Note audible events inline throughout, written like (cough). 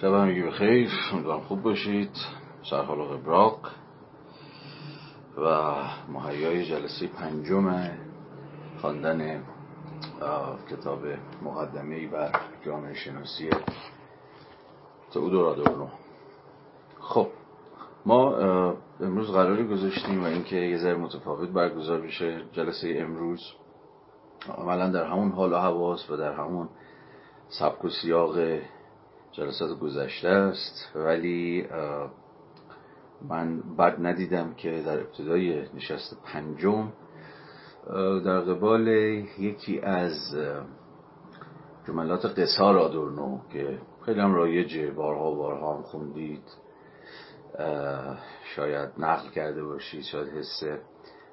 شب همگی بخیر امیدوارم خوب باشید. سرحال و قبراق و مهیای جلسه پنجم خواندن کتاب مقدمه بر جامعه شناسی تئودور آدورنو خب ما امروز قراری گذاشتیم و اینکه یه ذره متفاوت برگزار بشه جلسه امروز. عملا در همون حال و حواس و در همون سبک و سیاق جلسات گذشته است ولی من بد ندیدم که در ابتدای نشست پنجم در قبال یکی از جملات قصار آدورنو که خیلی هم رایجه بارها و بارها هم خوندید شاید نقل کرده باشید شاید حس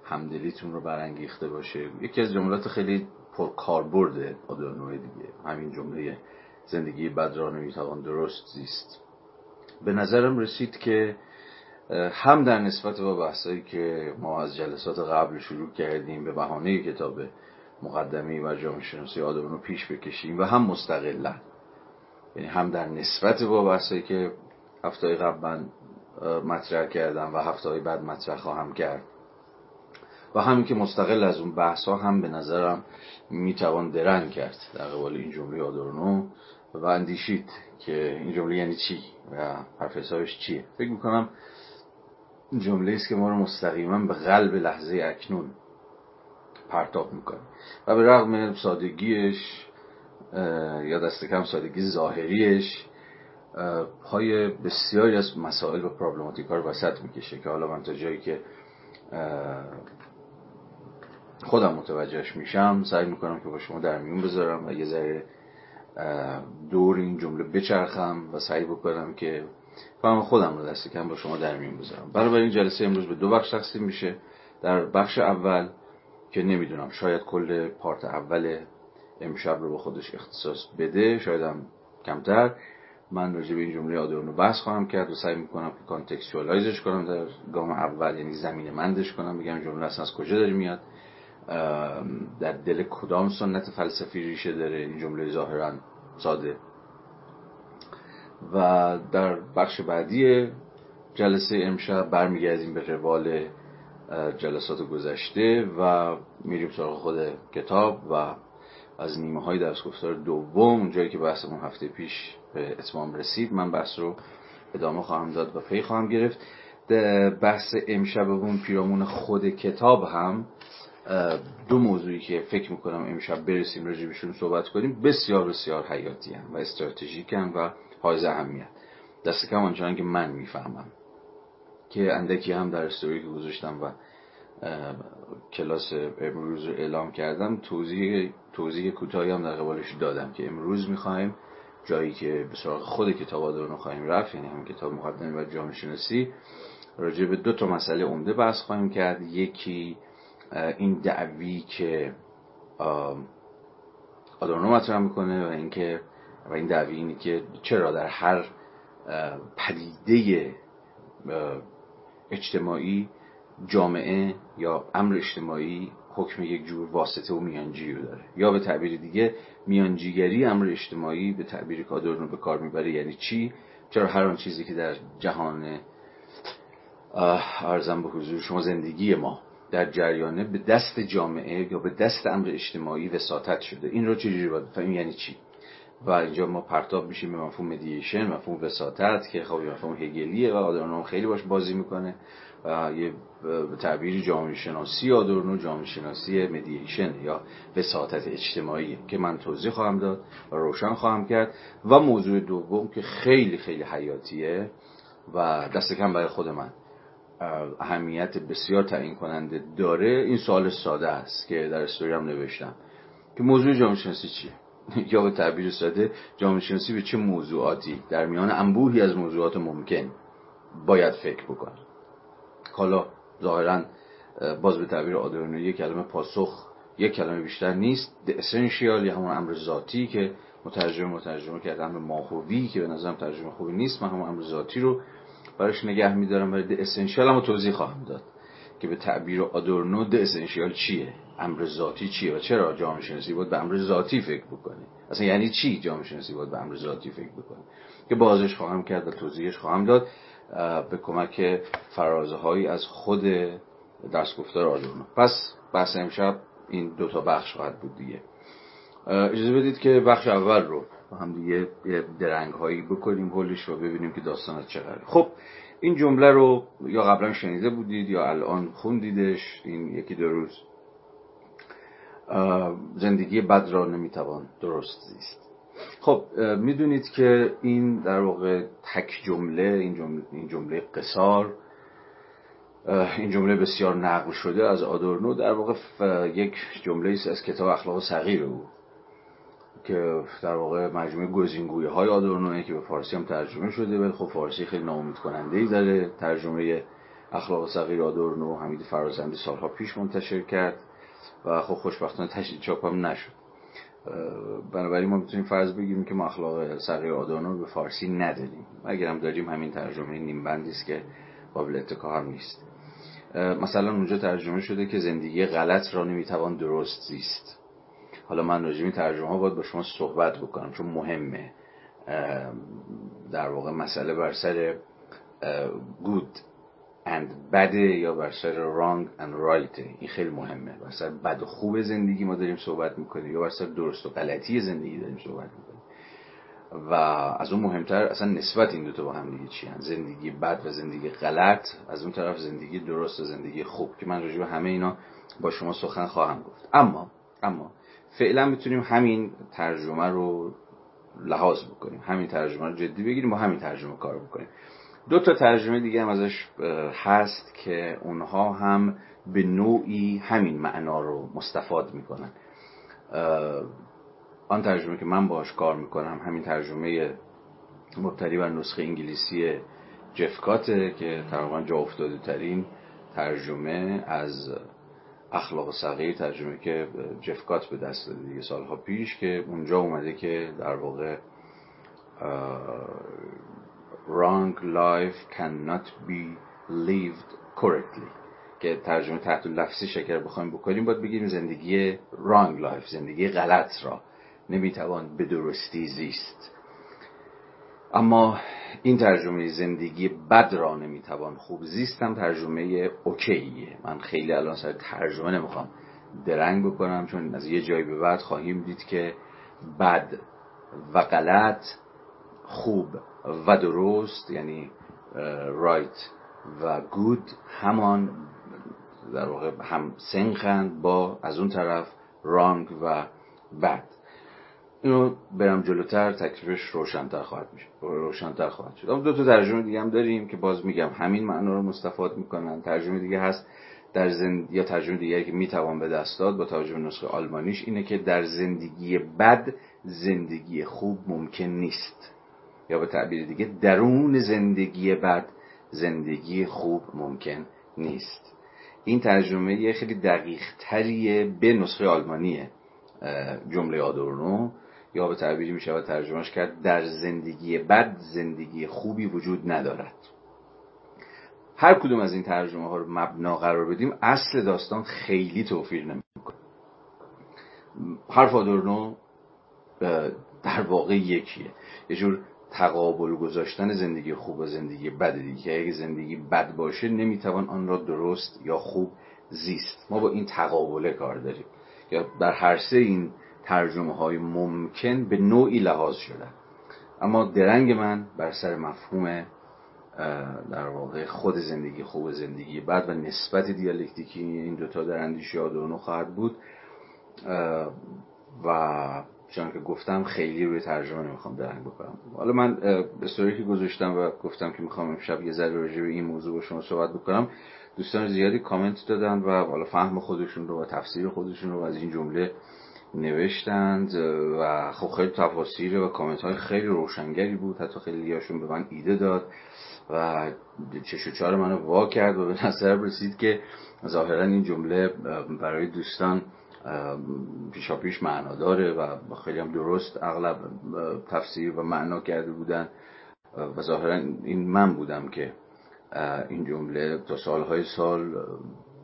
همدلیتون رو برانگیخته باشه. یکی از جملات خیلی پرکاربرد آدورنو دیگه همین جمله زندگی بد را نمی‌توان درست زیست. به نظرم رسید که هم در نسبت با بحثایی که ما از جلسات قبل شروع کردیم به بهانه کتاب مقدمه و جامعه شناسی آدورنو پیش بکشیم و هم مستقلا. یعنی هم در نسبت با بحثایی که هفته قبل من مطرح کردم و هفته بعد مطرح خواهم کرد. و همین که مستقل از اون بحث ها هم به نظرم می‌توان درنگ کرد. در قبال این جمله آدورنو و اندیشید که این جمله یعنی چی و حرف چیه. فکر می‌کنم جمله است که ما رو مستقیما به قلب لحظه اکنون پرتاب می‌کنه. و به رغم سادگیش یا دست کم سادگی ظاهریش پای بسیاری از مسائل و پرابلماتیک ها رو وسط می‌کشه که حالا من تا جایی که خودم متوجهش میشم سعی می‌کنم که با شما در میون بذارم و یه ذره دور این جمله بچرخم و سعی بکنم که فهم خودم رو دست کم با شما در میون بذارم. برای این جلسه امروز به دو بخش تقسیم میشه. در بخش اول که نمی‌دونم شاید کل پارت اول امشب رو به خودش اختصاص بده شاید هم کمتر. من راجع به این جمله آدورنو بحث خواهم کرد و سعی می‌کنم که کانتکستوالایزش کنم. در گام اول یعنی زمین مندش کنم بگم جمله اصلا از کجا داره میاد. در دل کدام سنت فلسفی ریشه داره این جمله ظاهرا ساده. و در بخش بعدی جلسه امشب برمیگردیم به روال جلسات گذشته و میریم سراغ خود کتاب و از نیمه های درس گفتار دوم جایی که بحثمون هفته پیش به اتمام رسید من بحث رو ادامه خواهم داد و پی خواهم گرفت. بحث امشبمون پیرامون خود کتاب هم دو موضوعی که فکر می‌کنم امشب برسیم راجع بهشون صحبت کنیم. بسیار بسیار حیاتی هم و استراتژیک و حائز اهمیت. دست کم آنچنان که من می‌فهمم که اندکی هم در استوری که گذاشتم و کلاس امروز رو اعلام کردم توضیح توضیح کوتاهی هم در قبالش دادم که امروز می‌خوایم جایی که به سراغ خود کتاب آدورنو خواهیم رفت یعنی هم کتاب مقدمه و جامعه شناسی راجع به دو تا مسئله عمده بحث خواهیم کرد. یکی این دعوی که آدورنو مطرح می‌کنه و اینکه و این دعوی اینه که چرا در هر پدیده اجتماعی جامعه یا امر اجتماعی حکم یک جور واسطه و میانجی رو داره. یا به تعبیر دیگه میانجیگری امر اجتماعی به تعبیر کادورنو به کار می‌بره یعنی چی؟ چرا هر آن چیزی که در جهان ارزم به حضور شما زندگی ما در جریانه به دست جامعه یا به دست امر اجتماعی وساطت شده. این رو چجوری باید بفهمیم؟ یعنی چی؟ و اینجا ما پرتاب میشیم به مفهوم مدییشن مفهوم وساطت که خب مفهوم هگلیه و آدورنو خیلی باش بازی می‌کنه. و یه تعبیر جامعه شناسی آدورنو جامعه شناسی مدییشن یا وساطت اجتماعی که من توضیح خواهم داد و روشن خواهم کرد. و موضوع دوم که خیلی خیلی حیاتیه و دست کم برای خود من. اهمیت بسیار تعیین کننده داره این سوال ساده است که در استوری هم نوشتم. که موضوع جامعه شناسی چیه؟ (laughs) یا به تعبیر ساده جامعه شناسی به چه موضوعاتی؟ در میان انبوهی از موضوعات ممکن باید فکر بکنه. حالا ظاهرا باز به تعبیر آدورنو یک کلمه پاسخ یک کلمه بیشتر نیست. اسنشیال یا همون امر ذاتی که مترجم مترجمه کرده امر ماهوی که به نظرم ترجمه خوبی نیست من همون امر ذاتی رو براش نگه میدارم ولی د اسنشیال هم توضیح خواهم داد که به تعبیر آدورنو د اسنشیال چیه؟ امر ذاتی چیه و چرا جامعه شناسی باید به امر ذاتی فکر بکنه؟ اصلا یعنی چی جامعه شناسی باید به امر ذاتی فکر بکنه؟ که بازش خواهم کرد و توضیحش خواهم داد به کمک فرازه از خود دست گفتار آدورنو پس بحث امشب این دو تا بخش خواهد بود دیگه. اجازه بدید که بخش اول رو هم دیگه درنگ هایی بکنیم حلش و ببینیم که داستان چقدر خب این جمله رو یا قبلا شنیده بودید یا الان خوندیدش این یکی دو روز. زندگی بد را نمی‌توان درست زیست. خب می‌دونید که این در واقع تک جمله این جمله, این جمله قصار این جمله بسیار نقل شده از آدورنو در واقع یک جمله است از کتاب اخلاق صغیر او. که در واقع مجموعه گزینگویی های آدورنوه که به فارسی هم ترجمه شده ولی خب فارسی خیلی ناامید کننده ای داره. ترجمه اخلاق صغیر آدورنو حمید فرازندی سالها پیش منتشر کرد و خب خوشبختانه تشدید چاپ هم نشد. بنابراین ما می‌تونیم فرض بگیریم که ما اخلاق صغیر آدورنو به فارسی نداریم. اگر هم داریم همین ترجمه نیم بندی است که قابل اتکا هم نیست. مثلا اونجا ترجمه شده که زندگی غلط را نمی‌توان درست زیست. حالا من راجع ترجمه ها باید با شما صحبت بکنم چون مهمه. در واقع مسئله بر سر good and bad یا بر سر wrong and right این خیلی مهمه. بر سر بد و خوب زندگی ما داریم صحبت می‌کنیم یا بر سر درست و غلطی زندگی داریم صحبت می‌کنیم. و از اون مهمتر اصلا نسبت این دوتا با هم دیگه چی زندگی بد و زندگی غلط از اون طرف زندگی درست و زندگی خوب که من راجع به همه اینا با شما سخن خواهم گفت. اما اما فعلا می‌تونیم همین ترجمه رو لحاظ بکنیم. همین ترجمه رو جدی بگیریم و همین ترجمه کار بکنیم. دو تا ترجمه دیگه هم ازش هست که اونها هم به نوعی همین معنا رو مستفاد می‌کنن. آن ترجمه که من باش کار می‌کنم همین ترجمه مبتنی بر نسخه انگلیسی جفکاته که تقریبا جا افتاده ترین ترجمه از اخلاق صغیر ترجمه که جفکات به دست داده دیگه سالها پیش که اونجا اومده که در واقع wrong life cannot be lived correctly. که ترجمه تحت لفظی شکر بخوایم بکنیم باید بگیم زندگی wrong life زندگی غلط را نمی‌توان به درستی زیست. اما این ترجمه زندگی بد را نمی‌توان خوب زیستم ترجمه اوکیه. من خیلی الان سر ترجمه نمی‌خوام درنگ بکنم چون از یه جایی به بعد خواهیم دید که بد و غلط خوب و درست یعنی رایت و گود همان در واقع هم سنخند با از اون طرف رانگ و بد اینو برم جلوتر تکلیفش روشنتر خواهد میشه روشنتر خواهد شد. دو تا ترجمه دیگه هم داریم که باز میگم همین معنا رو مستفاد می‌کنن. ترجمه دیگه هست در زند... یا ترجمه دیگه که می‌توان به دست داد با توجه به نسخه آلمانیش اینه که در زندگی بد زندگی خوب ممکن نیست. یا به تعبیر دیگه درون زندگی بد زندگی خوب ممکن نیست. این ترجمه خیلی دقیق تریه به نسخه آلمانیه جمله آدورنو. یا به تعبیری می شود ترجمهش کرد در زندگی بد زندگی خوبی وجود ندارد. هر کدوم از این ترجمه ها رو مبنا قرار بدیم اصل داستان خیلی توفیر نمی‌کنه. حرف آدورنو در واقع یکیه. یه جور تقابل گذاشتن زندگی خوب و زندگی بد دیگه. اگه زندگی بد باشه نمی‌توان آن را درست یا خوب زیست. ما با این تقابله کار داریم. یا در هر سه این ترجمه های ممکن به نوعی لحاظ شده اما درنگ من بر سر مفهوم در واقع خود زندگی خوب زندگی بعد و نسبت دیالکتیکی این دوتا در اندیشه آدورنو خواهد بود. و چون که گفتم خیلی روی ترجمه نمی‌خوام درنگ بکنم. حالا من استوری که گذاشتم و گفتم که می‌خوام امشب یه ذره راجع به این موضوع با شما صحبت بکنم دوستان زیادی کامنت دادن و حالا فهم خودشون رو و تفسیر خودشون رو از این جمله نوشتند و خب خیلی تفاصیل و کامنت های خیلی روشنگری بود. حتی خیلی هاشون به من ایده داد و چش و چار منو وا کرد و به نظر رسید که ظاهرا این جمله برای دوستان پیشا پیش معنا داره و خیلی هم درست اغلب تفسیر و معنا کرده بودن. و ظاهرا این من بودم که این جمله تا سالهای سال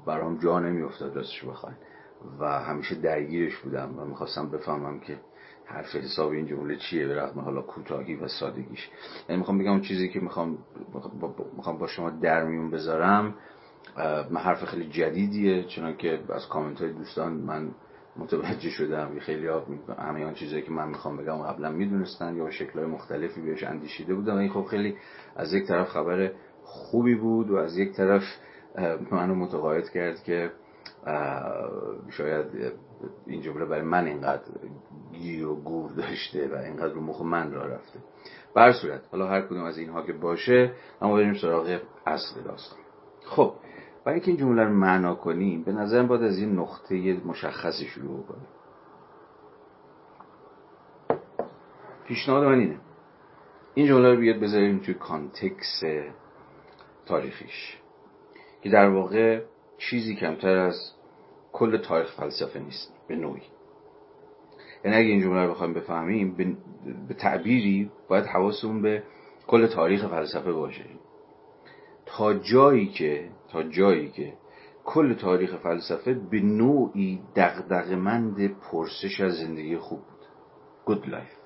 برام جا نمیافتاد راستش بخواین. و همیشه درگیرش بودم و می‌خواستم بفهمم که حرف حساب این جمله چیه به رغم حالا کوتاهی و سادگیش. یعنی می‌خوام بگم اون چیزی که می‌خوام می‌خوام با شما در میون بذارم حرف خیلی جدیدیه چون که از کامنت های دوستان من متوجه شدم. خیلی ها همه آن چیزایی که من می‌خوام بگم قبلا می‌دونستن یا شکل مختلفی بهش اندیشیده بودن. و این خب خیلی از یک طرف خبر خوبی بود و از یک طرف منو متقاعد کرد که شاید این جمله برای من اینقدر گیر و گور داشته و اینقدر رو مخ من را رفته. بر صورت حالا هر کدوم از اینها که باشه اما بریم سراغ اصل داستان. خب برای اینکه این جمله رو معنا کنیم به نظرم باید از این نقطه مشخصی شروع کنیم پیشنهاد من اینه. این جمله رو بیاد بذاریم توی کانتکس تاریخیش که در واقع چیزی کمتر از کل تاریخ فلسفه نیست به نوعی. یعنی اگه این جمله رو بخوایم بفهمیم به تعبیری باید حواسمون به کل تاریخ فلسفه باشه. تا جایی که تا جایی که کل تاریخ فلسفه به نوعی دغدغه‌مند پرسش از زندگی خوب بود. Good life.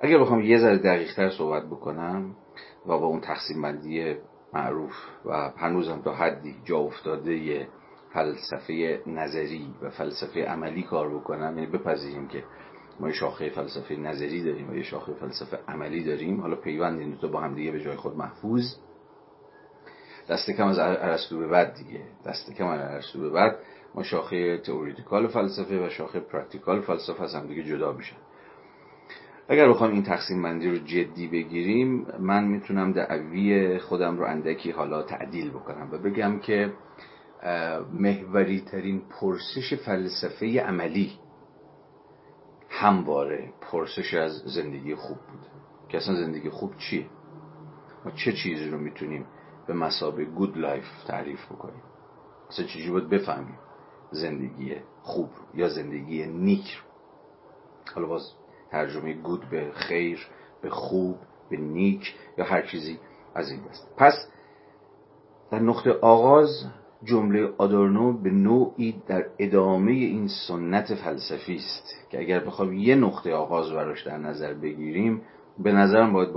اگر بخوام یه ذره دقیقتر صحبت بکنم و با اون تقسیم بندی معروف و هنوزم تا حدی جا افتاده فلسفه نظری و فلسفه عملی کار بکنم. یعنی بپذیریم که ما یه شاخه فلسفه نظری داریم و یه شاخه فلسفه عملی داریم. حالا پیوند این دو با هم دیگه به جای خود محفوظ. دست کم از ارسطو به بعد دیگه. دست کم از ارسطو به بعد ما شاخه theoretical فلسفه و شاخه practical فلسفه از هم دیگه جدا میشن. اگر بخوام این تقسیم بندی رو جدی بگیریم من می‌تونم دعوی خودم رو اندکی حالا تعدیل بکنم و بگم که محوری ترین پرسش فلسفه عملی همواره پرسش از زندگی خوب بود که اصلا زندگی خوب چیه؟ ما چه چیزی رو می‌تونیم به مثابه good life تعریف بکنیم؟ اصلا چیزی باید بفهمیم زندگی خوب یا زندگی نیک حالا باز ترجمه good به خیر به خوب به نیک یا هر چیزی از این دست. پس در نقطه آغاز جمله آدورنو به نوعی در ادامه این سنت فلسفی است که اگر بخوام یه نقطه آغاز براش در نظر بگیریم به نظرم باید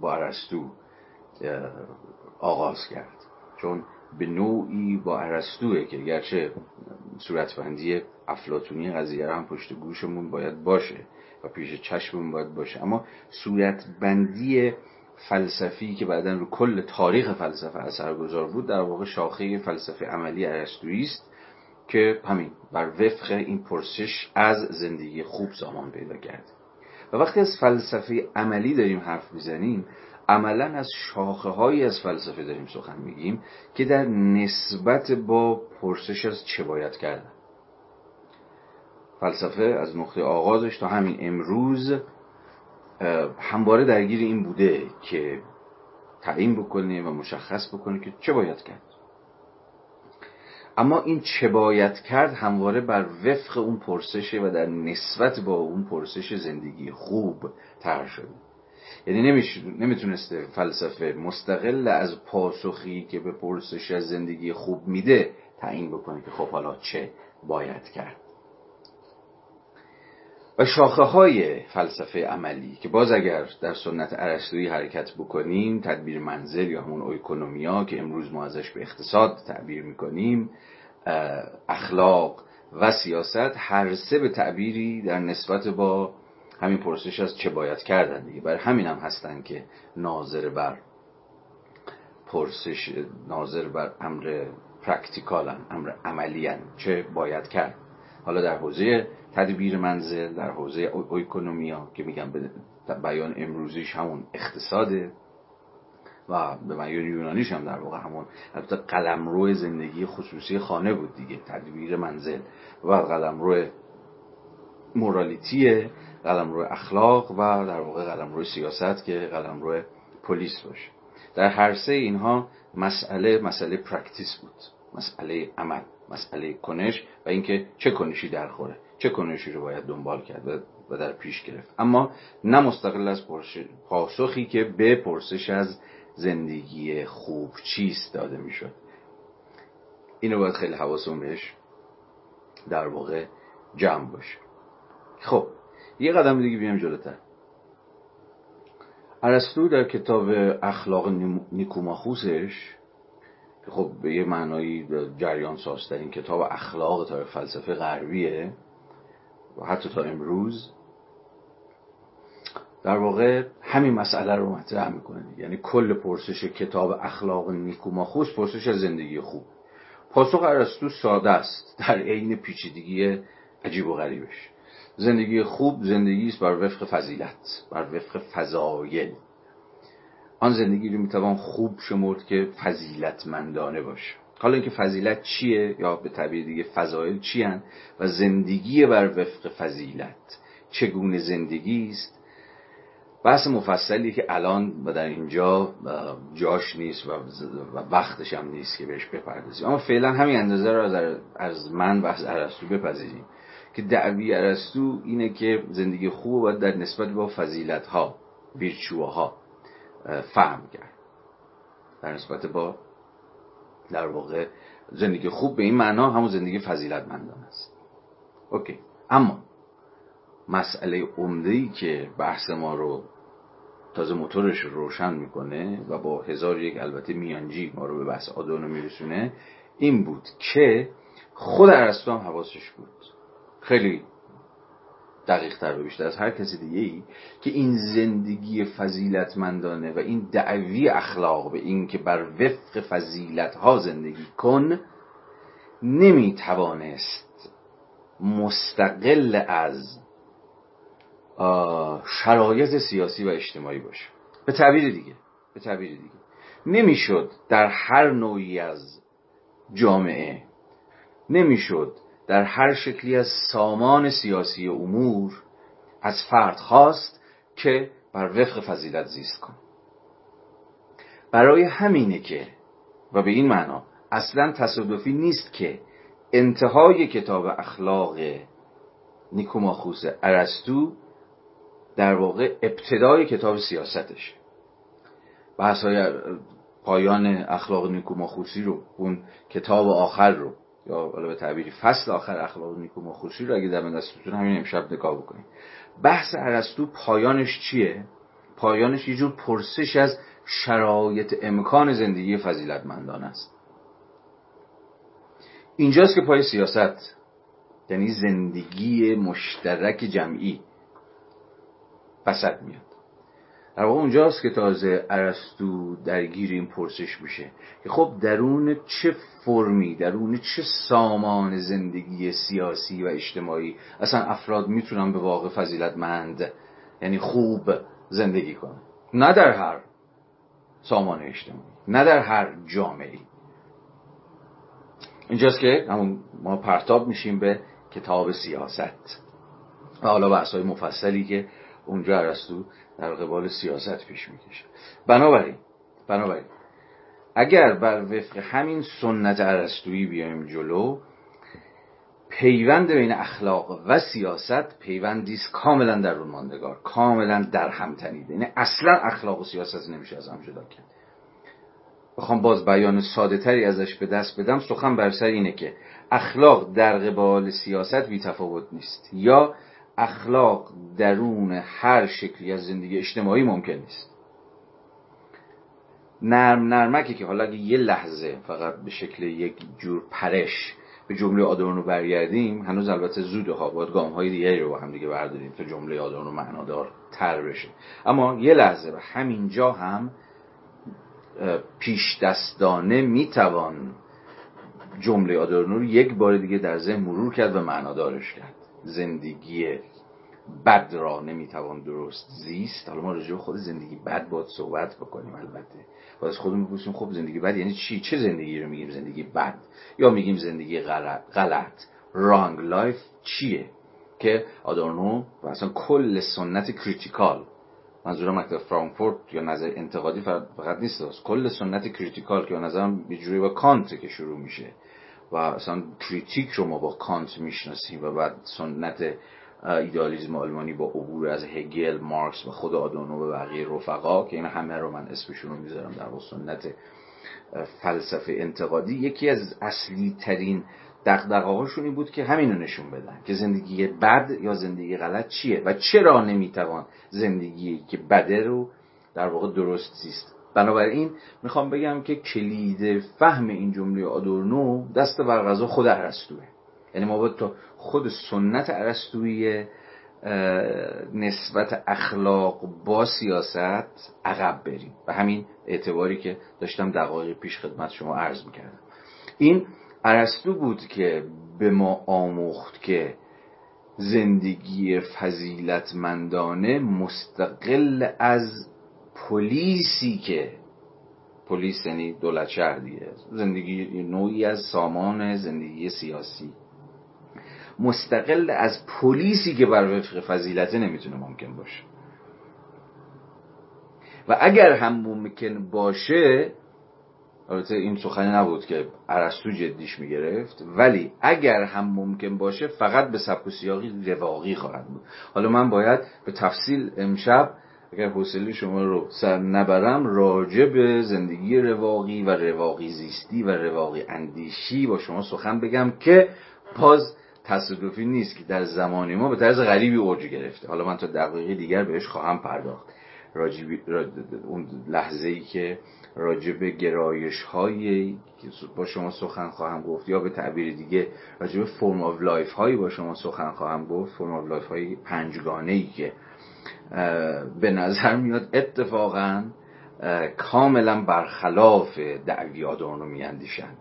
با ارسطو آغاز کرد. چون به نوعی با ارسطوه که گرچه صورتبندی افلاتونی قضیه هم پشت گوشمون باید باشه و پیش باید باشه. اما صورتبندی فلسفی که بعدا رو کل تاریخ فلسفه اثرگذار بود در واقع شاخه فلسفه عملی ارسطویی است که همین بر وفق این پرسش از زندگی خوب سامان پیدا کرد. و وقتی از فلسفه عملی داریم حرف می‌زنیم عملا از شاخه هایی از فلسفه داریم سخن میگیم که در نسبت با پرسش از چه باید کردن فلسفه از نقطه آغازش تا همین امروز همواره درگیر این بوده که تعیین بکنه و مشخص بکنه که چه باید کرد. اما این چه باید کرد همواره بر وفق اون پرسشه و در نسبت با اون پرسش زندگی خوب تر شده. یعنی نمی‌تونسته فلسفه مستقل از پاسخی که به پرسش از زندگی خوب میده تعیین بکنه که خب حالا چه باید کرد. و شاخه های فلسفه عملی که باز اگر در سنت ارسطویی حرکت بکنیم تدبیر منزل یا همون اویکونومیا که امروز ما ازش به اقتصاد تعبیر می‌کنیم اخلاق و سیاست هر سه به تعبیری در نسبت با همین پرسش از چه باید کردن دیگه. برای همین هم هستن که ناظر بر پرسش ناظر بر امر پرکتیکالن امر عملیان چه باید کرد. حالا در حوزه تدبیر منزل در حوزه اویکونومیا که میگم بیان امروزیش همون اقتصاده و به بیان یونانیش هم در واقع همون البته قلمرو زندگی خصوصی خانه بود دیگه تدبیر منزل و قلمرو مورالیتیه قلمرو اخلاق و در واقع قلمرو سیاست که قلمرو پلیس باشه. در هر سه اینها مسئله مسئله practice بود مسئله عمل مسئله کنش و اینکه چه کنشی درخوره. چه کنشی رو باید دنبال کرد و در پیش گرفت. اما نه مستقل از پاسخی که به پرسش از زندگی خوب چیست داده می‌شد. اینو باید خیلی حواسمون بهش در واقع جمع باشه. خب یه قدم دیگه بیام جلوتر. ارسطو در کتاب اخلاق نیکوماخوسش خب به یه معنایی جریان ساز این کتاب اخلاق تا فلسفه غربیه. و حتی تا امروز در واقع همین مسئله رو مطرح می‌کنه یعنی کل پرسش کتاب اخلاق نیکوماخوس پرسش از زندگی خوب. پاسخ ارسطو ساده است. در عین پیچیدگی عجیب و غریبش. زندگی خوب زندگی است بر وفق فضیلت بر وفق فضایل. آن زندگی رو می‌توان خوب شمرد که فضیلتمندانه باشه. حالا اینکه فضیلت چیه یا به تعبیر دیگه فضایل چی و زندگی بر وفق فضیلت چگونه زندگی است. بحث مفصلی که الان و در اینجا جاش نیست و وقتش هم نیست که بهش بپردازیم. اما فعلا همین اندازه رو از من و از ارسطو بپذیریم که دعوی ارسطو اینه که زندگی خوب باید در نسبت با فضیلت ها ویرچوها فهم کرد. در نسبت با در واقع زندگی خوب به این معنا همون زندگی فضیلتمندان است. اوکی. اما مسئله عمده ای که بحث ما رو تازه موتورش رو روشن می‌کنه و با هزار یک البته میانجی ما رو به بحث آدونو میرسونه این بود که خود ارسطو هم حواسش بود. خیلی دقیق تر و بیشتر از هر کسی دیگه ای که این زندگی فضیلتمندانه و این دعوی اخلاق به این که بر وفق فضیلت ها زندگی کن نمی توانست مستقل از شرایط سیاسی و اجتماعی باشه. به تعبیر دیگه به تعبیر دیگه. نمی‌شد در هر نوعی از جامعه نمی‌شد در هر شکلی از سامان سیاسی امور از فرد خواست که بر وفق فضیلت زیست کن. برای همینه که و به این معنا اصلا تصادفی نیست که انتهای کتاب اخلاق نیکوماخوس ارسطو در واقع ابتدای کتاب سیاستش. بحث های پایان اخلاق نیکوماخوسی رو اون کتاب آخر رو یا حالا به تعبیری فصل آخر اخلاق نیکوماخوسی رو اگه در دستتون همین امشب نگاه بکنید بحث ارسطو پایانش چیه؟ پایانش یه جور پرسش از شرایط امکان زندگی فضیلتمندان است. اینجاست که پای سیاست یعنی زندگی مشترک جمعی وسط میاد. در واقع اونجاست که تازه ارسطو درگیر این پرسش میشه که خب درون چه فرمی درون چه سامان زندگی سیاسی و اجتماعی اصلا افراد می‌تونن به واقع فضیلتمند یعنی خوب زندگی کنن؟ نه در هر سامان اجتماعی نه در هر جامعه اینجاست که همون ما پرتاب میشیم به کتاب سیاست. و حالا بحث های مفصلی که اونجا ارسطو در قبال سیاست پیش می‌کشه. بنابراین بنابراین اگر بر وفق همین سنت ارسطویی بیایم جلو پیوند بین اخلاق و سیاست پیوندی است کاملا در اون ماندگار کاملا در هم تنیده یعنی اصلا اخلاق و سیاست نمیشه از هم جدا کرد. بخوام باز بیان ساده تری ازش به دست بدم. سخن بر سر اینه که اخلاق در قبال سیاست بی تفاوت نیست. یا اخلاق درون هر شکلی از زندگی اجتماعی ممکن نیست. نرم نرمکی که حالا اگه یه لحظه فقط به شکل یک جور پرش به جمله آدورنو برگردیم هنوز البته زود ها باید گام های دیگری رو با هم دیگه برداریم تا جمله آدورنو معنادار تر بشه. اما یه لحظه به همینجا هم پیش دستانه می‌توان جمله آدورنو رو یک بار دیگه در ذهن مرور کرد و معنادارش کرد. زندگی بد را نمی‌توان درست زیست. حالا ما راجع خود زندگی بد باید صحبت بکنیم البته. باید از خودمون بپرسیم خب زندگی بد یعنی چی؟ چه زندگی رو میگیم؟ زندگی بد. یا میگیم زندگی غلط غلط. wrong life چیه؟ که آدورنو و اصلا کل سنت critical. منظورم مکتب فرانکفورت یا نظریه انتقادی فقط نیست کل سنت critical که به نظرم یه جوری با کانت که شروع میشه. و اصلا critique رو ما با کانت می‌شناسیم و بعد سنت ایدالیزم آلمانی با عبور از هگل مارکس و خود آدورنو و بقیه رفقا که این همه رو من اسمشون رو می‌ذارم در سنت فلسفه انتقادی. یکی از اصلی ترین دقدقه بود که همین رو نشون بدن که زندگی بد یا زندگی غلط چیه و چرا نمی‌توان زندگی که بده رو در واقع درست زیست بنابراین می‌خوام بگم که کلید فهم این جمله آدورنو دست بر غذا خود ارسطوه. یعنی ما باید تا خود سنت ارسطویی نسبت اخلاق با سیاست عقب بریم. و همین اعتباری که داشتم دقایق پیش خدمت شما عرض می‌کردم. این ارسطو بود که به ما آموخت که زندگی فضیلتمندانه مستقل از پلیسی که پلیس یعنی دولت شهر دیگه زندگی نوعی از سامان زندگی سیاسی. مستقل از پلیسی که بر وفق فضیلته نمی‌تونه ممکن باشه. و اگر هم ممکن باشه البته این سخنی نبود که عرستو جدیش می‌گرفت ولی اگر هم ممکن باشه فقط به سبک و سیاقی رواقی خواهد بود. حالا من باید به تفصیل امشب اگر حوصله شما رو سر نبرم راجع به زندگی رواقی و رواقی زیستی و رواقی اندیشی با شما سخن بگم که باز تصادفی نیست که در زمان ما به طرز غریبی اوج گرفته. حالا من تا دقیقه دیگر بهش خواهم پرداخت. راجب اون لحظه ای که راجب گرایش هایی با شما سخن خواهم گفت یا به تعبیر دیگه راجب form of life هایی با شما سخن خواهم گفت. form of life های پنجگانه ای که به نظر میاد اتفاقا کاملا برخلاف دعوی آدورنو میاندیشند.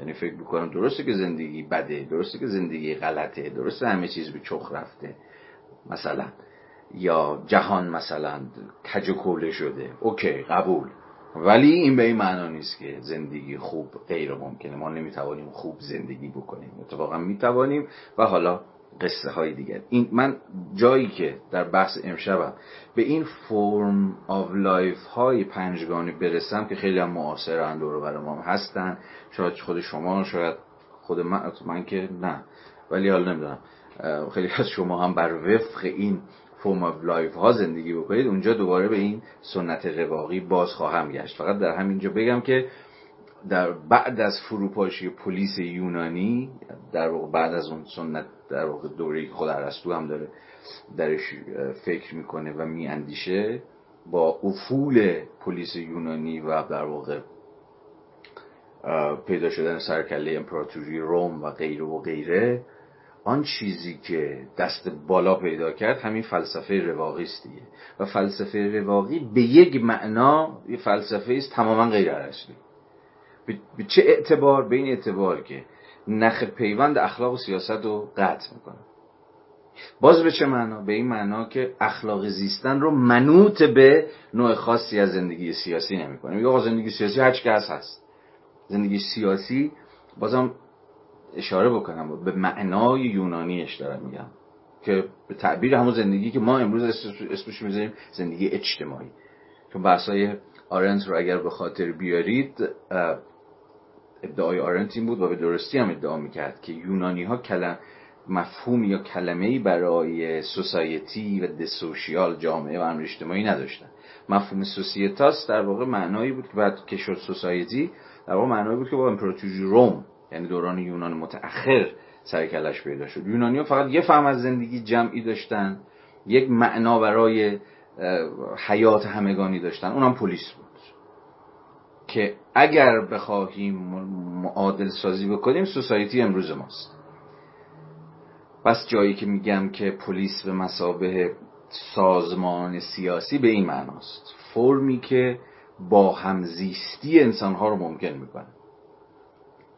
یعنی فکر می‌کنم درسته که زندگی بده درسته که زندگی غلطه درسته همه چیز به چخ رفته. مثلا یا جهان مثلا کج و شده. okay قبول. ولی این به این معنا نیست که زندگی خوب غیر ممکنه. ما نمی‌توانیم خوب زندگی بکنیم. اتفاقا می‌توانیم و حالا قصه های دیگر این من جایی که در بحث امشبم به این form of life های پنجگانه برسم که خیلی هم معاصر دور بر ما هستن. شاید خود شما شاید خود من, من که نه. ولی حالا نمی‌دونم. خیلی از شما هم بر وفق این form of life ها زندگی بکنید. اونجا دوباره به این سنت رواقی باز خواهم گشت. فقط در همینجا بگم که در بعد از فروپاشی پلیس یونانی در واقع بعد از اون سنت در واقع دوره خود ارسطو هم داره درش فکر می‌کنه و میاندیشه با افول پلیس یونانی و در واقع پیدا شدن سرکله امپراتوری روم و غیره و غیره آن چیزی که دست بالا پیدا کرد همین فلسفه رواقی است دیگه. و فلسفه رواقی به یک معنا یه فلسفه است تماما غیر ارسطویی به چه اعتبار؟ به این اعتبار که نخ پیوند اخلاق و سیاست رو قطع می‌کنه. باز به چه معنا؟ به این معنا که اخلاق زیستن رو منوط به نوع خاصی از زندگی سیاسی نمی‌کنه. میگه زندگی سیاسی هر که هست هست. زندگی سیاسی بازم اشاره بکنم به معنای یونانیش دارم میگم که به تعبیر همون زندگی که ما امروز اسمش می‌ذاریم زندگی اجتماعی. چون بحثای آرنت رو اگر به خاطر بیارید ادعای آرنت این بود و به درستی هم ادعا می‌کرد که یونانی ها کلم مفهوم یا کلمه ای برای سوسایتی و دسوشیال جامعه و امر اجتماعی نداشتن. مفهوم سوسیتاس در واقع معنایی بود که بعد که شد سوسایتی در واقع معنایی بود که با امپراتوری روم یعنی دوران یونان متأخر سر کلش پیدا شد. یونانی ها فقط یه فهم از زندگی جمعی داشتن یک معنا برای حیات همگانی داشتن. اونم پلیس بود. که اگر بخواهیم معادل سازی بکنیم سوسایتی امروز ماست. بس جایی که میگم که پلیس به مسابه سازمان سیاسی به این معناست. فرمی که با همزیستی انسانها رو ممکن می‌کنه.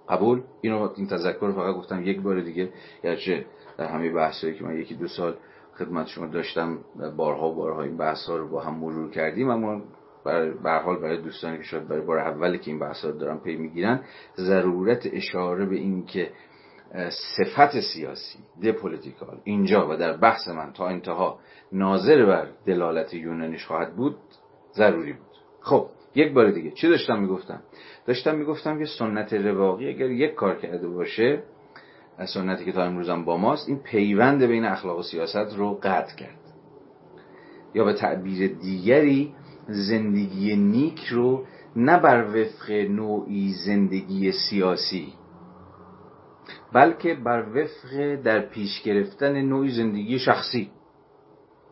قبول؟ اینو این تذکر رو فقط گفتم یک بار دیگه. گرچه در همه بحثایی که من یکی دو سال خدمت شما داشتم بارها و بارها این بحث ها رو با هم مرور کردیم اما برای حال برای دوستانی که شاید برای بار اولی که این بحث رو دارن پی می‌گیرن ضرورت اشاره به این که صفت سیاسی دپولیتیکال اینجا و در بحث من تا انتها ناظر بر دلالت یونانیش خواهد بود ضروری بود. خب یک بار دیگه چی داشتم می‌گفتم؟ داشتم می‌گفتم که سنت رواقی اگر یک کار کرده باشه سنتی که تا امروزم با ماست این پیوند بین اخلاق و سیاست رو قطع کرد. یا به تعبیر دیگری زندگی نیک رو نه بر وفق نوعی زندگی سیاسی بلکه بر وفق در پیش گرفتن نوعی زندگی شخصی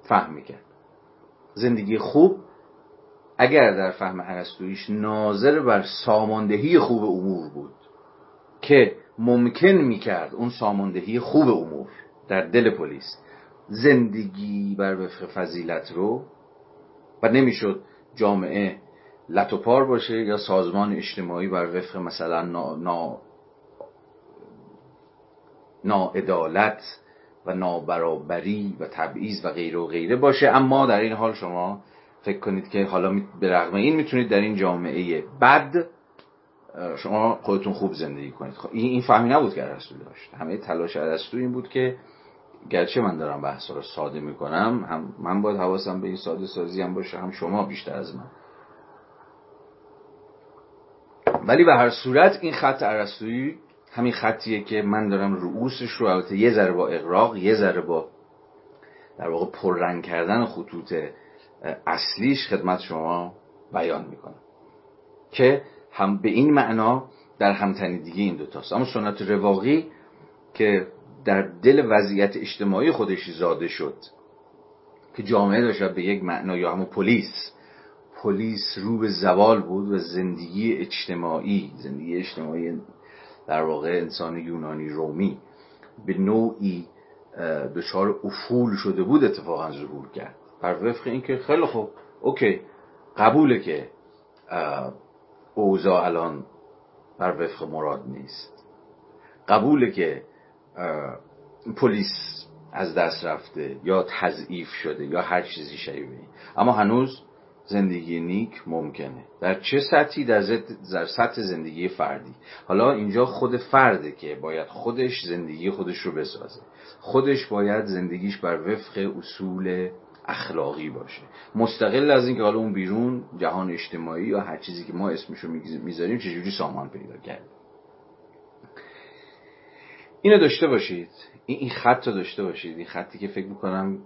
فهم می‌کرد. زندگی خوب اگر در فهم عرستویش ناظر بر ساماندهی خوب امور بود که ممکن می‌کرد اون ساماندهی خوب امور در دل پلیس زندگی بر وفق فضیلت رو و نمی‌شد جامعه لطوپار باشه یا سازمان اجتماعی بر وفق مثلا نا, نا... ناعدالت و نابرابری و تبعیض و غیره و غیره باشه. اما در این حال شما فکر کنید که حالا به رغم این می‌تونید در این جامعه بد شما خودتون خوب زندگی کنید. خب این فهمی نبود که ارسطو داشت. همه تلاش ارسطو این بود که گرچه من دارم بحث رو ساده می‌کنم هم من باید حواسم به این ساده سازی هم باشه هم شما بیشتر از من. ولی به هر صورت این خط ارسطویی همین خطیه که من دارم رؤوسش رو البته یه ذره با اقراق یه ذره با در واقع پررنگ کردن خطوط اصلیش خدمت شما بیان می‌کنم. که هم به این معنا در همتنیدگی این دوتاست. اما سنت رواقی که در دل وضعیت اجتماعی خودش زاده شد که جامعه داشت به یک معنا یا همون پلیس. پلیس رو به زوال بود و زندگی اجتماعی زندگی اجتماعی در واقع انسان یونانی رومی به نوعی دچار افول شده بود اتفاقا ظهور کرد. بر وفق اینکه خیلی خوب اوکی قبوله که اوضاع الان بر وفق مراد نیست. قبوله که پلیس از دست رفته یا تضعیف شده یا هر چیزی شبیه اما هنوز زندگی نیک ممکنه. در چه سطحی؟ در, در سطح زندگی فردی. حالا اینجا خود فرده که باید خودش زندگی خودش رو بسازه. خودش باید زندگیش بر وفق اصول اخلاقی باشه. مستقل از اینکه حالا اون بیرون جهان اجتماعی یا هر چیزی که ما اسمشو می‌ذاریم چجوری سامان پیدا کرده؟ اینو داشته باشید. این خط رو داشته باشید. این خطی که فکر می‌کنم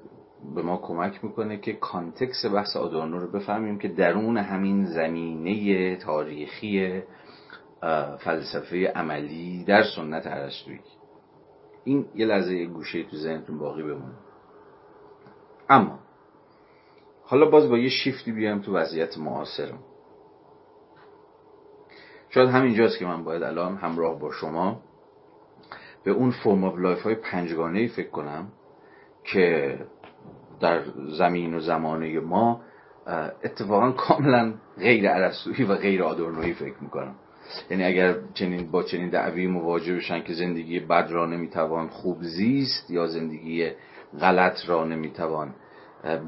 به ما کمک می‌کنه که کانتکس بحث آدورنو رو بفهمیم که درون همین زمینه تاریخی فلسفه عملی در سنت ارسطویی این یه لحظه گوشه تو ذهنتون باقی بمونه. اما حالا باز با یه شیفتی بیایم تو وضعیت معاصرم شاید همینجاست که من باید الان همراه با شما به اون form of life های پنجگانه فکر کنم که در زمین و زمانه ما اتفاقا کاملا غیر ارسطویی و غیر آدورنویی فکر می‌کنم. یعنی اگر چنین با چنین دعوی مواجه بشن که زندگی بد را نمی‌توان خوب زیست یا زندگی غلط را نمی‌توان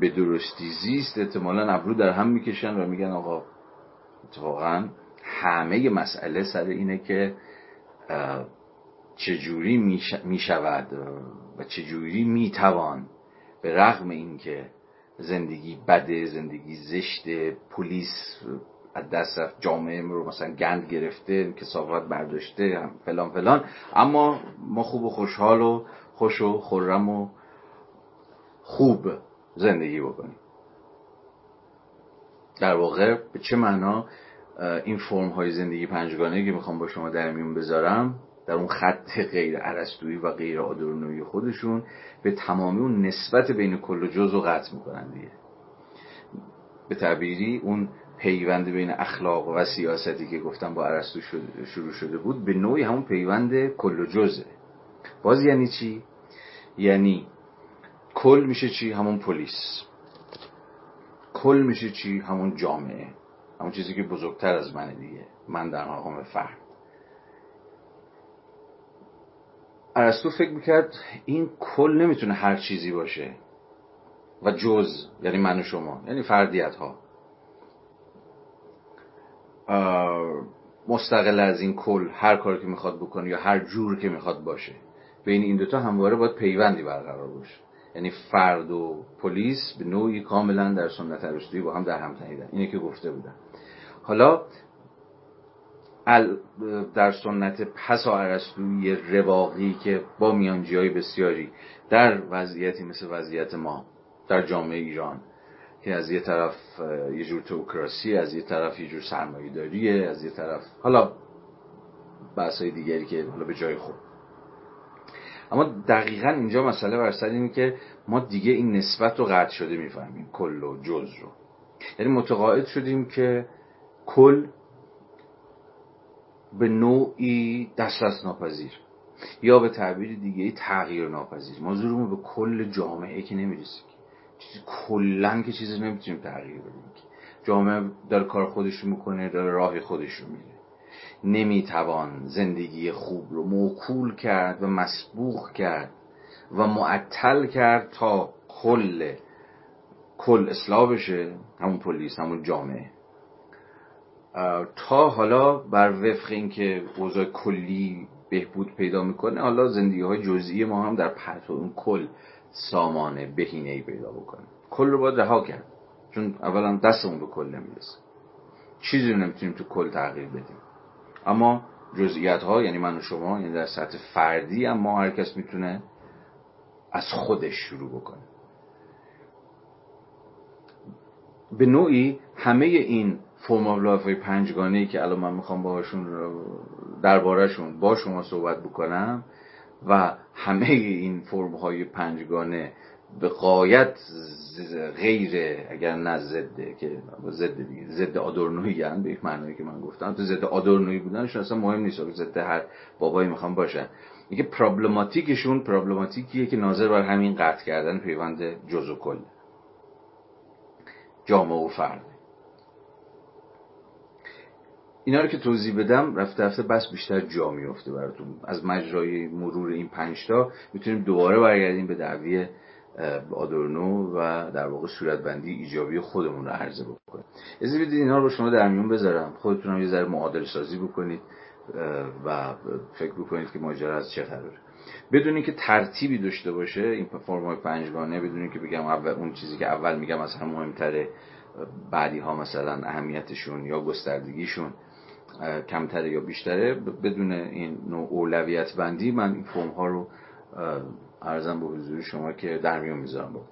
به درستی زیست احتمالا ابرو در هم می‌کشن و میگن آقا اتفاقا همه مسئله سر اینه که چجوری می‌شود و چجوری می‌توان به رغم اینکه زندگی بده زندگی زشت پلیس از دست جامعه رو مثلا گند گرفته کسافت برداشته فلان فلان. اما ما خوب و خوشحال و خوش و خرم و خوب زندگی بکنیم. در واقع به چه معنا این فرم های زندگی پنجگانه که می‌خوام با شما در میون بذارم در اون خط غیر عرستویی و غیر آدورنویی خودشون به تمامی اون نسبت بین کل و جز و قطع می‌کنن دیگه به تعبیری اون پیوند بین اخلاق و سیاستی که گفتم با عرستو شروع شده بود به نوعی همون پیوند کل و جزه باز یعنی چی؟ یعنی کل میشه چی؟ همون پلیس کل میشه چی؟ همون جامعه همون چیزی که بزرگتر از منه دیگه من در مقام فرد ارسطو فکر می‌کرد این کل نمی‌تونه هر چیزی باشه. و جز یعنی من و شما یعنی فردیت ها مستقل از این کل هر کاری که می‌خواد بکنه یا هر جور که می‌خواد باشه. بین این دوتا همواره باید پیوندی برقرار باشه. یعنی فرد و پلیس به نوعی کاملا در سنت ارسطویی با هم در هم تنیدن. اینه که گفته بودن حالا در سنت پسا ارسطویی رواقی که با میانجی های بسیاری در وضعیتی مثل وضعیت ما در جامعه ایران که از یه طرف یه جور توکراسی از یه طرف یه جور سرمایه داریه از یه طرف حالا بحث های دیگری که حالا به جای خود. اما دقیقا اینجا مسئله بر سر اینه که ما دیگه این نسبت رو قطع شده می‌فهمیم کل و جز رو. یعنی متقاعد شدیم که کل به نوعی دسترس ناپذیر. یا به تعبیر دیگه تغییر ناپذیر. ما به کل جامعه که نمی‌رسیم چیزی کلا که چیزی نمی‌تونیم تغییر بدیم جامعه داره کار خودش رو می‌کنه داره راه خودش رو میره نمی‌توان زندگی خوب رو موکول کرد و مسبوخ کرد و معطل کرد تا کل کل اصلاح بشه. همون پلیس همون جامعه. تا حالا بر وفق اینکه اوضاع کلی بهبود پیدا می‌کنه حالا زندگی های جزئی ما هم در پرتو اون کل سامانه بهینه ای پیدا بکنه. کل رو باید رها کرد. چون اولا دستمون به کل نمی‌رسه. چیزی رو نمی‌تونیم تو کل تغییر بدیم. اما جزئیات ها یعنی من و شما یعنی در سطح فردی اما هر کس می‌تونه از خودش شروع بکنه. به نوعی همه این form of life های پنجگانه ای که الان من می‌خوام باهاشون دربارهشون با شما صحبت بکنم و همه این فرم های پنجگانه به قایت غیر اگر نه ضده که ضد ضد آدورنویی هم به یک معنایی که من گفتم. تو ضد آدورنویی بودنشون اصلا مهم نیست ضد هر بابایی می‌خوام باشن. میگه پرابلماتیکشون پرابلماتیکیه که ناظر بر همین قطع کردن پیوند جز و کل. جامعه و فرد. اینا رو که توضیح بدم رفته رفته بس بیشتر جا میفته براتون. از مجرای مرور این پنجتا می‌تونیم دوباره برگردیم به دعوی آدورنو و در واقع صورتبندی ایجابی خودمون رو عرضه بکنیم. از بدید اینا رو شما در میون بذارم. خودتون هم یه ذره معادل سازی بکنید و فکر بکنید که ماجرا از چه قراره بدون که ترتیبی داشته باشه این فرمای پنجگانه بدون که بگم اول اون چیزی که اول میگم از هم مهمتره بعدی ها مثلا اهمیتشون یا گستردگیشون کمتره یا بیشتره بدون این نوع اولویت بندی من این فرم ها رو عرضم به حضور شما که در میون می‌ذارم بود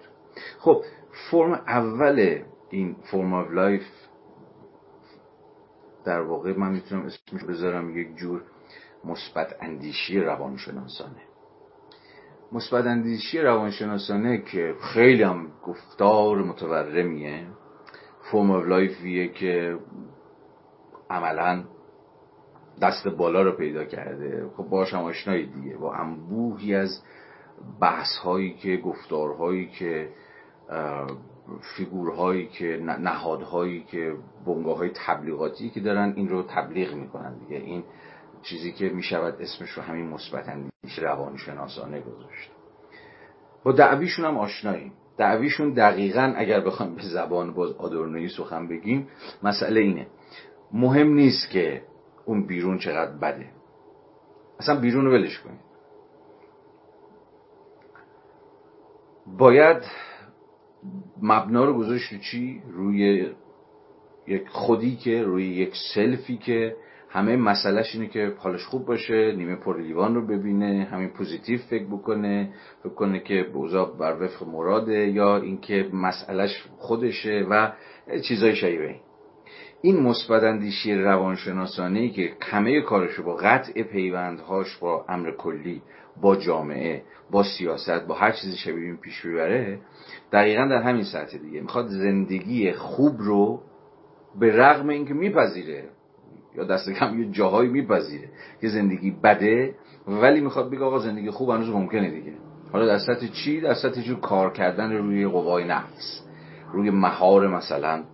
خب فرم اول این form of life در واقع من می‌تونم اسمش بذارم یک جور مثبت اندیشی روانشناسانه. مثبت اندیشی روانشناسانه که خیلی هم گفتار متورمیه. form of life یه که عملا دست بالا رو پیدا کرده. خب باش هم آشنایی دیگه. با انبوهی از بحث هایی که گفتارهایی که فیگورهایی که نهادهایی که بنگاه های تبلیغاتی که دارن این رو تبلیغ می‌کنن دیگه. این چیزی که می‌شود اسمش رو همین مثبت اندیشی روانشناسانه گذاشت. با دعویشون هم آشناییم. دعویشون دقیقا اگر بخوام به زبان باز آدورنویی سخن بگیم مسئله اینه. مهم نیست که اون بیرون چقدر بده. اصلا بیرون رو ولش کنید. باید مبنا رو گذاشت رو چی؟ روی یک خودی که روی یک self ی که همه مسئلهش اینه که حالش خوب باشه نیمه پر لیوان رو ببینه همین positive فکر بکنه فکر کنه که اوضاع بر وفق مراده یا اینکه مسئلهش خودشه و چیزای شایبه این. مثبت اندیشی روانشناسانه که همه کارشو با قطع پیوندهاش با امر کلی با جامعه با سیاست با هر چیزی شبیه این پیش ببره دقیقا در همین سطح دیگه. می‌خواد زندگی خوب رو به رغم اینکه میپذیره یا دست کم یه جاهایی میپذیره که زندگی بده ولی می‌خواد بگه آقا زندگی خوب هنوز ممکنه دیگه. حالا در سطح چی؟ در سطح جور کار کردن روی قوای نفس روی مهار مثلا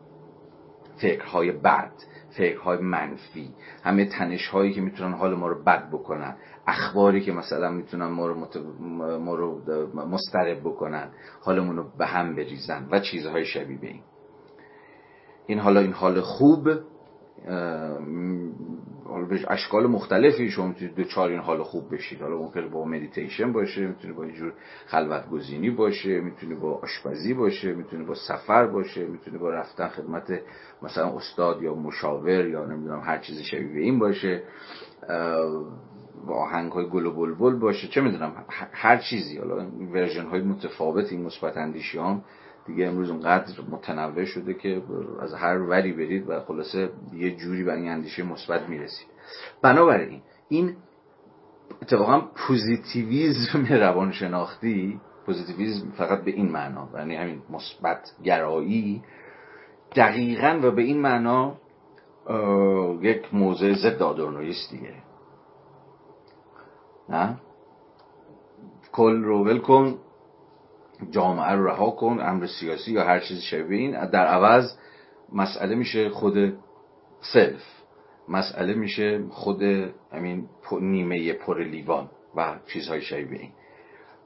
فکرهای بد فکرهای منفی همه تنش هایی که می‌تونن حال ما رو بد بکنن اخباری که مثلا می‌تونن ما رو, مت... ما رو مسترب بکنن حالمون رو به هم بریزن و چیزهای شبیه به این. این حالا این حال خوب حالا به اشکال مختلفی شما می‌تونید دچار این حال خوب بشید. حالا ممکنه با مدیتیشن باشه می‌تونه با جور خلوت گزینی باشه می‌تونه با آشپزی باشه می‌تونه با سفر باشه می‌تونه با رفتن خدمت مثلا استاد یا مشاور یا نمی‌دونم هر چیزی شبیه این باشه. با آهنگ های گل و بلبل باشه چه می‌دونم هر چیزی. حالا version های متفاوت مثبت اندیشی دیگه امروز اونقدر متنوع شده که از هر وری برید و خلاصه یه جوری به این اندیشه مثبت می‌رسید. بنابراین این اتفاقا پوزیتیویزم (laughs) روانشناختی پوزیتیویزم فقط به این معنا یعنی همین مثبت گرایی دقیقا و به این معنا یک موضع ضد آدورنویست دیگه. نه؟ کل رو ول جامعه رو رها کن امر سیاسی یا هر چیز شبیه این. در عوض مسئله میشه خود سلف. مسئله میشه خود همین نیمه پر لیوان و چیزهای شبیه این.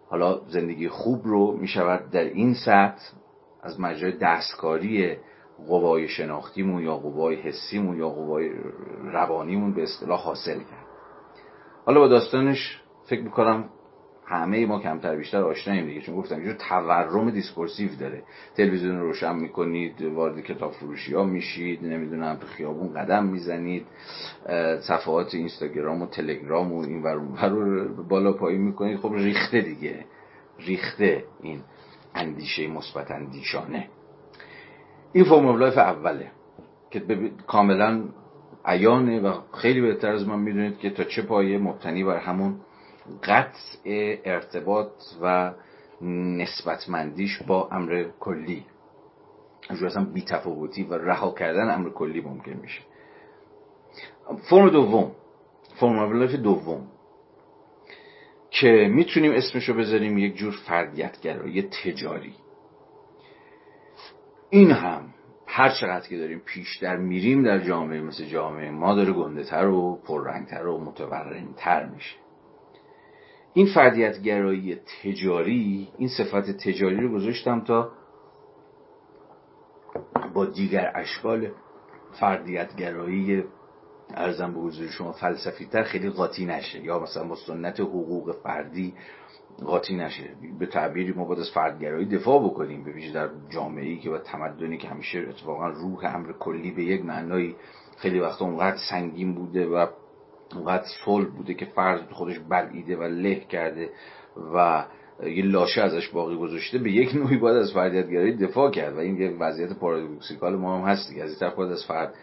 حالا زندگی خوب رو می‌شود در این سطح از مجرای دستکاری قوای شناختیمون یا قوای حسیمون یا قوای روانیمون به اصطلاح حاصل کرد. حالا با داستانش فکر می‌کنم همه ما کمتر بیشتر آشناییم دیگه. چون گفتم یه تورم discursive داره. تلویزیون رو روشن می‌کنید وارد کتاب فروشی ها میشید نمی‌دونم تو خیابون قدم می‌زنید. صفحات اینستاگرام و تلگرام و این ور رو بالا پایین می‌کنید. خب ریخته دیگه. ریخته این اندیشه مثبت اندیشانه. این form of life اوله که کاملا عیانه و خیلی بهتر از من می‌دونید که تا چه پایه مبتنی بر همون قطع ارتباط و نسبتمندیش با امر کلی. اصلا بیتفاوتی و رها کردن امر کلی ممکن میشه. فرم دوم. فرم دوم. که می‌تونیم اسمشو بذاریم یک جور فردیتگرایی تجاری. این هم هر چقدر که داریم پیشتر میریم در جامعه مثل جامعه ما داره گنده تر و پررنگتر و متورنتر میشه. این فردیتگرایی تجاری این صفت تجاری رو گذاشتم تا با دیگر اشکال فردیتگرایی ارزم به حضور شما فلسفی تر خیلی قاطی نشه. یا مثلا با سنت حقوق فردی قاطی نشه. به تعبیری ما باید از فردگرایی دفاع بکنیم. به ویژه در جامعه ای که و تمدنی که همیشه اتفاقا روح امر کلی به یک معنایی خیلی وقتا اونقدر سنگین بوده و اونقدر صلح بوده که فرد خودش بلعیده و له کرده و یه لاشه ازش باقی گذاشته به یک نوعی باید از فردیتگرایی دفاع کرد و این یک وضعیت پارادوکسیکال ما هم هست دیگه. از این طرف باید از فرد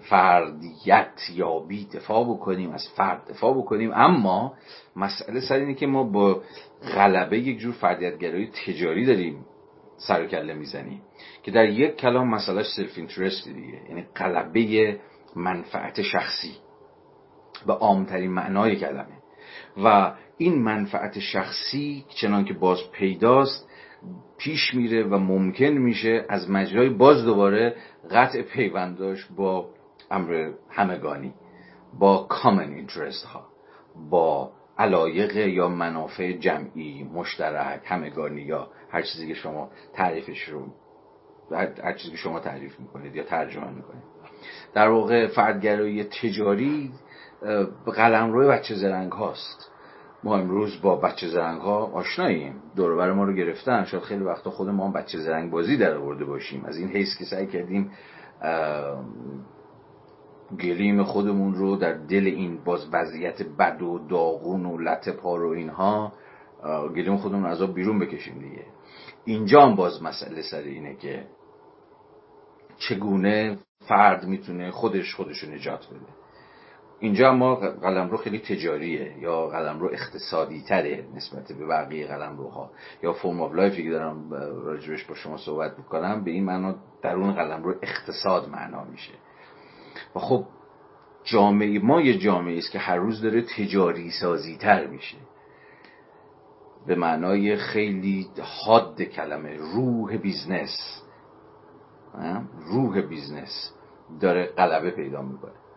فردیت یابی دفاع بکنیم از فرد دفاع بکنیم. اما مسئله سر اینه که ما با غلبه یک جور فردیتگرایی تجاری داریم سر کله می‌زنیم که در یک کلام مسئله سلف اینترست دیگه یعنی غلبه منفعت شخصی. به عامترین معنای کلمه. و این منفعت شخصی چنان که باز پیداست پیش میره و ممکن میشه از مجرای باز دوباره قطع پیونداش با امر همگانی با کامن اینترست ها با علایق یا منافع جمعی مشترک همگانی یا هر چیزی که شما تعریفش رو هر چیزی که شما تعریف می‌کنید یا ترجمه می‌کنید. در واقع فردگرایی تجاری قلم روی بچه زرنگ هاست. ما امروز با بچه زرنگ ها آشناییم. دوربر ما رو گرفتن. شاید خیلی وقتا خود ما هم بچه زرنگ بازی در آورده باشیم. از این حیث که سعی کردیم گلیم خودمون رو در دل این باز وضعیت بد و داغون و لت و پار و اینها گلیم خودمون از آب بیرون بکشیم دیگه. اینجا هم باز مسئله سر اینه که چگونه فرد می‌تونه خودش خودش رو نجات بده. اینجا ما قلمرو خیلی تجاریه یا قلمرو اقتصادی تره نسبت به بقیه قلمروها یا form of life ی که دارم راجبش با شما صحبت می‌کنم به این معنا درون قلمرو اقتصاد معنا میشه. و خب جامعه ما یه جامعه است که هر روز داره تجاری سازی تر میشه. به معنای خیلی حاد کلمه روح بیزنس. روح بیزنس داره غلبه پیدا می‌کنه.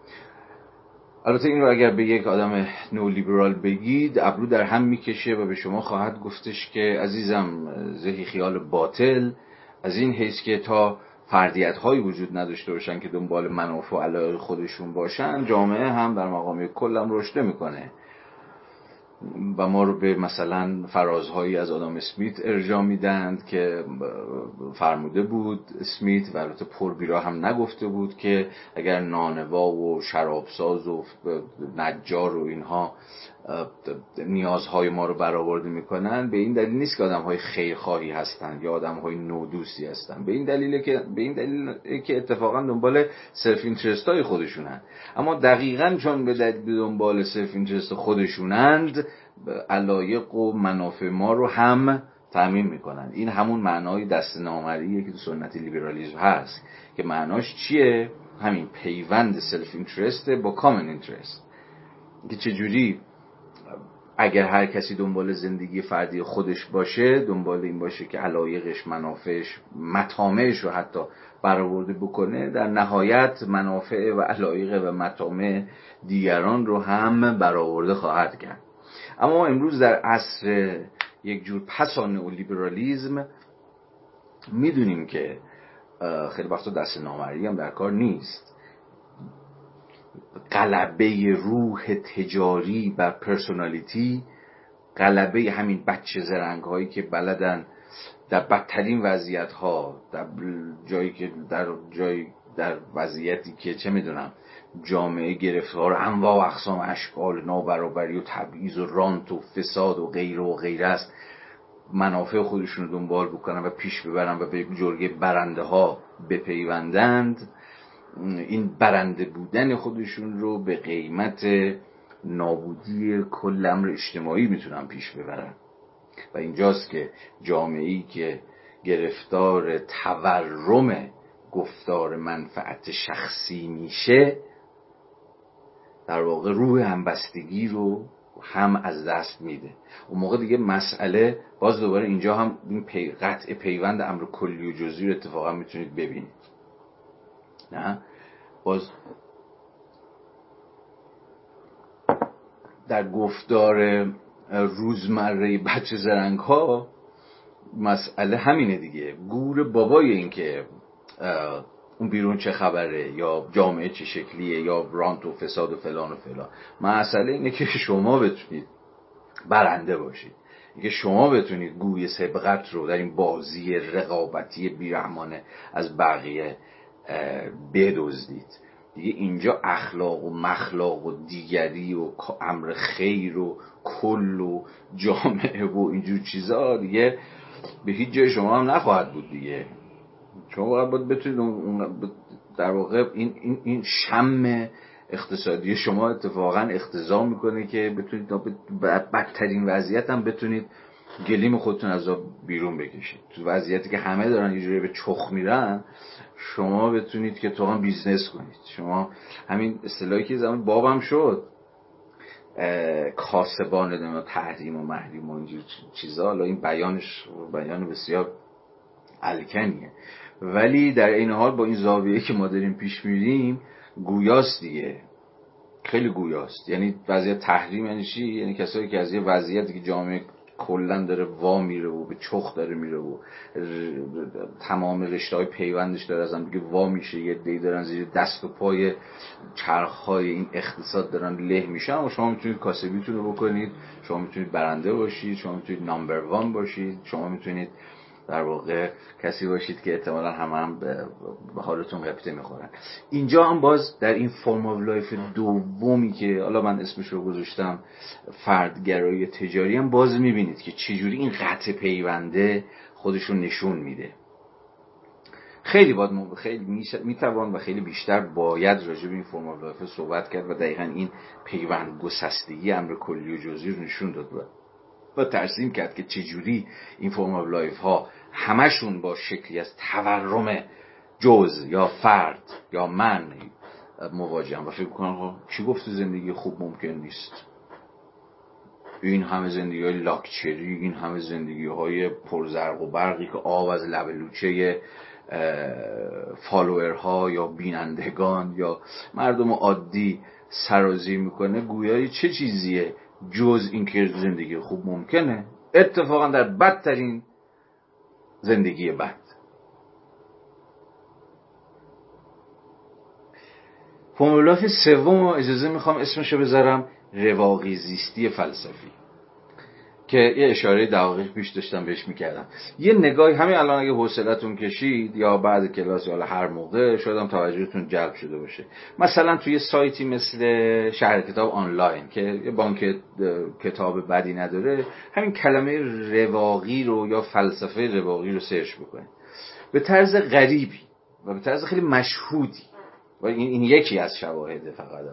البته این رو اگر به یک آدم نولیبرال بگید ابرو در هم می‌کشه و به شما خواهد گفتش که عزیزم زهی خیال باطل از این حیث که تا فردیت هایی وجود نداشته باشن که دنبال منافع و علایق خودشون باشن جامعه هم در مقامی کلم رشد نمی‌کنه. و ما رو به مثلا فرازهایی از آدم اسمیت ارجا میدند که فرموده بود اسمیت و البته پربیرا هم نگفته بود که اگر نانوا و شرابساز و نجار و اینها نیازهای ما رو برآورده می‌کنن. به این دلیل نیست که آدم های خیرخواهی هستن یا آدم های نودوستی هستن. به این دلیل که به این دلیل که اتفاقا دنبال self-interest های خودشونن. اما دقیقا چون به دنبال self-interest خودشونند علایق و منافع ما رو هم تأمین می‌کنن. این همون معنای دست نامرئیه که تو سنت لیبرالیزم هست که معناش چیه؟ همین پیوند self-interest با common interest که چجوری اگر هر کسی دنبال زندگی فردی خودش باشه دنبال این باشه که علایقش منافعش مطامعش رو حتی برآورده بکنه در نهایت منافع و علایق و مطامع دیگران رو هم برآورده خواهد کرد. اما امروز در عصر یک جور پسان و لیبرالیزم می‌دونیم که خیلی وقتا دست نامری هم در کار نیست. قلبه روح تجاری و پرسونالیتی قلبه همین بچه زرنگ هایی که بلدن در بدترین وضعیت ها در جایی که در جایی در وضعیتی که چه می‌دونم جامعه گرفتار انواع و اقسام اشکال نابرابری و تبعیض و رانت و فساد و غیر و غیر است. منافع خودشون رو دنبال بکنن و پیش ببرن و به جرگه برنده ها بپیوندند. این برنده بودن خودشون رو به قیمت نابودی کل امر اجتماعی می‌تونن پیش ببرن. و اینجاست که جامعه ای که گرفتار تورم گفتار منفعت شخصی میشه در واقع روح همبستگی رو هم از دست میده. اون موقع دیگه مسئله باز دوباره اینجا هم این پی قطع پیوند امر کلی و جزئی رو اتفاقا می‌تونید ببینید. نه. باز در گفتار روزمره بچه زرنگ ها مسئله همینه دیگه. گور بابای این که اون بیرون چه خبره یا جامعه چه شکلیه یا رانت و فساد و فلان و فلان. مسئله اینه که شما بتونید برنده باشید. اینکه شما بتونید گوی سبقت رو در این بازی رقابتی بیرحمانه از بقیه بدزدید. دیگه اینجا اخلاق و مخلاق و دیگری و امر خیر و کل و جامعه و اینجور چیزا دیگه به هیچ جای شما هم نخواهد بود دیگه. شما باید بتونید در واقع این, این, این شم اقتصادی شما اتفاقا اختزام می‌کنه که بتونید بدترین وضعیت هم بتونید گلیم خودتون از بیرون بکشید. تو وضعیتی که همه دارن یه به چخ میرن شما بتونید که توش هم بیزنس کنید. شما همین اصطلاحی که زمان بابم شد کاسبان و تحریم و محریم و اینجور چیزا. حالا این بیانش بیان بسیار الکنیه. ولی در عین حال با این زاویه که ما داریم پیش میریم گویاست دیگه. خیلی گویاست. یعنی وضعیت تحریم یعنی چی؟ یعنی کسایی که از یه وضعیتی که جامعه کلا داره وا میره و به چخ داره میره و تمام رشته های پیوندش داره از هم دیگه وا میشه یه عده‌ای دارن زیر دست و پای چرخ های این اقتصاد دارن له میشن. و شما می‌تونید کاسبیتون رو بکنید شما می‌تونید برنده باشید شما می‌تونید number one باشید شما می‌تونید در واقع کسی باشید که احتمالا همه هم به حالتون غبطه می‌خورن. اینجا هم باز در این form of life دومی که حالا من اسمش رو گذاشتم فردگرایی تجاری هم باز می‌بینید که چجوری این قطع پیونده خودشون نشون میده. خیلی باید خیلی می‌توان و خیلی بیشتر باید راجع به این فرم صحبت کرد و دقیقا این پیوند گسستگی امر کلی و جزئی رو نشون داد و ترسیم کرد که چجوری این form of life ها همشون با شکلی از تورم جزء یا فرد یا من مواجهم و فکر کنم کی گفت زندگی خوب ممکن نیست؟ این همه زندگی های لاکچری این همه زندگی های پرزرق و برقی که آب از لب لوچه فالوورها یا بینندگان یا مردم عادی سرازی می‌کنه گویای چه چیزیه جز اینکه زندگی خوب ممکنه اتفاقا در بدترین زندگی بد فرمولاف سوم اجازه می‌خوام اسمشو بذارم رواقی زیستی فلسفی. که یه اشاره دقیق پیش داشتم بهش می‌کردم. یه نگاهی همین الان اگه حوصلتون کشید یا بعد کلاس یا هر موقع شاید هم توجهتون جلب شده باشه. مثلا توی سایتی مثل شهر کتاب آنلاین که یه بانک کتاب بدی نداره همین کلمه رواقی رو یا فلسفه رواقی رو سرچ بکنید. به طرز غریبی و به طرز خیلی مشهودی. و این, یکی از شواهد فقط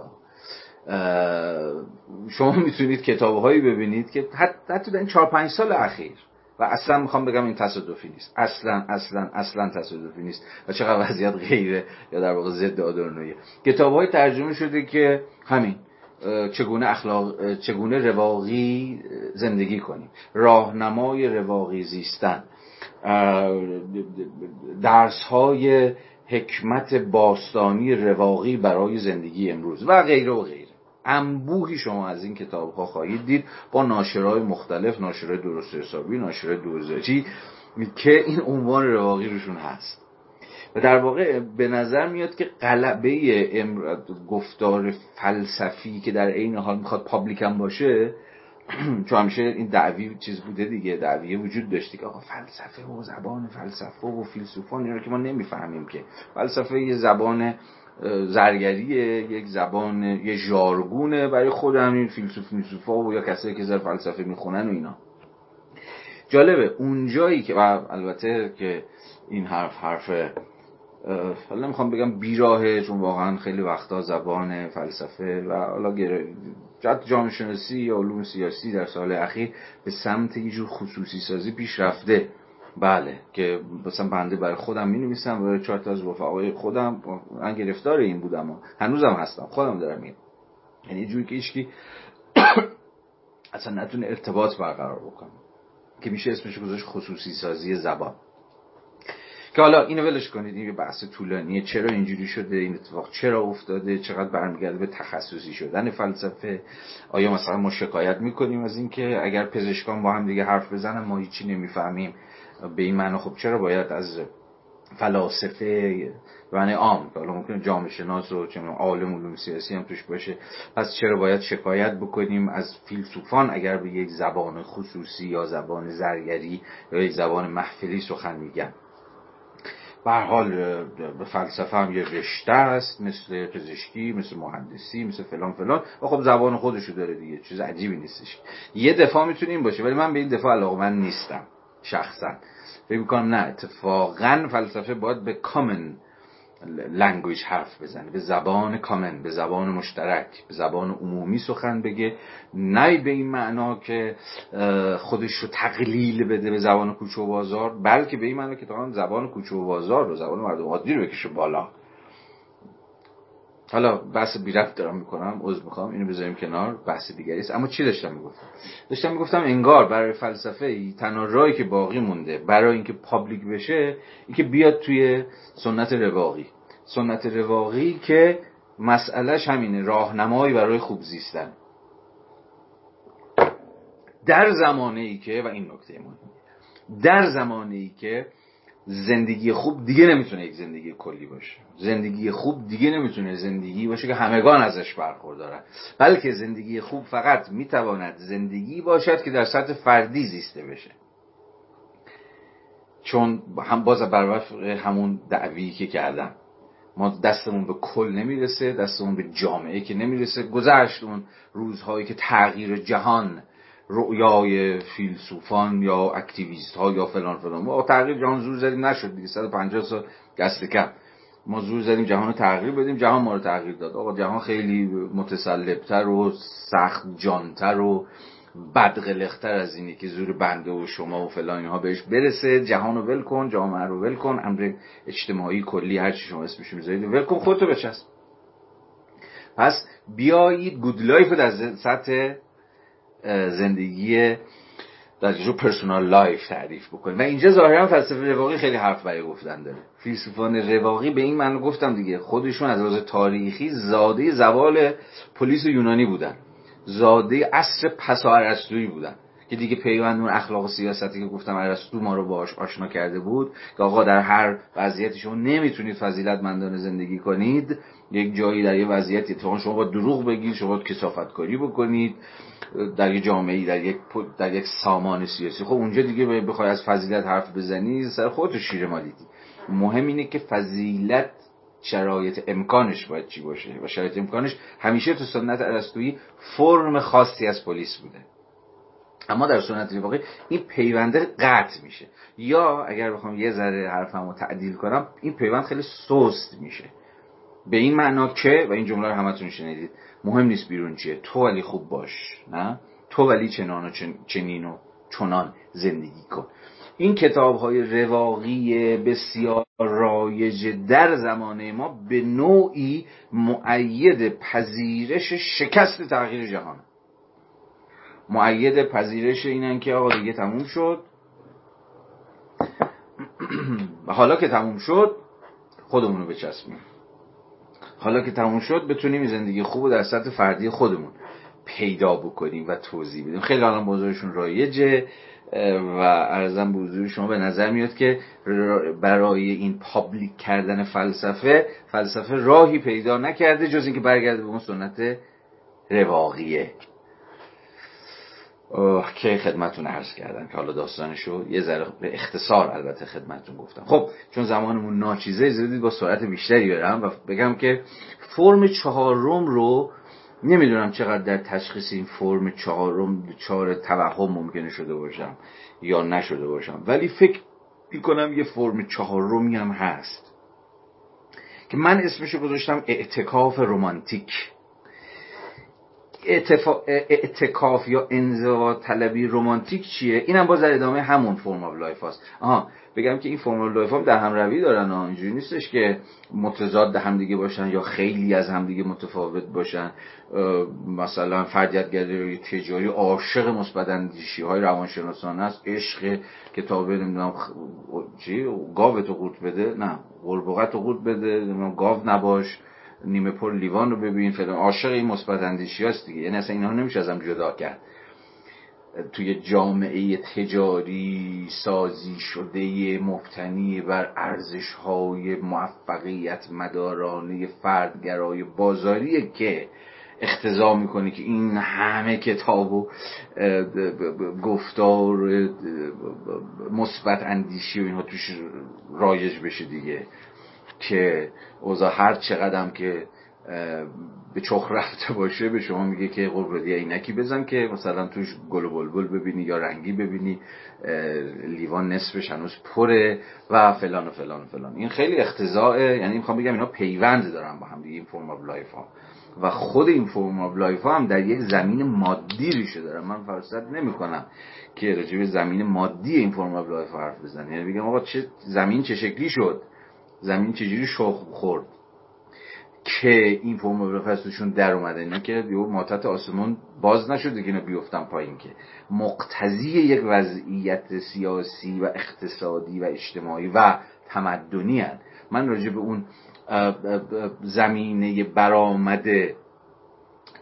شما می‌تونید کتاب هایی ببینید که حتی در این چهار پنج سال اخیر. و اصلا می‌خوام بگم این تصادفی نیست. اصلا اصلا اصلا تصادفی نیست. و چقدر وضعیت غیره یا در واقع ضد آدورنویه. کتاب های ترجمه شده که همین چگونه اخلاق چگونه رواقی زندگی کنیم. راهنمای رواقی زیستن. درس های حکمت باستانی رواقی برای زندگی امروز. و غیره و غیره. انبوهی شما از این کتاب ها خواهید دید با ناشرهای مختلف ناشرهای درست حسابی ناشرهای دوزاجی که این عنوان رواقی روشون هست. و در واقع به نظر میاد که قلبه گفتار فلسفی که در عین حال می‌خواد پابلیکم باشه (clears throat) چون همیشه این دعوی چیز بوده دیگه دعویه وجود داشتی که آقا فلسفه و زبان فلسفه و فیلسوفان اینا که ما نمی‌فهمیم که. فلسفه یه زبان زرگریه یک زبان یه ژارگونه برای خود همین فیلسوف فیلسوفا و یا کسایی که زر فلسفه می‌خونن و اینا. جالبه اونجایی که و البته که این حرف حرف حالا نمی‌خوام بگم بیراهه چون واقعا خیلی وقتا زبان فلسفه و حالا جد جامعه شناسی یا علوم سیاسی در سال اخیر به سمت یه جور خصوصی سازی پیش رفته بله که مثلا بنده برای خودم می نویسم و چهار تا از رفقای خودم من گرفتار این بودم و هنوزم هستم خودم دارم میگم یعنی جوری که ایشکی (coughs) اصلا نتونه ارتباط برقرار بکنه که میشه اسمش گذاشت خصوصی سازی زبان. که حالا اینو ولش کنید این بحث طولانیه. چرا اینجوری شده این اتفاق چرا افتاده چقدر برمیگرده به تخصصی شدن فلسفه؟ آیا مثلا ما شکایت می‌کنیم از اینکه اگر پزشکان با هم دیگه حرف بزنن ما هیچی نمی‌فهمیم؟ به این معنی خب چرا باید از فلاسفه معنی عام حالا ممکنه جامعه شناس و چه عالم علوم سیاسی هم توش باشه پس چرا باید شکایت بکنیم از فیلسوفان اگر به یک زبان خصوصی یا زبان زرگری یا یک زبان محفلی سخن میگن؟ به حال به فلسفه هم یه رشته است مثل پزشکی مثل مهندسی مثل فلان فلان و خب زبان خودشو داره دیگه چیز عجیبی نیستش. یه دفاع می‌تونه این باشه ولی من به این دفاع علاقه من نیستم. شخصا. فکر می‌کنم نه اتفاقا فلسفه باید به کامن لنگویج حرف بزنه به زبان کامن به زبان مشترک به زبان عمومی سخن بگه. نه به این معنا که خودش رو تقلیل بده به زبان کوچه و بازار بلکه به این معنا که تا زبان کوچه و بازار رو زبان مردم عادی رو بکشه بالا حالا بحث بیرفت دارم می‌کنم عذر می‌خوام اینو بذاریم کنار بحث دیگری است. اما چی داشتم می‌گفتم؟ داشتم می‌گفتم انگار برای فلسفه تنها راهی که باقی مونده برای اینکه پابلیک بشه اینکه بیاد توی سنت رواقی. سنت رواقی که مسئلهش همینه راهنمایی برای خوب زیستن. در زمانه ای که و این نکته مهم در زمانه ای که زندگی خوب دیگه نمی‌تونه یک زندگی کلی باشه. زندگی خوب دیگه نمی‌تونه زندگی باشه که همگان ازش برخوردارن. بلکه زندگی خوب فقط می‌تواند زندگی باشد که در سطح فردی زیسته بشه. چون هم باز بر همون دعوی که کردم. ما دستمون به کل نمی‌رسه دستمون به جامعه که نمی‌رسه. گذشت اون روزهایی که تغییر جهان رؤیای فیلسوفان یا اکتیویست ها یا فلان فلان. ما تغییر جهان زور زدیم نشد دیگه. 150 سال گست کم. ما زور زدیم جهان رو تغییر بدیم جهان ما رو تغییر داد. آقا جهان خیلی متصلب‌تر و سخت جانتر و بدقلق‌تر از اینی که زور بنده و شما و فلان ها بهش برسه. جهان رو ول کن جامعه رو ول کن. امر اجتماعی کلی هر چی شما اسمش می‌ذارید ول کن خودتو بچسب. پس بیایید good life در سطح زندگی در جو personal life تعریف بکنیم. و اینجا ظاهرا فلسفه رواقی خیلی حرف برای گفتن داره. فیلسوفان رواقی به این معنی گفتم دیگه. خودشون از لحاظ تاریخی زاده زوال پلیس یونانی بودن. زاده عصر پسا بودن. که دیگه پیوند اون اخلاق و سیاستی که گفتم ارسطو ما رو باش آشنا کرده بود که آقا در هر وضعیتی شما نمی‌تونید فضیلت مندانه زندگی کنید یک جایی در یه وضعیتی تو شما با دروغ بگید شما با کسافت کاری بکنید در یک جامعه در یک در یک سامان سیاسی. خب اونجا دیگه بخوای از فضیلت حرف بزنی سر خودت شیر مالیدی مهم اینه که فضیلت شرایط امکانش باید چی باشه؟ و شرایط امکانش همیشه تو سنت ارسطویی فرم خاصی از پلیس بوده. اما در سنت واقعی این پیونده قطع میشه. یا اگر بخوام یه ذره حرفمو تعدیل کنم این پیوند خیلی سست میشه. به این معنا که و این جمله رو همتون شنیدید مهم نیست بیرون چیه. تو ولی خوب باش نه؟ تو ولی چنان و چنین و چنان زندگی کن. این کتاب های رواقی بسیار رایج در زمانه ما به نوعی معید پذیرش شکست تغییر جهان. معید پذیرش اینن که آقا دیگه تموم شد. (clears throat) حالا که تموم شد خودمونو بچسبیم. حالا که تموم شد بتونیم زندگی خوب در سطح فردی خودمون پیدا بکنیم و توضیح بدیم. خیلی الان بزرگشون رایجه و ارزم به حضور شما به نظر میاد که برای این پابلیک کردن فلسفه فلسفه راهی پیدا نکرده جز اینکه برگرده به اون سنت رواقیه. که خدمتون عرض کردم که حالا داستانشو یه ذره به اختصار البته خدمتون گفتم. خب چون زمانمون ناچیزه زدید با سرعت بیشتری برم و بگم که فرم چهارم رو نمی‌دونم چقدر در تشخیص این فرم چهارم چهار توهم ممکنه شده باشم یا نشده باشم. ولی فکر می‌کنم یه فرم چهارمی هم هست که من اسمشو گذاشتم اعتکاف رومانتیک اعتکاف یا انزوا طلبی رومانتیک چیه؟ اینم باز در ادامه همون form of life هست آها بگم که این form of life هم در هم روی دارن اینجوری نیستش که متضاد همدیگه باشن یا خیلی از همدیگه متفاوت باشن. مثلا فردیتگری تجاری عاشق مثبت اندیشی های روانشناسانه است. عشق کتاب نمی‌دونم چی؟ گاو تو قورت بده. نه قربوقت تو قورت بده. گاو نباش. نیمه پر لیوان رو ببین فلان عاشق این مثبت اندیشی هست دیگه. یعنی اصلا اینها نمیشه ازم جدا کرد. توی جامعه تجاری سازی شده مبتنی بر ارزش های موفقیت مدارانه فردگرای بازاریه که اقتضا می‌کنه که این همه کتاب و گفتار مثبت اندیشی و اینها توش رایج بشه دیگه. که اوضاع هر چقدر که به چخ رفته باشه به شما میگه که خب برو یه عینکی بزن که مثلا توش گل و بلبل ببینی یا رنگی ببینی لیوان نصفش هنوز پره و فلان و فلان و فلان. این خیلی اقتضائه یعنی می‌خوام بگم اینا پیوند دارن با هم دیگه این form of life ها. و خود این form of life ها هم در یک زمین مادی ریشه دارن من فرصت نمی کنم که راجع زمین مادی این form of life حرف بزنم. یعنی بگم آقا چه زمین چه شکلی شد؟ زمین چجوری شخم خورد. که این فرم توشون در اومده. اینا که یه مرتبه آسمون باز نشده که اینا بیفتن پایین که. مقتضی یک وضعیت سیاسی و اقتصادی و اجتماعی و تمدنی‌ان. من راجع به اون زمینه برآمده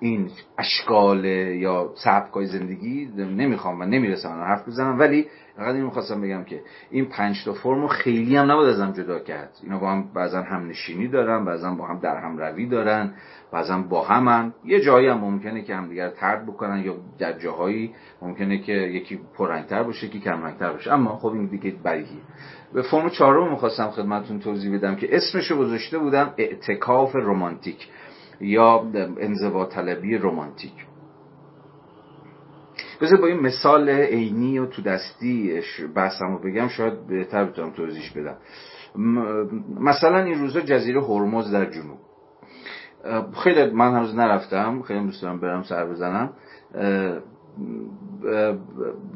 این اشکال یا سبکای زندگی نمی‌خوام و نمی‌رسم حرف بزنم ولی فقط اینو خواستم بگم که این پنج تا فرم خیلی هم نباید ازم جدا کرد. اینا با هم بعضا هم نشینی دارن بعضا با هم در هم روی دارن بعضا با هم یه جایی هم ممکنه که همدیگر ترد بکنن یا در جاهایی ممکنه که یکی پررنگتر باشه یکی کم رنگتر باشه. اما خب این دیگه بدیهی به فرم چهارم می‌خواستم خدمتتون توضیح بدم که اسمشو گذاشته بودم اعتکاف رومانتیک یا انزوا طلبی رومانتیک بذار با این مثال عینی و تو دستی بحثم رو بگم شاید بهتر بتونم توضیح بدم. مثلا این روزا جزیره هرمز در جنوب. خیلی من هنوز نرفتم خیلی دوست برم سر بزنم.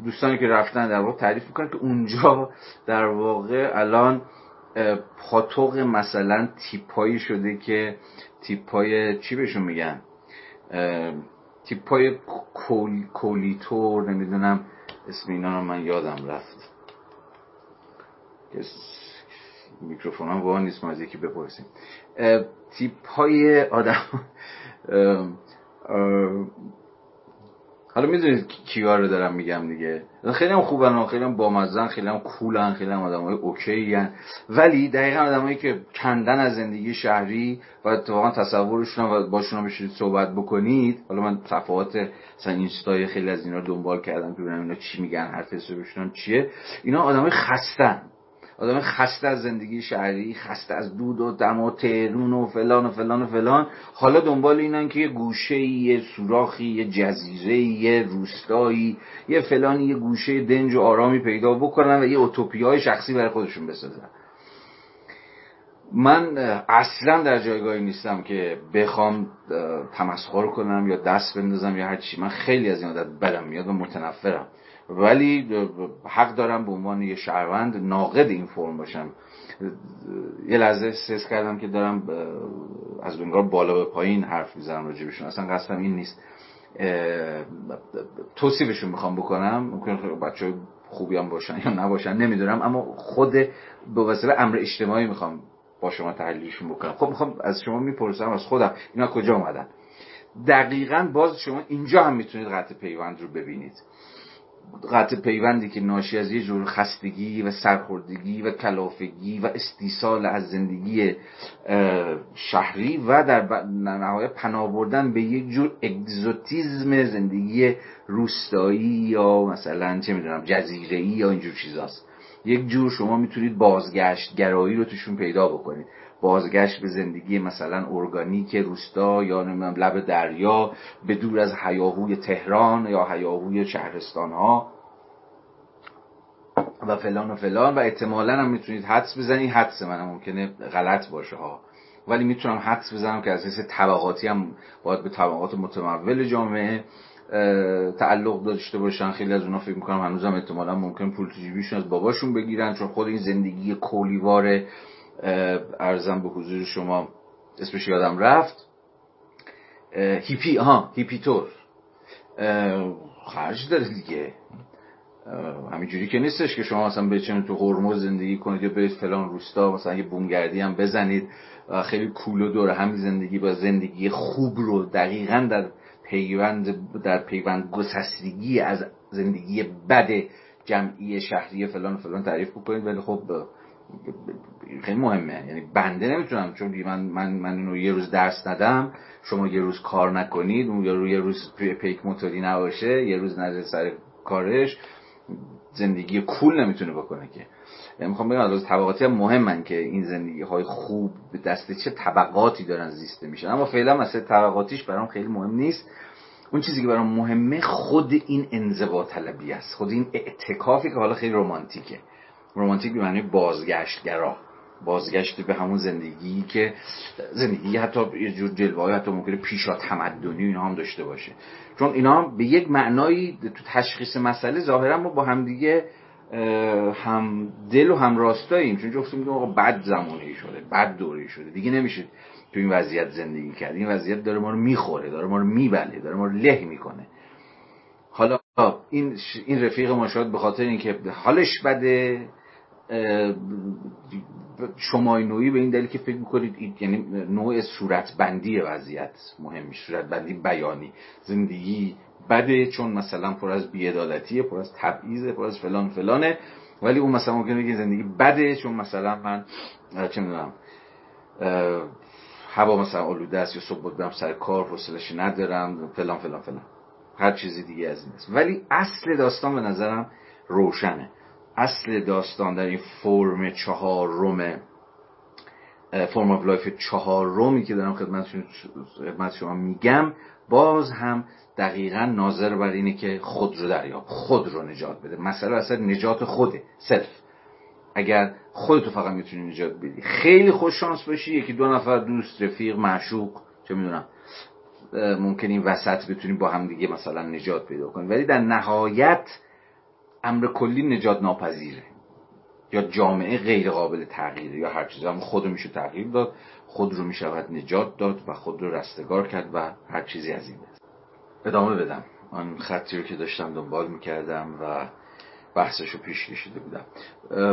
دوستانی که رفتن در واقع تعریف می‌کنن که اونجا در واقع الان پاتوق مثلا تیپایی شده که تیپای چی بهشون میگن؟ تیپای کول، کولیتور نمی‌دونم. اسم اینا رو من یادم رفت. میکروفون هم واقعا نیست ما از یکی بپرسیم. تیپ های آدم حالا می‌دونید کیا رو دارم میگم دیگه. خیلی هم خوبن خیلی هم بامزن خیلی هم کولن خیلی هم آدم های اوکی هن. ولی دقیقا آدمایی که کندن از زندگی شهری و اتفاقا تصورشون و باشون بشید صحبت بکنید. حالا من صفحات مثلا اینستای خیلی از اینا دنبال کردم که ببینم اینا چی میگن حرف حسابشون چیه. اینا آدمای خستن آدم خسته از زندگی شهری خسته از دود و دم و تهرون و فلان و فلان و فلان. حالا دنبال اینن که یه گوشه یه سوراخی یه جزیره یه روستایی یه فلانی یه گوشه دنج و آرامی پیدا بکنن و یه اوتوپی های شخصی برای خودشون بسازن. من اصلا در جایگاهی نیستم که بخوام تمسخر کنم یا دست بندازم یا هر چی. من خیلی از این عادت بدم میاد و متنفرم. ولی حق دارم به عنوان یه شهروند ناقد این فرم باشم. یه لحظه سس کردم که دارم از انگار بالا به پایین حرف می‌زنم راجبشون اصلا قصدم این نیست. توصیفشون می‌خوام بکنم. ممکن بچه خوبی هم باشن یا نباشن نمی‌دونم. اما خود به وسیله امر اجتماعی می‌خوام با شما تحلیلشون بکنم. خب می‌خوام از شما می‌پرسم از خودم. اینا کجا اومدن؟ دقیقا باز شما اینجا هم می‌تونید قطع پیوند رو ببینید. قطع پیوندی که ناشی از یه جور خستگی و سرخوردگی و کلافگی و استیصال از زندگی شهری و در نهایت پناه بردن به یک جور اگزوتیزم زندگی روستایی یا مثلا چه می‌دونم جزیره یا اینجور چیزاست. یک جور شما می‌تونید بازگشت گرایی رو توشون پیدا بکنید. بازگشت به زندگی مثلا ارگانیک روستا یا نمی‌دونم لب دریا به دور از هیاهوی تهران یا هیاهوی شهرستان ها و فلان و فلان. و احتمالا هم می‌تونید حدس بزنید. حدس من ممکنه غلط باشه ها. ولی می‌تونم حدس بزنم که از حیث طبقاتی هم باید به طبقات متمول جامعه تعلق داشته باشن. خیلی از اونا فکر می‌کنم هنوزم احتمالا ممکن پول تو از باباشون بگیرن چون خود این زندگی کولیوار ارزم به حضور شما اسمش یادم رفت. هیپی ها هیپیتور. خرج داره دیگه. همینجوری که نیستش که شما مثلا بچنید تو هرمز زندگی کنید یا برید فلان روستا مثلا یه بومگردی هم بزنید. خیلی کول و دور همین زندگی با زندگی خوب رو دقیقا در پیوند در پیوند گسستگی از زندگی بد جمعی شهری فلان فلان تعریف بکنید. ولی خب خیلی مهمه. یعنی بنده نمی‌تونم چون من من من اینو یه روز درس ندم شما یه روز کار نکنید اون یا یه روز پیک موتوری نباشه یه روز نظر سر کارش زندگی کول نمی‌تونه بکنه که. یعنی می‌خوام بگم از طبقاتی هم مهمن که این زندگی های خوب به دست چه طبقاتی دارن زیسته میشن. اما فعلا مثلا طبقاتیش برام خیلی مهم نیست. اون چیزی که برام مهمه خود این انزوا طلبی است. خود این اعتکافی که حالا خیلی رمانتیکه. رومانتیک به معنی بازگشتگرا. بازگشت به همون زندگی که زندگی حتی یه جور جلوه حتی ممکنه پیشا تمدنی اینا هم داشته باشه. چون اینا به یک معنایی تو تشخیص مسئله ظاهرا ما با همدیگه هم دل و هم راستاییم. چون جفتو میگم آقا بد زمانی شده بد دوره شده. دیگه نمیشه تو این وضعیت زندگی کرد. این وضعیت داره ما رو می‌خوره داره ما رو میبله داره ما رو له می‌کنه. حالا این این رفیق ما شاید به خاطر اینکه حالش بده شما نوعی به این دلیل که فکر می‌کنید یعنی نوع صورت بندی وضعیت مهم صورت بندی بیانی زندگی بده چون مثلا پر از بیعدالتیه پر از تبعیضه پر از فلان فلانه ولی اون مثلا ممکنه بگه زندگی بده چون مثلا من چه می‌دونم هوا مثلا آلوده است یا صبح برم سر کار حوصله‌اش ندارم فلان فلان فلان. هر چیزی دیگه از این است. ولی اصل داستان به نظرم روشنه. اصل داستان در این فرم چهار روم form of life رومی که دارم خدمت شما میگم باز هم دقیقا ناظر بر اینه که خود رو دریاب خود رو نجات بده. مسئله اصلا نجات خوده سلف اگر خودتو فقط می‌تونی نجات بدی. خیلی خوش شانس باشی یکی دو نفر دوست رفیق معشوق چه می‌دونم ممکن این وسط بتونی با هم دیگه مثلا نجات پیدا کنی. ولی در نهایت امر کلی نجات ناپذیره. یا جامعه غیر قابل تغییره یا هر چیزی. هم خود رو میشه تغییر داد خود رو می‌شود نجات داد و خود رو رستگار کرد و هر چیزی از این ادامه بدم. آن خطی رو که داشتم دنبال می‌کردم و بحثش رو پیش کشیده بودم.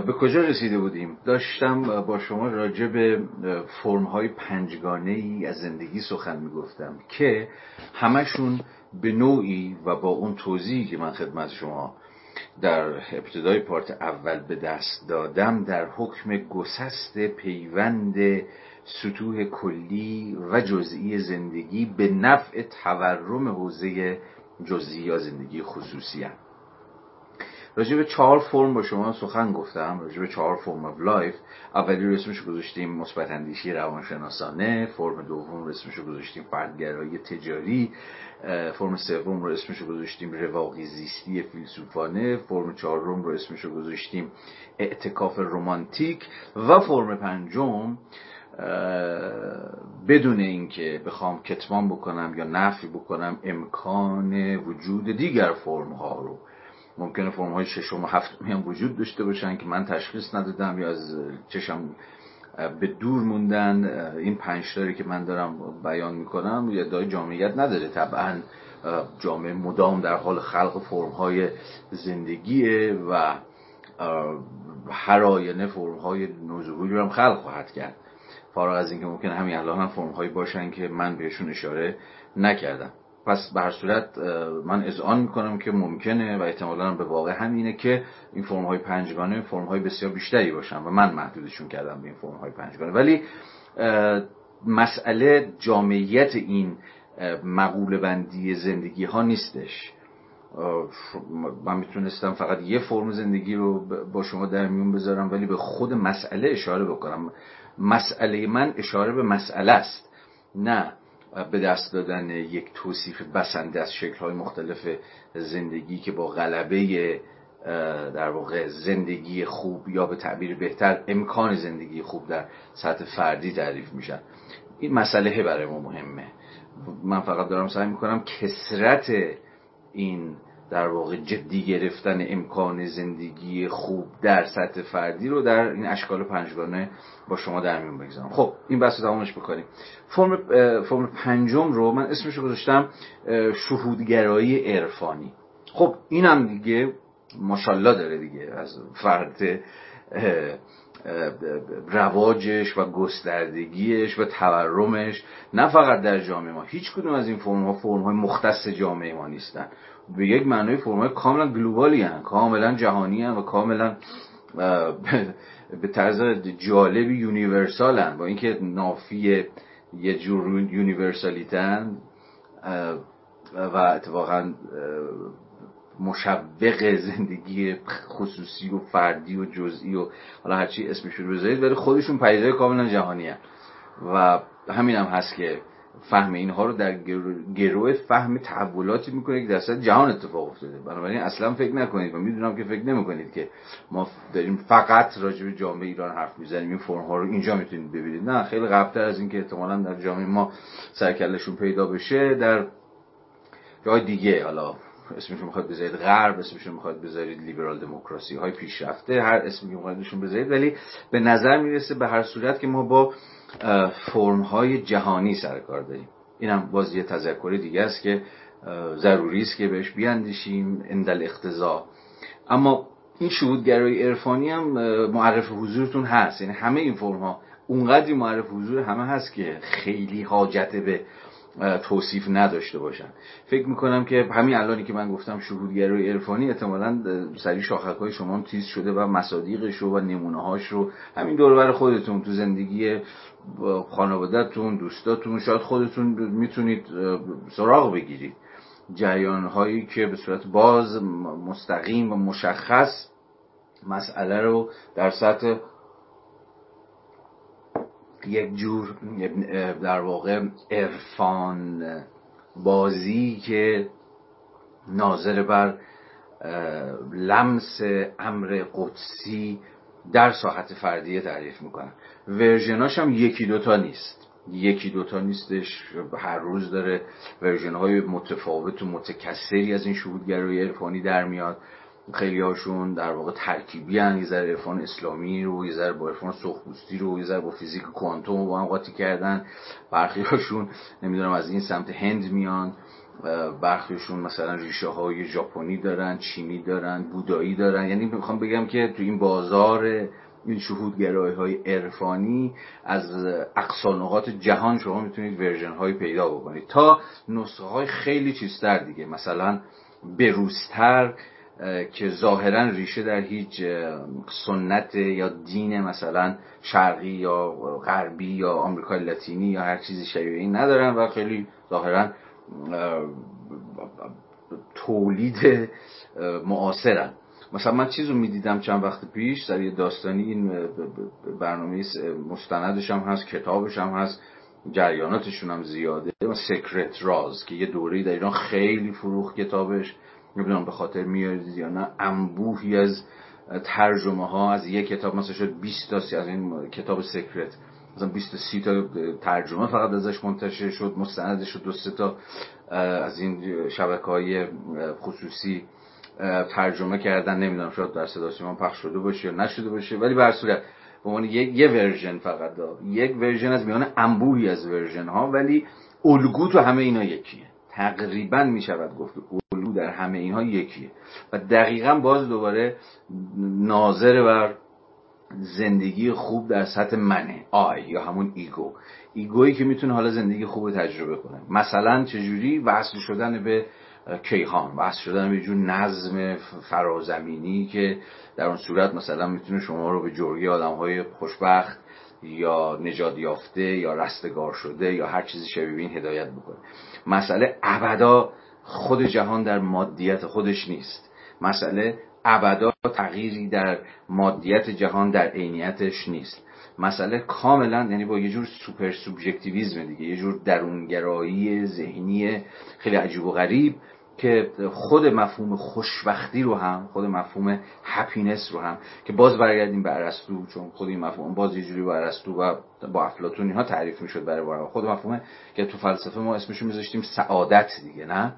به کجا رسیده بودیم؟ داشتم با شما راجع به فرم های پنجگانه ای از زندگی سخن می‌گفتم که همشون به نوعی و با اون توضیحی که من خدمت شما در ابتدای پارت اول به دست دادم در حکم گسست پیوند سطوح کلی و جزئی زندگی به نفع تورم حوزه جزئی یا زندگی خصوصی هم. راجع به چهار فرم با شما سخن گفتم راجع به چهار فرم of life اولی رو اسمش گذاشتیم مثبت اندیشی روانشناسانه. فرم دوم رو اسمش گذاشتیم فردگرایی تجاری. فرم سوم رو اسمش گذاشتیم رواقی زیستی فیلسوفانه. فرم چهارم رو اسمش گذاشتیم اعتکاف رومانتیک و فرم پنجم بدون اینکه بخوام کتمان بکنم یا نفی بکنم امکان وجود دیگر فرم ها رو ممکنه فرم های ششم و هفتمی هم وجود داشته باشن که من تشخیص ندادم یا از چشم به دور موندن این پنج که من دارم بیان می‌کنم یا دای جامعیت نداره. طبعا جامعه مدام در حال خلق فرم های زندگیه و هر آینه فرم های نوظهوری هم خلق خواهد کرد. فارغ از اینکه ممکنه همین الان هم فرم هایی باشن که من بهشون اشاره نکردم. پس به هر صورت من اذعان می‌کنم که ممکنه و احتمالا به واقع همینه که این فرم های پنجگانه فرم های بسیار بیشتری باشن و من محدودشون کردم به این فرم های پنجگانه. ولی مسئله جامعیت این مقول بندی زندگی ها نیستش من می‌تونستم فقط یه فرم زندگی رو با شما در میون بذارم ولی به خود مسئله اشاره بکنم. مسئله من اشاره به مسئله است. نه به دست دادن یک توصیف بسنده از شکلهای مختلف زندگی که با غلبه در واقع زندگی خوب یا به تعبیر بهتر امکان زندگی خوب در سطح فردی تعریف میشن. این مسئله برای ما مهمه. من فقط دارم سعی می‌کنم کسرت این در واقع جدی گرفتن امکان زندگی خوب در سطح فردی رو در این اشکال پنجگانه با شما در میون بگذارم. خب این بحث تمامش بکنیم. فرم فرم پنجم رو من اسمش رو گذاشتم شهودگرایی عرفانی. خب اینم دیگه ماشاءالله داره دیگه از فرد رواجش و گستردگیش و تورمش نه فقط در جامعه ما هیچ کدوم از این فرم ها فرم های مختص جامعه ما نیستن. به یک معنای فرم های کاملا global ی هن کاملا جهانی هن و کاملا (laughs) به طرز جالبی universal هن با اینکه نافی یه جور universalityن و اتفاقا مشوق زندگی خصوصی و فردی و جزئی و حالا هرچی اسمشون بذارید ولی خودشون پدیده کاملا جهانی هن. و همین هم هست که فهم اینها رو در گروه فهم تحولاتی می‌کنه که در سطح جهان اتفاق افتاده. بنابراین اصلا فکر نکنید و می‌دونم که فکر نمی‌کنید که ما داریم فقط راجع به جامعه ایران حرف می‌زنیم. این فرم ها رو اینجا می‌تونید ببینید. نه خیلی قبلتر از اینکه احتمالا در جامعه ما سرکلشون پیدا بشه در جای دیگه. حالا اسمشون می‌خواد بذارید غرب اسمشون می‌خواد بذارید لیبرال دموکراسی های پیشرفته هر اسمی که می‌خواد بذارید. ولی به نظر می‌رسه به هر صورت که ما با فرم های جهانی سر کار داریم. اینم باز یه تذکر دیگه است که ضروری است که بهش بیاندیشیم اندل اختزا اما این شهودگرایی عرفانی هم معرف حضورتون هست. یعنی همه این فرم ها اونقدری معرف حضور همه هست که خیلی حاجت به توصیف نداشته باشن. فکر می‌کنم که همین الانی که من گفتم شهودگرای عرفانی احتمالا سری شاخک های شما تیز شده و مصادیقش رو و نمونه هاش رو همین دوربر خودتون تو زندگی خانوادهتون دوستاتون شاید خودتون می‌تونید سراغ بگیرید. جریان هایی که به صورت باز مستقیم و مشخص مسئله رو در سطح یک جور در واقع عرفان بازی که ناظر بر لمس امر قدسی در ساحت فردیه تعریف می‌کنن ورژناش هم یکی دوتا نیست. یکی دوتا نیستش. هر روز داره ورژن های متفاوت و متکثری از این شهودگرایی عرفانی در میاد. خیلی هاشون در واقع ترکیبی هن یه ذره عرفان اسلامی رو یه ذره با عرفان سخبوستی رو یه ذره با فیزیک کوانتوم با هم قاطی کردن. برخی هاشون نمی‌دونم از این سمت هند میان. برخیشون مثلا ریشه های ژاپنی دارن چینی دارن بودایی دارن. یعنی می‌خوام بگم که تو این بازار این شهودگرایی های عرفانی از اقصا جهان شما می‌تونید ورژن های پیدا بکنید. تا نسخه های خیلی چیزتر دیگه مثلا بروزتر که ظاهرا ریشه در هیچ سنت یا دین مثلا شرقی یا غربی یا آمریکای لاتینی یا هر چیزی شبیه این ندارن و خیلی ظاهرا تولید معاصرن. مثلا من چیز رو می‌دیدم چند وقت پیش در یه داستانی این برنامه مستندش هم هست کتابش هم هست جریاناتشون هم زیاده سکرت راز که یه دوره در ایران خیلی فروخ کتابش. نمی‌دونم به خاطر میارید یا نه انبوهی از ترجمه ها از یک کتاب مثلا شد 20 تا از این کتاب Secret مثلا 20 تا 30 تا ترجمه فقط ازش منتشر شد مستندش شد دو سه تا از این شبکه های خصوصی ترجمه کردن نمی‌دونم شاید در صدا سیمان پخش شده باشه یا نشده باشه ولی به صورت به عنوان یک یه version فقط دا. یک version از میان انبوهی از version ها ولی الگو تو همه اینا یکیه تقریبا می‌شود گفت در همه اینها یکیه. و دقیقا باز دوباره ناظر بر زندگی خوب در سطح منه I یا همون ego. ego یی که می‌تونه حالا زندگی خوب تجربه کنه. مثلا چجوری وصل شدن به کیهان وصل شدن به جور نظم فرازمینی که در اون صورت مثلا می‌تونه شما رو به جرگه‌ی آدم های خوشبخت یا نجات یافته یا رستگار شده یا هر چیزی شبیه این هدایت بکنه. مسئله ابدا خود جهان در مادیت خودش نیست. مسئله ابدا تغییری در مادیت جهان در عینیتش نیست. مسئله کاملا یعنی با یه جور super subjectivism دیگه یه جور درونگرایی ذهنی خیلی عجیب و غریب که خود مفهوم خوشبختی رو هم خود مفهوم happiness رو هم که باز برگردیم به ارسطو چون خود این مفهوم باز یه جوری با ارسطو و با افلاطون اینها تعریف می‌شد برای خود مفهوم که تو فلسفه ما اسمش میذاشتیم سعادت دیگه نه؟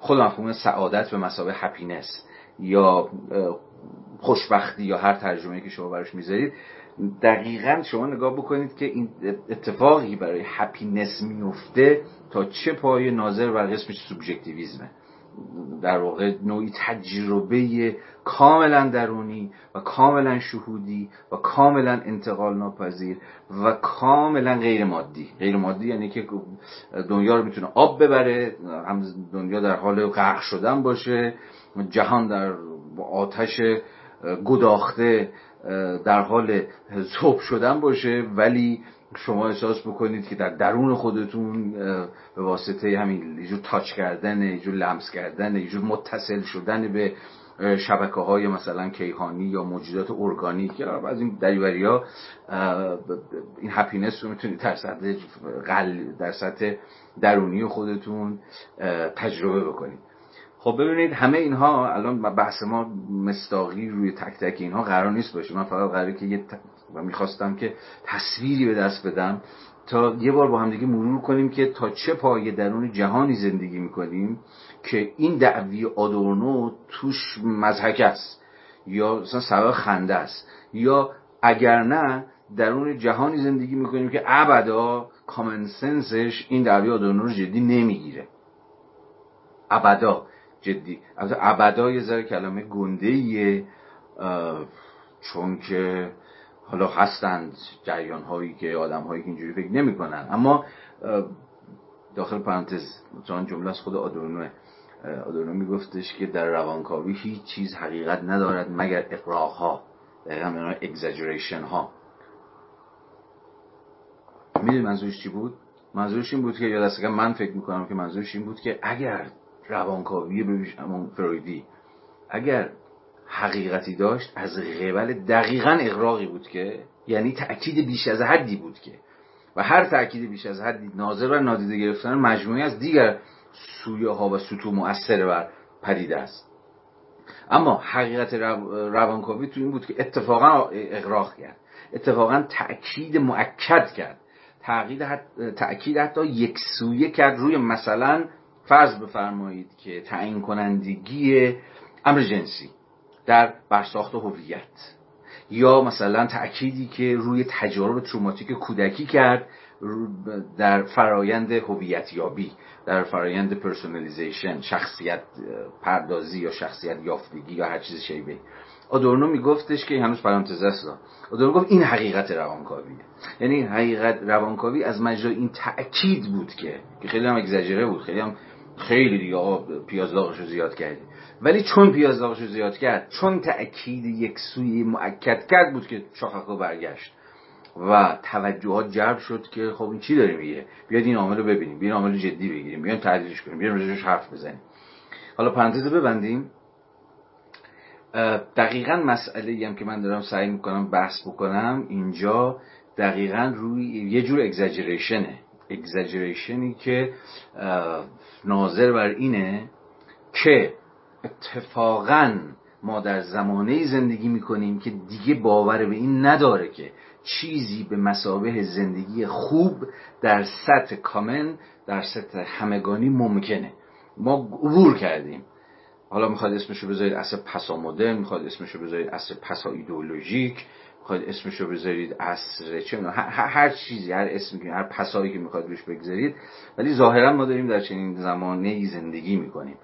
خود مفهوم سعادت به مسابقه هپینس یا خوشبختی یا هر ترجمه که شما براش می‌ذارید. دقیقا شما نگاه بکنید که این اتفاقی برای هپینس میفته تا چه پای ناظر بر قسمش سوبژکتیویزمه. در واقع نوعی تجربه کاملا درونی و کاملا شهودی و کاملا انتقال ناپذیر و کاملا غیر مادی. غیر مادی یعنی که دنیا رو می‌تونه آب ببره هم دنیا در حال غرق شدن باشه جهان در آتش گداخته در حال ذوب شدن باشه. ولی شما احساس بکنید که در درون خودتون به واسطه همین یه تاچ کردن یه لمس کردن یه متصل شدن به شبکه های مثلا کیهانی یا موجودات ارگانیک یا از این دریوری ها این هپینس رو می‌تونید در سطح در سطح درونی خودتون تجربه بکنید خب ببینید همه اینها الان بحث ما مستاقی روی تک تک اینها قرار نیست باشه. من فقط قراره که یه و می‌خواستم که تصویری به دست بدم. تا یه بار با هم دیگه مرور کنیم که تا چه پای درون جهانی زندگی می‌کنیم که این دعوی آدورنو توش مزهک است. یا مثلا سبب خنده است. یا اگر نه درون جهانی زندگی می‌کنیم که ابدا کامن سنسش این دعوی آدورنو رو جدی نمی‌گیره. ابدا جدی. ابدا یه ذره کلمه گنده چون که حالا هستند جریان هایی که آدم هایی که اینجوری فکر نمی کنن اما داخل پرانتز چون جمله از خود آدورنو آدورنو میگفتش که در روانکاوی هیچ چیز حقیقت ندارد مگر اقراق ها دقیقا اگزاجریشن ها می‌دونی منظورش چی بود؟ منظورش این بود که یا دست من فکر می‌کنم که منظورش این بود که اگر روانکاوی ببیش فرویدی اگر حقیقتی داشت از قبل دقیقا اقراقی بود که یعنی تأکید بیش از حدی بود که. و هر تأکید بیش از حدی ناظر و نادیده گرفتن مجموعی از دیگر سویه ها و سطوح مؤثر بر پدیده است. اما حقیقت روانکاوی تو این بود که اتفاقا اقراق کرد. اتفاقا تأکید مؤکد کرد. تأکید حتی یک سویه کرد روی مثلا فرض بفرمایید که تعیین کنندگی امر جنسی. در برساخت هویت. یا مثلا تأکیدی که روی تجارب تروماتیک کودکی کرد در فرایند هویت یابی در فرایند personalization شخصیت پردازی یا شخصیت یافتگی یا هر چیز شبیه آدورنو میگفتش که هنوز پرانتز است آدورنو گفت این حقیقت روانکاویه. یعنی حقیقت روانکاوی از مجرای این تأکید بود که که خیلی هم اگزاجره بود خیلی هم خیلی دیگه آقا پیاز زیاد کردی. ولی چون پیاز رو زیاد کرد چون تأکید یک سوی مؤکد کرد بود که شاخکو برگشت و توجهات جلب شد که خب این چی داره میگه؟ بیاد این عامل رو ببینیم بیاین عامل جدی بگیریم بیاین تحلیلش کنیم بیاین روش حرف بزنیم. حالا پرانتز ببندیم. دقیقا مسئله هم که من دارم سعی می‌کنم بحث بکنم اینجا دقیقا روی یه جور اگزاجریشنه اگزاجریشنی که ناظر بر اینه که اتفاقا ما در زمانه زندگی می‌کنیم که دیگه باور به این نداره که چیزی به مسابه زندگی خوب در سطح کامن در سطح همگانی ممکنه. ما عبور کردیم. حالا می‌خواد اسمشو بذارید اصل پسا مدرن می‌خواد اسمشو بذارید اصل پسا ایدئولوژیک می‌خواد اسمشو بذارید اصر چه هر, هر چیزی هر اسمی هر پسایی که می‌خواد روش بگذارید. ولی ظاهرا ما داریم در چنین زمانه زندگی می‌کنیم.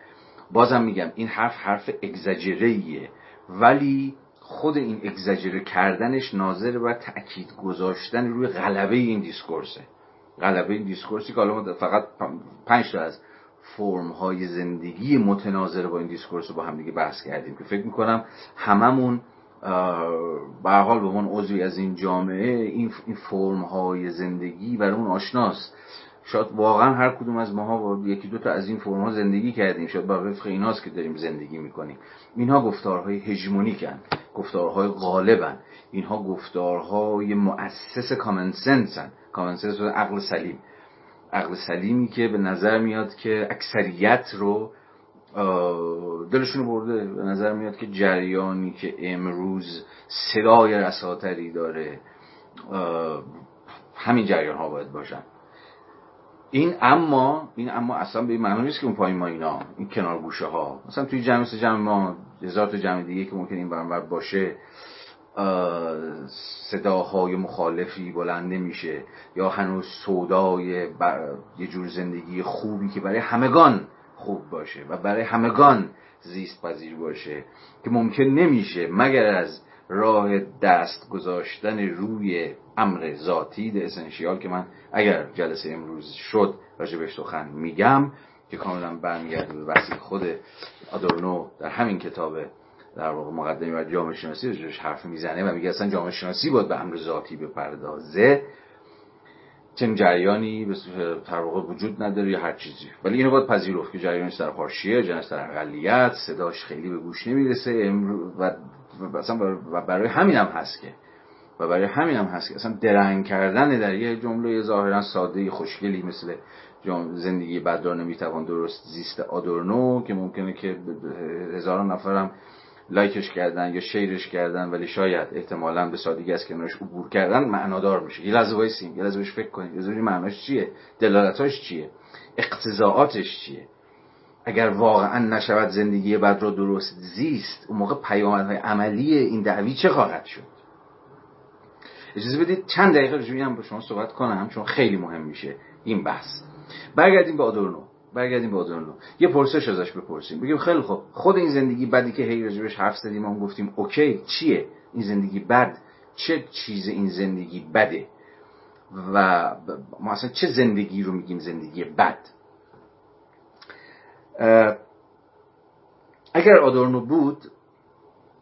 بازم میگم این حرف حرف اگزاجره ولی خود این اگزاجره کردنش ناظر بر تأکید گذاشتن روی غلبه این discourse ه. غلبه این discourse ی که حالا فقط پنج تا از فرم های زندگی متناظر با این discourse رو با هم دیگه بحث کردیم که فکر می‌کنم هممون به حال به عضوی از این جامعه این فرم های زندگی برامون آشناست. شاید واقعا هر کدوم از ماها یکی دو تا از این فرم ها زندگی کردیم شاید با وفق ایناست که داریم زندگی می‌کنیم. اینها گفتارهای هژمونیکن گفتارهای غالبن. اینها گفتارهای مؤسس کامن سنسن کامن سنس عقل سلیم. عقل سلیمی که به نظر میاد که اکثریت رو دلشون برده. به نظر میاد که جریانی که امروز صدای رساتری داره همین جریان ها باید باشن. این اما این اما اصلا به معنی نیست که اون پایین ما اینا این کنار گوشه ها. مثلا توی جمع جمع ما هزار تا جمع دیگه که ممکن این برانور باشه صداهای مخالفی بلند نمیشه یا هنوز سودای یه جور زندگی خوبی که برای همگان خوب باشه و برای همگان زیست پذیر باشه که ممکن نمیشه مگر از راه دست گذاشتن روی امر ذاتی ده اسنشیال که من اگر جلسه امروز شد راجبش سخن میگم که کاملا برمیگرده به بحث خود آدورنو در همین کتاب در واقع مقدمی و جامعه شناسی روش حرف می‌زنه و میگه اصلا جامعه شناسی باید به امر ذاتی بپردازه. چنین جریانی به در واقع وجود نداره یا هر چیزی. ولی اینو باید پذیرفت که جریانی در حاشیه جنس در اقلیت صداش خیلی به گوش نمی‌رسه. و و برای همین هم هست که و برای همین هم هست که اصلا درنگ کردن در یه جمله ظاهرا ساده خوشگلی مثل زندگی بد را نمی‌توان درست زیست آدورنو که ممکنه که هزاران نفرم لایکش کردن یا شیرش کردن ولی شاید احتمالا به سادگی از کنارش عبور کردن معنادار میشه. یه لحظه وایسیم یه لحظه فکر کنیم یه معناش چیه؟ دلالتاش چیه؟ اقتضاعاتش چیه؟ اگر واقعا نشود زندگی بد را درست زیست اون موقع پیامدهای عملی این دعوی چه خواهد شد؟ اجازه بدید چند دقیقه رجوعی هم با شما صحبت کنم چون خیلی مهم میشه این بحث. برگردیم به آدورنو. برگردیم به آدورنو. یه پرسش ازش بپرسیم. بگیم خیلی خب خود این زندگی بدی که هی راجبش حرف زدیم ما گفتیم اوکی چیه؟ این زندگی بد؟ چه چیز این زندگی بده؟ و ما اصلا چه زندگی رو میگیم زندگی بد؟ اگر آدورنو بود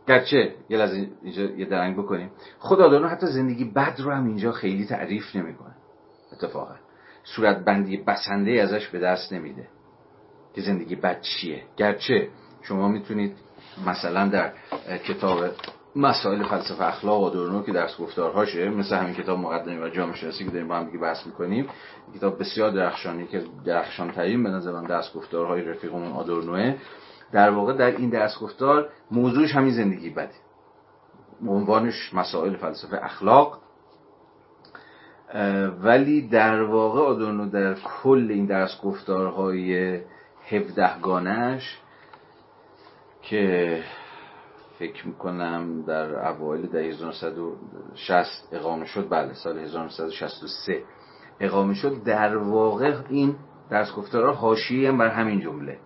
گرچه یه لحظه اینجا یه درنگ بکنیم. خود آدورنو حتی زندگی بد رو هم اینجا خیلی تعریف نمی‌کنه. اتفاقا. صورت بندی بسنده ازش به دست نمیده. که زندگی بد چیه؟ گرچه شما می‌تونید مثلا در کتاب مسائل فلسفه اخلاق آدورنو که درس گفتارهاشه مثل همین کتاب مقدمه و جامعه شناسی که داریم با هم دیگه بحث می‌کنیم کتاب بسیار درخشانی که درخشان ترین به نظر من درس گفتارهای رفیقمون آدورنوه. در واقع در این درس گفتار موضوعش همین زندگی بده. عنوانش مسائل فلسفه اخلاق. ولی در واقع آدورنو در کل این درس گفتارهای هفدهگانش که فکر می‌کنم در اوایل در 1960 اقامه شد بله سال 1963 اقامه شد. در واقع این درس گفتارها حاشیه بر همین جمله.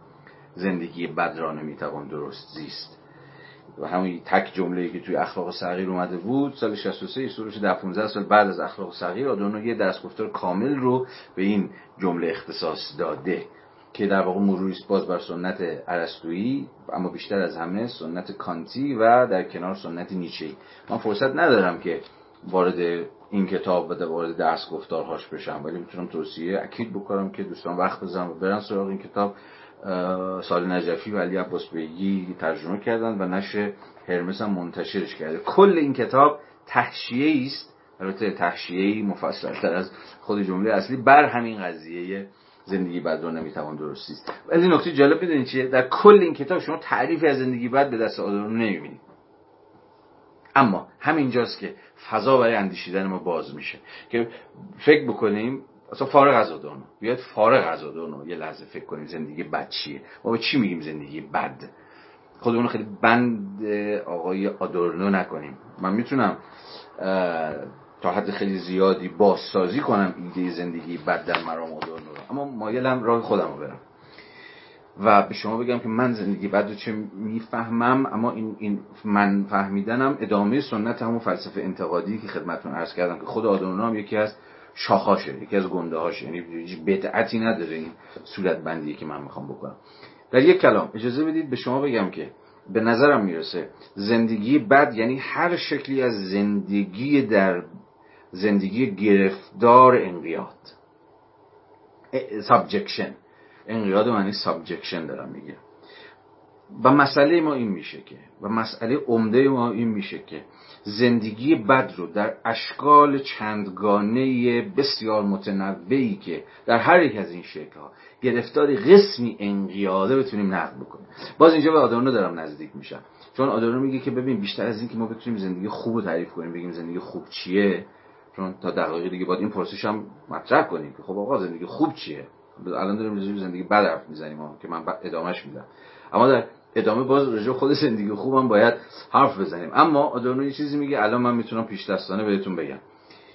زندگی بد را نمی‌توان درست زیست. و همون تک جمله که توی اخلاق صغیر اومده بود سال 63 سروش در 15 سال بعد از اخلاق صغیر آدورنو یه درس گفتار کامل رو به این جمله اختصاص داده که در واقع مروری باز بر سنت ارسطویی اما بیشتر از همه سنت کانتی و در کنار سنت نیچه من فرصت ندارم که وارد این کتاب و وارد درس گفتارهاش بشم ولی می‌تونم توصیه اکید بکنم که دوستان وقت بزنم و برن سراغ این کتاب. سال نجفی و علی عباس بیگی ترجمه کردن و نشر هرمس هم منتشرش کرده. کل این کتاب تحشیه است. البته تحشیه مفصل تر از خود جمله اصلی بر همین قضیه زندگی بد رو نمی‌توان درستی. است ولی نکته جالب بدونید چیه؟ در کل این کتاب شما تعریفی از زندگی بد به دست آدم نمی‌بینید. اما همینجاست که فضا برای اندیشیدن ما باز میشه. که فکر بکنیم اصلا فارغ از آدانو بیاد فارغ از آدانو یه لحظه فکر کنیم زندگی بد چیه. ما به چی میگیم زندگی بد؟ خودمون خیلی بند آقای آدورنو نکنیم. من می‌تونم تا حد خیلی زیادی بازسازی کنم ایده زندگی بد در مرام آدورنو رو. اما مایلم راه خودم رو برم. و به شما بگم که من زندگی بد رو چه می‌فهمم اما این, این من فهمیدنم ادامه سنت همون فلسفه انتقادی که خدمتتون عرض کردم که خود آدورنو هم یکی از شاخاشه یکی از گنده هاشه یعنی بدعتی نداره این صورت بندی که من می‌خوام بکنم. در یک کلام اجازه بدید به شما بگم که به نظرم می‌رسه زندگی بد یعنی هر شکلی از زندگی در زندگی گرفتار انقیاد. subjection انقیاد معنی subjection دارم میگه. و مسئله ما این میشه که و مسئله عمده ما این میشه که زندگی بد رو در اشکال چندگانه بسیار متنوعی که در هر یک از این شکل ها گرفتار قسمی انقیاده بتونیم نقد بکنیم. باز اینجا به آدورنو دارم نزدیک میشم. چون آدورنو میگه که ببین بیشتر از این که ما بتونیم زندگی خوب رو تعریف کنیم بگیم زندگی خوب چیه چون تا دقایق دیگه باید این پرسش هم مطرح کنیم که خب آقا زندگی خوب چیه؟ الان داریم زندگی بد حرف می‌زنیم که من ادامهش میدم. اما در ادامه باز رجوع خود زندگی خوبم باید حرف بزنیم. اما آدورنو یه چیزی میگه الان من می‌تونم پیش دستانه بهتون بگم.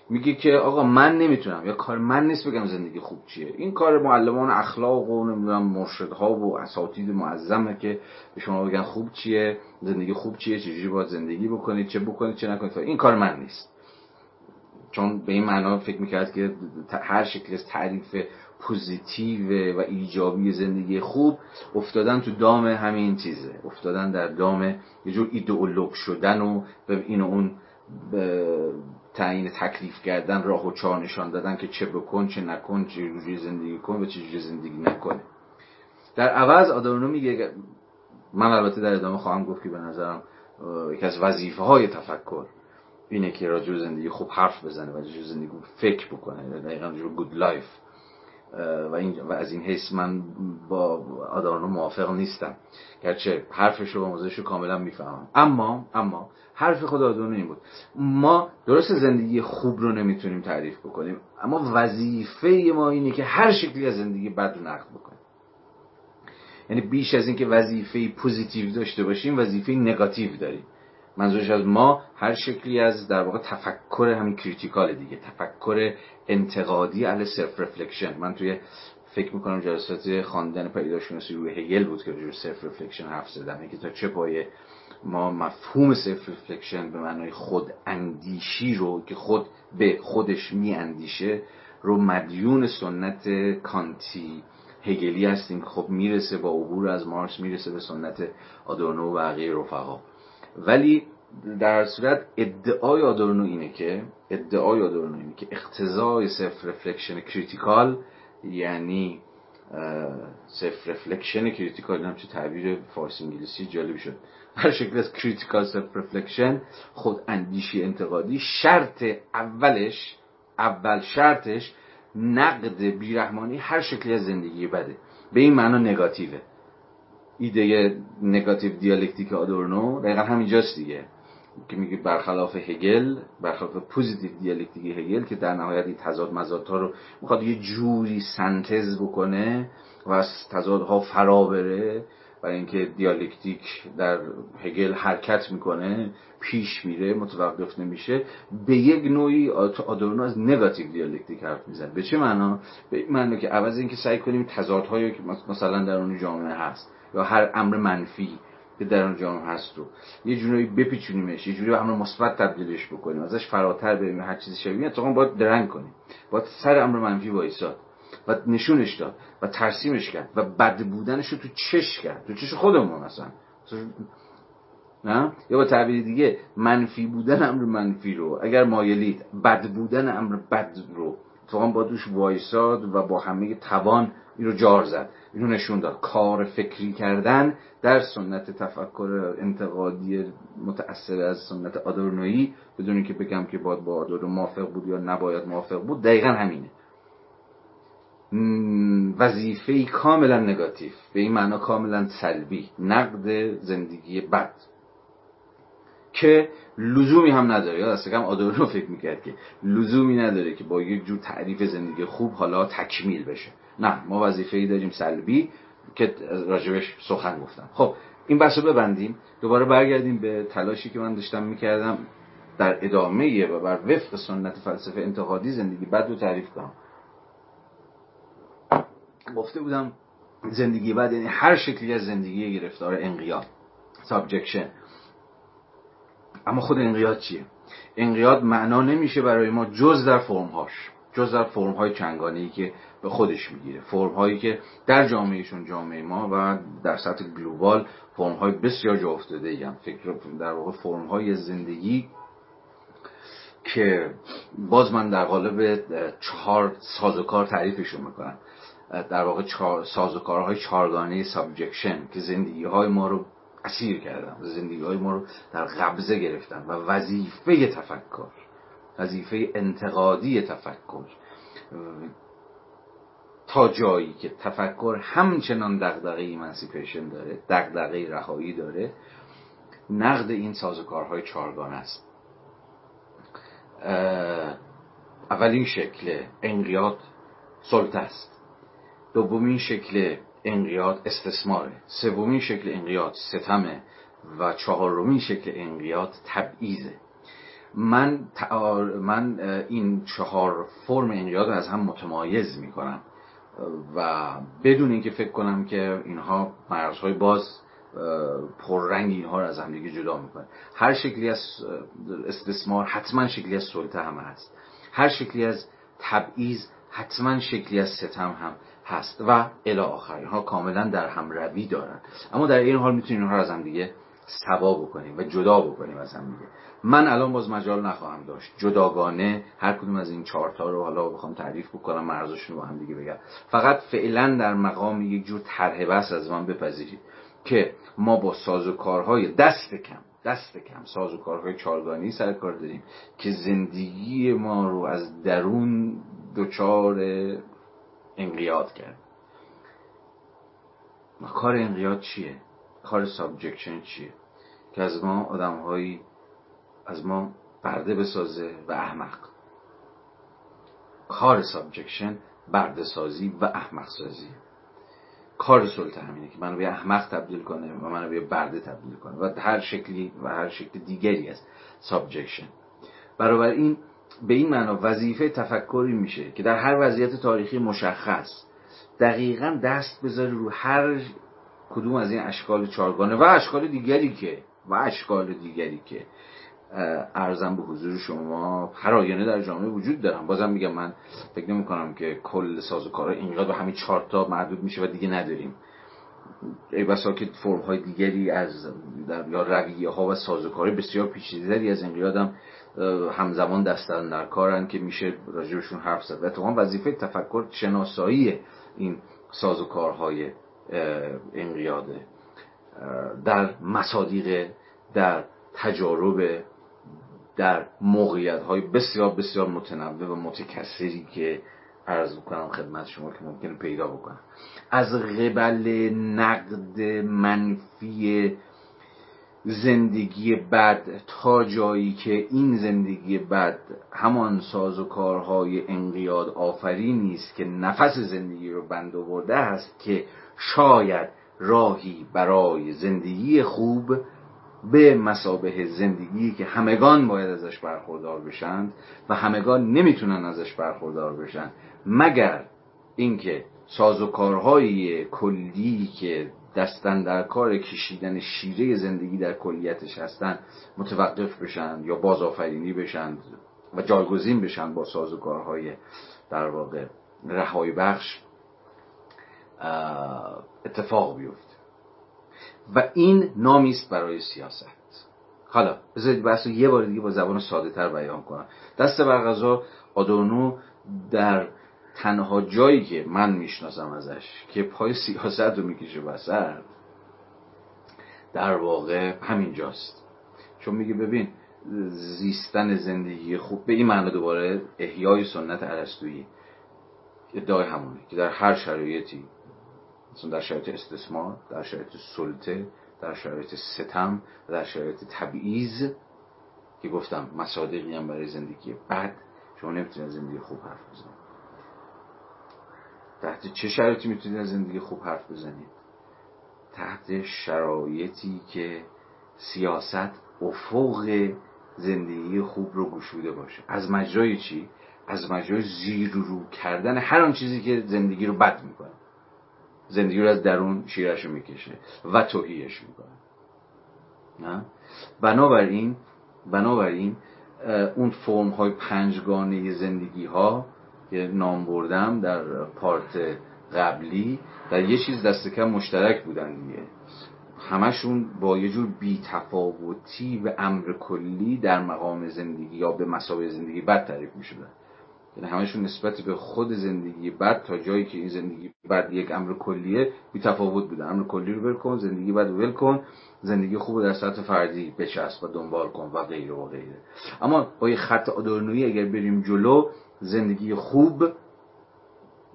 میگه که آقا من نمی‌تونم یا کار من نیست بگم زندگی خوب چیه. این کار معلمان اخلاق و نمی‌دونم مرشدها و اساتید معظمه که به شما بگن خوب چیه زندگی خوب چیه چجوری باید زندگی بکنید چه بکنید چه نکنید. این کار من نیست. چون به این معنا فکر می‌کرد که هر شکل از تعریف positive و ایجابی زندگی خوب افتادن تو دام همین چیزه. افتادن در دام یه جور ایدئولوگ شدن و به این و اون تعیین تکلیف کردن راه و چاه نشان دادن که چه بکن چه نکن چه جوری زندگی کن و چه جوری زندگی نکنه. در عوض آدورنو میگه من البته در ادامه خواهم گفت که به نظرم یکی از وظیفه های تفکر اینه که راجع زندگی خوب حرف بزنه و راجع زندگی فکر بکنه. دقیقا راجع good life و, این و از این حیث من با آدورنو موافق نیستم. گرچه حرفش رو و رو کاملا می‌فهمم. اما اما حرف خود آدورنو این بود. ما درست زندگی خوب رو نمی‌تونیم تعریف بکنیم. اما وظیفه ما اینه که هر شکلی از زندگی بد رو نقد بکنیم. یعنی بیش از اینکه وظیفه positive داشته باشیم وظیفه نگاتیو داریم. منظورش از ما هر شکلی از در واقع تفکر همین critical دیگه تفکر انتقادی علی self reflection من توی فکر می‌کنم جلسات خواندن پدیدارشناسی روح هگل بود که روی self reflection حرف زدم. اینکه تا چه پایه ما مفهوم self reflection به معنای خود اندیشی رو که خود به خودش می اندیشه رو مدیون سنت کانتی هگلی هستیم که خب می‌رسه با عبور از مارکس می‌رسه به سنت آدورنو و بقیه رفقا. ولی در صورت ادعای آدورنو اینه که ادعای آدورنو اینه که اقتضای self-reflection critical یعنی self-reflection critical هم چه تعبیر فارسی انگلیسی جالب شد. هر شکل از critical self-reflection خود اندیشی انتقادی شرط اولش اول شرطش نقد بیرحمانه‌ی هر شکلی از زندگی بده. به این معنا نگاتیوه. ایده نگاتیو دیالکتیک آدورنو دقیقا همینجاست دیگه که میگه برخلاف هگل برخلاف positive دیالکتیک هگل که در نهایت این تضاد متضادها رو می‌خواد یه جوری سنتز بکنه و از تضادها فرا بره برای اینکه دیالکتیک در هگل حرکت می‌کنه پیش میره متوقف نمیشه به یک نوعی آدورنو از نگاتیو دیالکتیک حرف میزنه به چه معنا؟ به این معنا که عوض اینکه سعی کنیم تضادهایی که مثلا در اون جامعه هست یا هر امر منفی که در اون جامعه هست رو یه جورایی بپیچونیمش یه جوری امر مثبت تبدیلش بکنیم ازش فراتر بریم هر چیزی شبیه. اتفاقا باید درنگ کنیم باید سر امر منفی وایساد و نشونش داد و ترسیمش کرد و بد بودنش رو تو چش کرد تو چش خودمون اصلا نه؟ یا با تعبیر دیگه منفی بودن امر منفی رو اگر مایلید بد بودن امر بد رو اتفاقا با دوش وایساد و با همه توان این رو جار زد. اینو نشون داد. کار فکری کردن در سنت تفکر انتقادی متأثر از سنت آدورنویی بدون که بگم که باید با آدورنو موافق بود یا نباید موافق بود دقیقا همینه. وظیفه کاملا نگاتیو. به این معنا کاملا سلبی. نقد زندگی بد. که لزومی هم نداره. یا دست کم آدورنو فکر می‌کرد که لزومی نداره که با یک جور تعریف زندگی خوب حالا تکمیل بشه. نه ما وظیفه ای داریم سلبی که راجبش سخن گفتم. خب این بحث رو ببندیم. دوباره برگردیم به تلاشی که من داشتم می‌کردم در ادامه و بر وفق سنت فلسفه انتقادی زندگی بد رو تعریف کنم. گفته بودم زندگی بد یعنی هر شکلی از زندگی گرفتار انقیاد subjection اما خود انقیاد چیه؟ انقیاد معنا نمیشه برای ما جز در فرمهاش جز در فرم های چندگانه که به خودش می‌گیره. فرم هایی که در جامعه‌شون جامعه ما و در سطح global فرم های بسیار جا افتاده ای فکر در واقع فرم های زندگی که باز من در قالب چهار سازوکار تعریفشون می‌کنم. در واقع سازوکارهای چهارگانه subjection که زندگی های ما رو اسیر کردن زندگی های ما رو در قبضه گرفتن و وظیفه تفکر وظیفه انتقادی تفکر. تا جایی که تفکر همچنان دغدغه emancipation داره دغدغه رهایی داره نقد این سازوکارهای چارگانه است. اولین شکل انقیاد سلطه است. دومین شکل انقیاد استثماره. سومین شکل انقیاد ستمه و چهارمین شکل انقیاد تبعیزه من من این چهار فرم انقیاد رو از هم متمایز می‌کنم. و بدون اینکه فکر کنم که اینها مرزهای باز پررنگ اینها رو از هم دیگه جدا می‌کنه هر شکلی از استثمار حتما شکلی از سلطه هم هست. هر شکلی از تبعیض حتما شکلی از ستم هم. هست و الی آخر اینها کاملا در هم روی دارن. اما در این حال می‌تونیم اینها رو از هم دیگه سوا بکنیم و جدا بکنیم از هم دیگه. من الان باز مجال نخواهم داشت. جداگانه هر کدوم از این چهارتا رو حالا بخوام تعریف بکنم مرزشون رو با هم دیگه بگم. فقط فعلا در مقام یک جور طرح بس از من بپذیرید که ما با سازوکارهای دست کم دست کم سازوکارهای چارگانی سر کار داریم که زندگی ما رو از درون دچار انقیاد کرد. کار انقیاد چیه؟ کار subjection چیه؟ که از ما آدم از ما برده بسازه و احمق. کار subjection برده سازی و احمق سازی کار سلطه همینه که منو به احمق تبدیل کنه و منو به برده تبدیل کنه. و هر شکلی و هر شکل دیگری از سابجکشن. برابر این به این معنا وظیفه تفکری میشه که در هر وضعیت تاریخی مشخص دقیقا دست بذاره رو هر کدوم از این اشکال چارگانه و اشکال دیگری که و اشکال دیگری که ارزم به حضور شما هر آینه در جامعه وجود دارم. بازم میگم من فکر نمی کنم که کل سازوکارها اینقدر به همین چهار تا محدود میشه و دیگه نداریم. ای بسا که فرم های دیگری از در یا رویه ها و سازوکارهای بسیار پیچیده‌تری از انقیادم همزمان دستن در کارن که میشه راجبشون حرف زد. و اتفاقا وظیفه تفکر شناسایی این سازوکارهای انقیاده در مصادیق در تجارب در موقعیت های بسیار بسیار متنوع و متکثری که عرض بکنم خدمت شما که ممکنه پیدا بکنم. از قبل نقد منفی زندگی بد تا جایی که این زندگی بد همان ساز و کارهای انقیاد آفری نیست که نفس زندگی رو بند آورده است که شاید راهی برای زندگی خوب به مسابه زندگی که همگان باید ازش برخوردار بشند و همگان نمی‌تونن ازش برخوردار بشن مگر اینکه سازوکارهای کلی که دستن در کار کشیدن شیره زندگی در کلیتش هستن متوقف بشن یا بازآفرینی بشن و جایگزین بشن با سازوکارهای در واقع رهایی بخش اتفاق بیفته و این نامی است برای سیاست. حالا بذارید بحث یه بار دیگه با زبان ساده تر بیان کنم. دست برغذا آدونو در تنها جایی که من می‌شناسم ازش که پای سیاست رو می‌کشه وسط در واقع همینجاست چون میگه ببین زیستن زندگی خوب به این معنی دوباره احیای سنت عرستویی ادعای همونه که در هر شرایطی مثلا در شرایط استثمار در شرایط سلطه در شرایط ستم در شرایط تبعیض که گفتم مصادقی هم برای زندگی بد شما نمی‌تونید زندگی خوب حرف بزنید. تحت چه شرایطی می‌تونید از زندگی خوب حرف بزنید؟ تحت شرایطی که سیاست افق زندگی خوب رو گشوده باشه. از مجرای چی؟ از مجرای زیر رو کردن هر آن چیزی که زندگی رو بد می‌کنه. زندگی رو از درون شیرش رو می‌کشه و توهیش می‌کنه. نه؟ بنابراین بنابراین اون فرم های پنجگانه زندگی ها که نام بردم در پارت قبلی در یه چیز دست کم مشترک بودن دیگه. همشون با یه جور بیتفاوتی به امر کلی در مقام زندگی یا به مسابقه زندگی بد تعریف می شدن یعنی همشون نسبت به خود زندگی بد تا جایی که این زندگی بد یک امر کلیه بی تفاوت بودن امر کلی رو ول کن زندگی بد ول کن زندگی خوب در سطح فردی بچسب و دنبال کن و غیره و غیره. اما با یه خط آدورنویی اگر بریم جلو زندگی خوب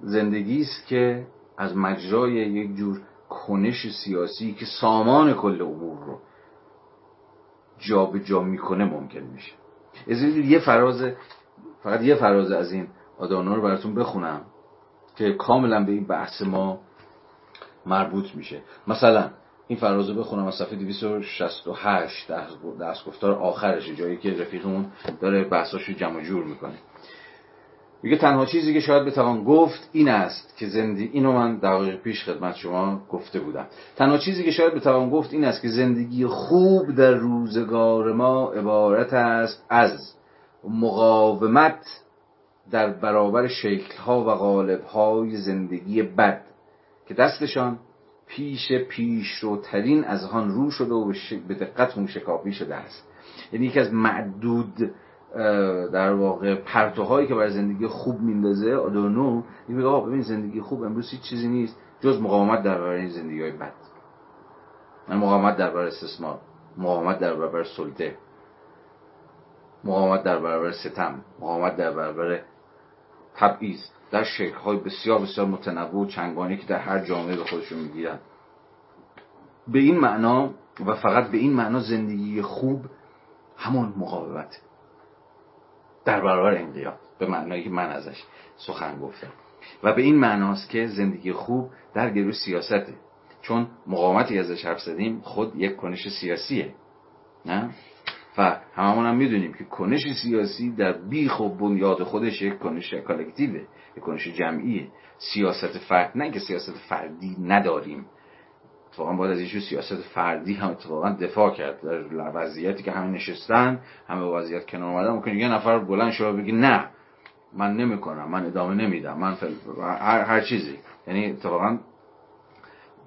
زندگی است که از مجرای یک جور کنش سیاسی که سامان کل امور رو جابجا جا می‌کنه ممکن میشه. از یه فراز فقط یه فراز از این آدانا رو براتون بخونم که کاملا به این بحث ما مربوط میشه. مثلا این فرازو بخونم از صفحه 268 دست گفتار آخرشه جایی که رفیقمون داره بحثاشو جمع جور می‌کنه. میگه تنها چیزی که شاید بتوان گفت این است که زندگی اینو من دقایق پیش خدمت شما گفته بودم. تنها چیزی که شاید بتوان گفت این است که زندگی خوب در روزگار ما عبارت است از مقاومت در برابر شکلها و قالبهای زندگی بد که دستشان پیش پیش رو ترین از آن رو شده و به دقت شکافی شده است. یعنی یکی از معدود در واقع پرتوهایی که برای زندگی خوب میندازه آدورنو میگه آقا ببین زندگی خوب امروز هیچ چیزی نیست جز مقاومت در برابر این زندگی های بد مقاومت در برابر استثمار مقاومت در برابر سلطه مقاومت در برابر ستم مقاومت در برابر تبعیض. در شکل بسیار بسیار متنوع و چنگانی که در هر جامعه به خودشون می‌گیرن. به این معنا و فقط به این معنا زندگی خوب همون مقاومت. در برابر انقیاد به معنایی که من ازش سخن گفتم. و به این معناست که زندگی خوب در گروه سیاسته. چون مقاومتی ازش حرف زدیم خود یک کنش سیاسیه. نه؟ و هممون هم می‌دونیم که کنش سیاسی در بیخ و بنیاد خودش یک کنش کالکتیوه یک کنش جمعیه. سیاست فرد نه که سیاست فردی نداریم. اتفاقا باید از ایشون سیاست فردی هم اتفاقا دفاع کرد. در وضعیتی که همه نشستن همه وضعیت کنار اومدن ممکن یه نفر بلند شده بگی نه من نمی‌کنم من ادامه نمیدم من فل... هر, هر چیزی. یعنی اتفاقا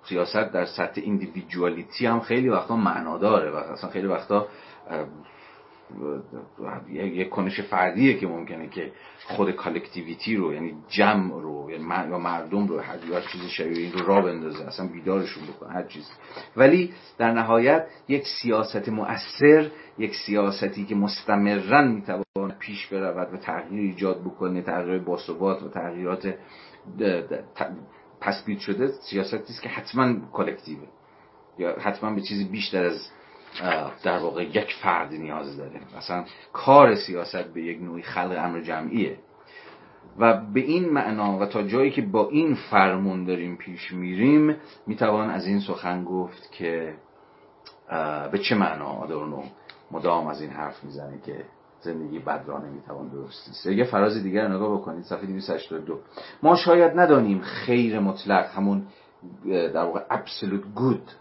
سیاست در سطح individuality هم خیلی وقتا معنا داره و اصلا خیلی وقتا یک کنش فردیه که ممکنه که خود collectivity رو یعنی جمع رو یا مردم رو هر هر چیزی شبیه این رو را بندازه اصلا بیدارشون بکنه هر چیز. ولی در نهایت یک سیاست مؤثر یک سیاستی که مستمرا می‌تواند پیش برود و تغییر ایجاد بکنه تغییر باثبات و تغییرات پسبیل شده سیاستی است که حتما کلکتیوه یا حتما به چیزی بیشتر از در واقع یک فرد نیاز داره مثلا کار سیاست به یک نوعی خلق امر جمعیه. و به این معنا و تا جایی که با این فرمون داریم پیش میریم می‌توان از این سخن گفت که به چه معنا آدورنو مدام از این حرف می‌زنه که زندگی بد را نمی‌توان درست یه فراز دیگر نگاه بکنید صفحه 282 ما شاید ندانیم خیر مطلق همون در واقع absolute good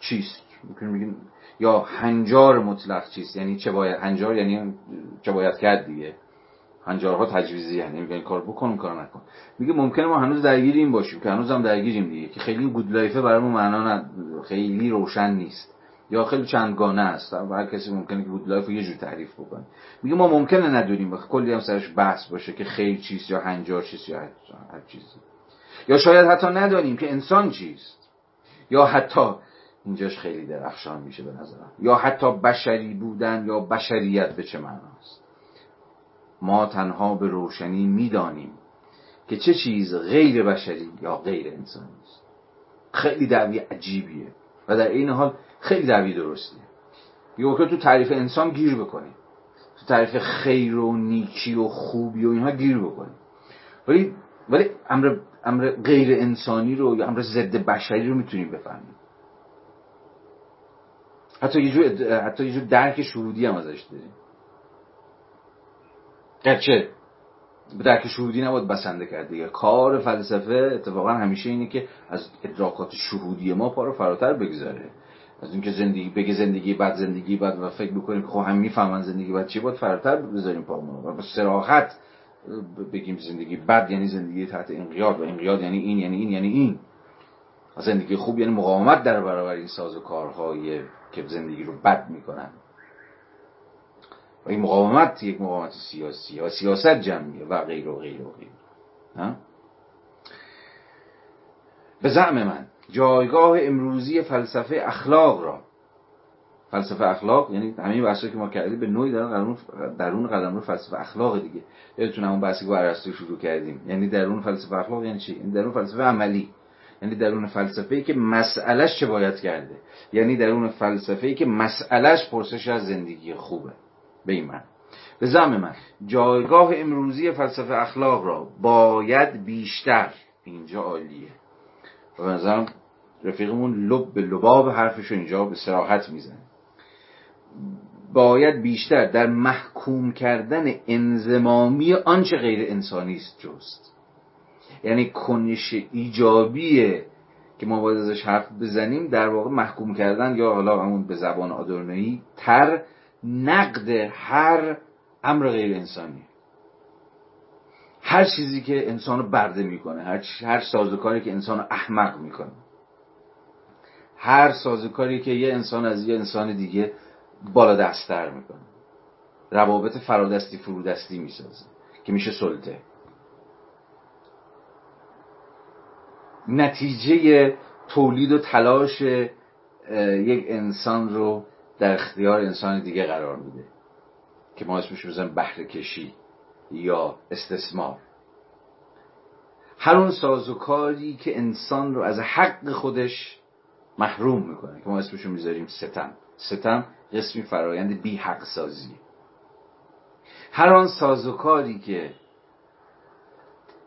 چیست. می‌کنیم یا هنجار مطلق چیست؟ یعنی چه باید هنجار یعنی چه باید کرد دیگه؟ هنجارها تجویزی یعنی میگه این کار بکن کار نکن. میگه ممکنه ما هنوز درگیر این باشیم که هنوز هم درگیریم دیگه که خیلی good life ه برامون معنا خیلی روشن نیست. یا خیلی چندگانه است هر کسی ممکنه که good life رو یه جور تعریف بکنه. میگه ما ممکنه ندونیم و کلی هم سرش بحث باشه که خیر چیست یا هنجار چیست یا هر چیزی. یا شاید حتی ندانیم که انسان چیست. یا حتی اینجاش خیلی درخشان میشه به نظرم. یا حتی بشری بودن یا بشریت به چه معناست؟ ما تنها به روشنی می‌دانیم که چه چیز غیر بشری یا غیر انسانی است. خیلی دعوی عجیبیه و در این حال خیلی دعوی درستیه. یا که تو تعریف انسان گیر بکنیم. تو تعریف خیر و نیکی و خوبی و اینها گیر بکنیم. ولی ولی امر امر غیر انسانی رو یا امر ضد بشری رو می‌تونیم بفهمیم. حتی یه جور حتی یه جور درک شهودی هم ازش داریم. گرچه درک شهودی نباید بسنده کرد دیگه. کار فلسفه اتفاقا همیشه اینه که از ادراکات شهودی ما پا رو فراتر بگذاره. از اینکه زندگی بگه زندگی بعد زندگی بعد و فکر بکنیم خب هم می‌فهمن زندگی بعد چی باید فراتر بذاریم پامون و با سراحت بگیم زندگی بد یعنی زندگی تحت انقیاد و انقیاد یعنی این یعنی این یعنی این. زندگی خوب یعنی مقاومت در برابر این ساز و کارهای که زندگی رو بد می‌کنن. و این مقاومت یک مقاومت سیاسی و سیاست جمعیه و غیر و غیر و غیر. به زعم من جایگاه امروزی فلسفه اخلاق را. فلسفه اخلاق یعنی همین بحثی که ما کردیم به نوعی درون درون قلم رو فلسفه اخلاق دیگه. یادتون همون بحثی که با ارسطو شروع کردیم. یعنی درون فلسفه اخلاق یعنی چی؟ یعنی درون فلسفه عملی. یعنی درون فلسفه ای که مسئلهش چه باید کرده؟ یعنی درون فلسفه ای که مسئلهش پرسش از زندگی خوبه. به این من به زم من جایگاه امروزی فلسفه اخلاق را باید بیشتر اینجا عالیه. و نظرم رفیقمون لب به لباب حرفش اینجا به سراحت می‌زنه. باید بیشتر در محکوم کردن انزمامی آنچه غیر انسانی است جست. یعنی کنش ایجابیه که ما باید ازش حرف بزنیم در واقع محکوم کردن یا حالا همون به زبان آدورنایی تر نقد هر امر غیر انسانی. هر چیزی که انسان رو برده می‌کنه هر, هر سازوکاری که انسان رو احمق می‌کنه. هر سازوکاری که یه انسان از یه انسان دیگه بالا دستتر می‌کنه. روابط فرادستی فرودستی می‌سازه که میشه سلطه. نتیجه تولید و تلاش یک انسان رو در اختیار انسان دیگه قرار میده که ما اسمش بزنیم بهره کشی یا استثمار. هر اون سازوکاری که انسان رو از حق خودش محروم می‌کنه که ما اسمشو می‌ذاریم ستم. ستم قسمی فرایند بی حق سازی. هر آن سازوکاری که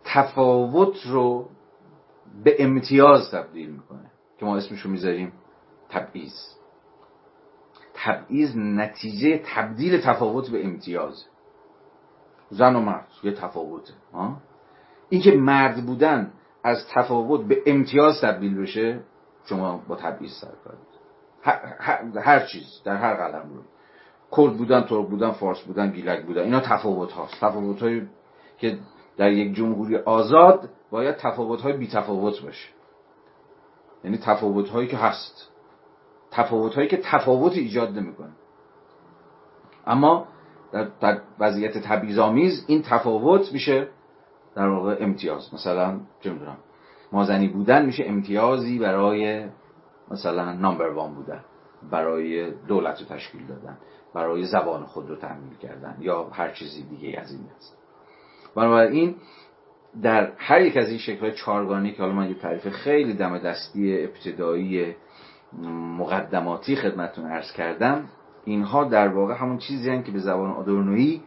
تفاوت رو به امتیاز تبدیل می‌کنه. که ما اسمشو می‌ذاریم تبعیض. تبعیض نتیجه تبدیل تفاوت به امتیاز. زن و مرد یه تفاوته. این که مرد بودن از تفاوت به امتیاز تبدیل بشه شما با تبعیض سر هر, هر چیز در هر قلم رو کرد بودن ترک بودن فارس بودن گیلک بودن اینا تفاوت هاست. تفاوت هایی که در یک جمهوری آزاد باید تفاوت های بی تفاوت باشه. یعنی تفاوت هایی که هست. تفاوت هایی که تفاوت ایجاد نمی‌کنه. اما در, وضعیت تبعیض‌آمیز این تفاوت میشه در واقع امتیاز. مثلا چه می‌دونم مازنی بودن میشه امتیازی برای مثلا نامبر وان بودن برای دولت رو تشکیل دادن برای زبان خود رو تحمیل کردن یا هر چیزی دیگه از این است. بنابراین در هر یک از این شکل چارگانی که حالا من یه تعریف خیلی دم دستی ابتدایی مقدماتی خدمتتون عرض کردم اینها در واقع همون چیزی که به زبان آدورنویی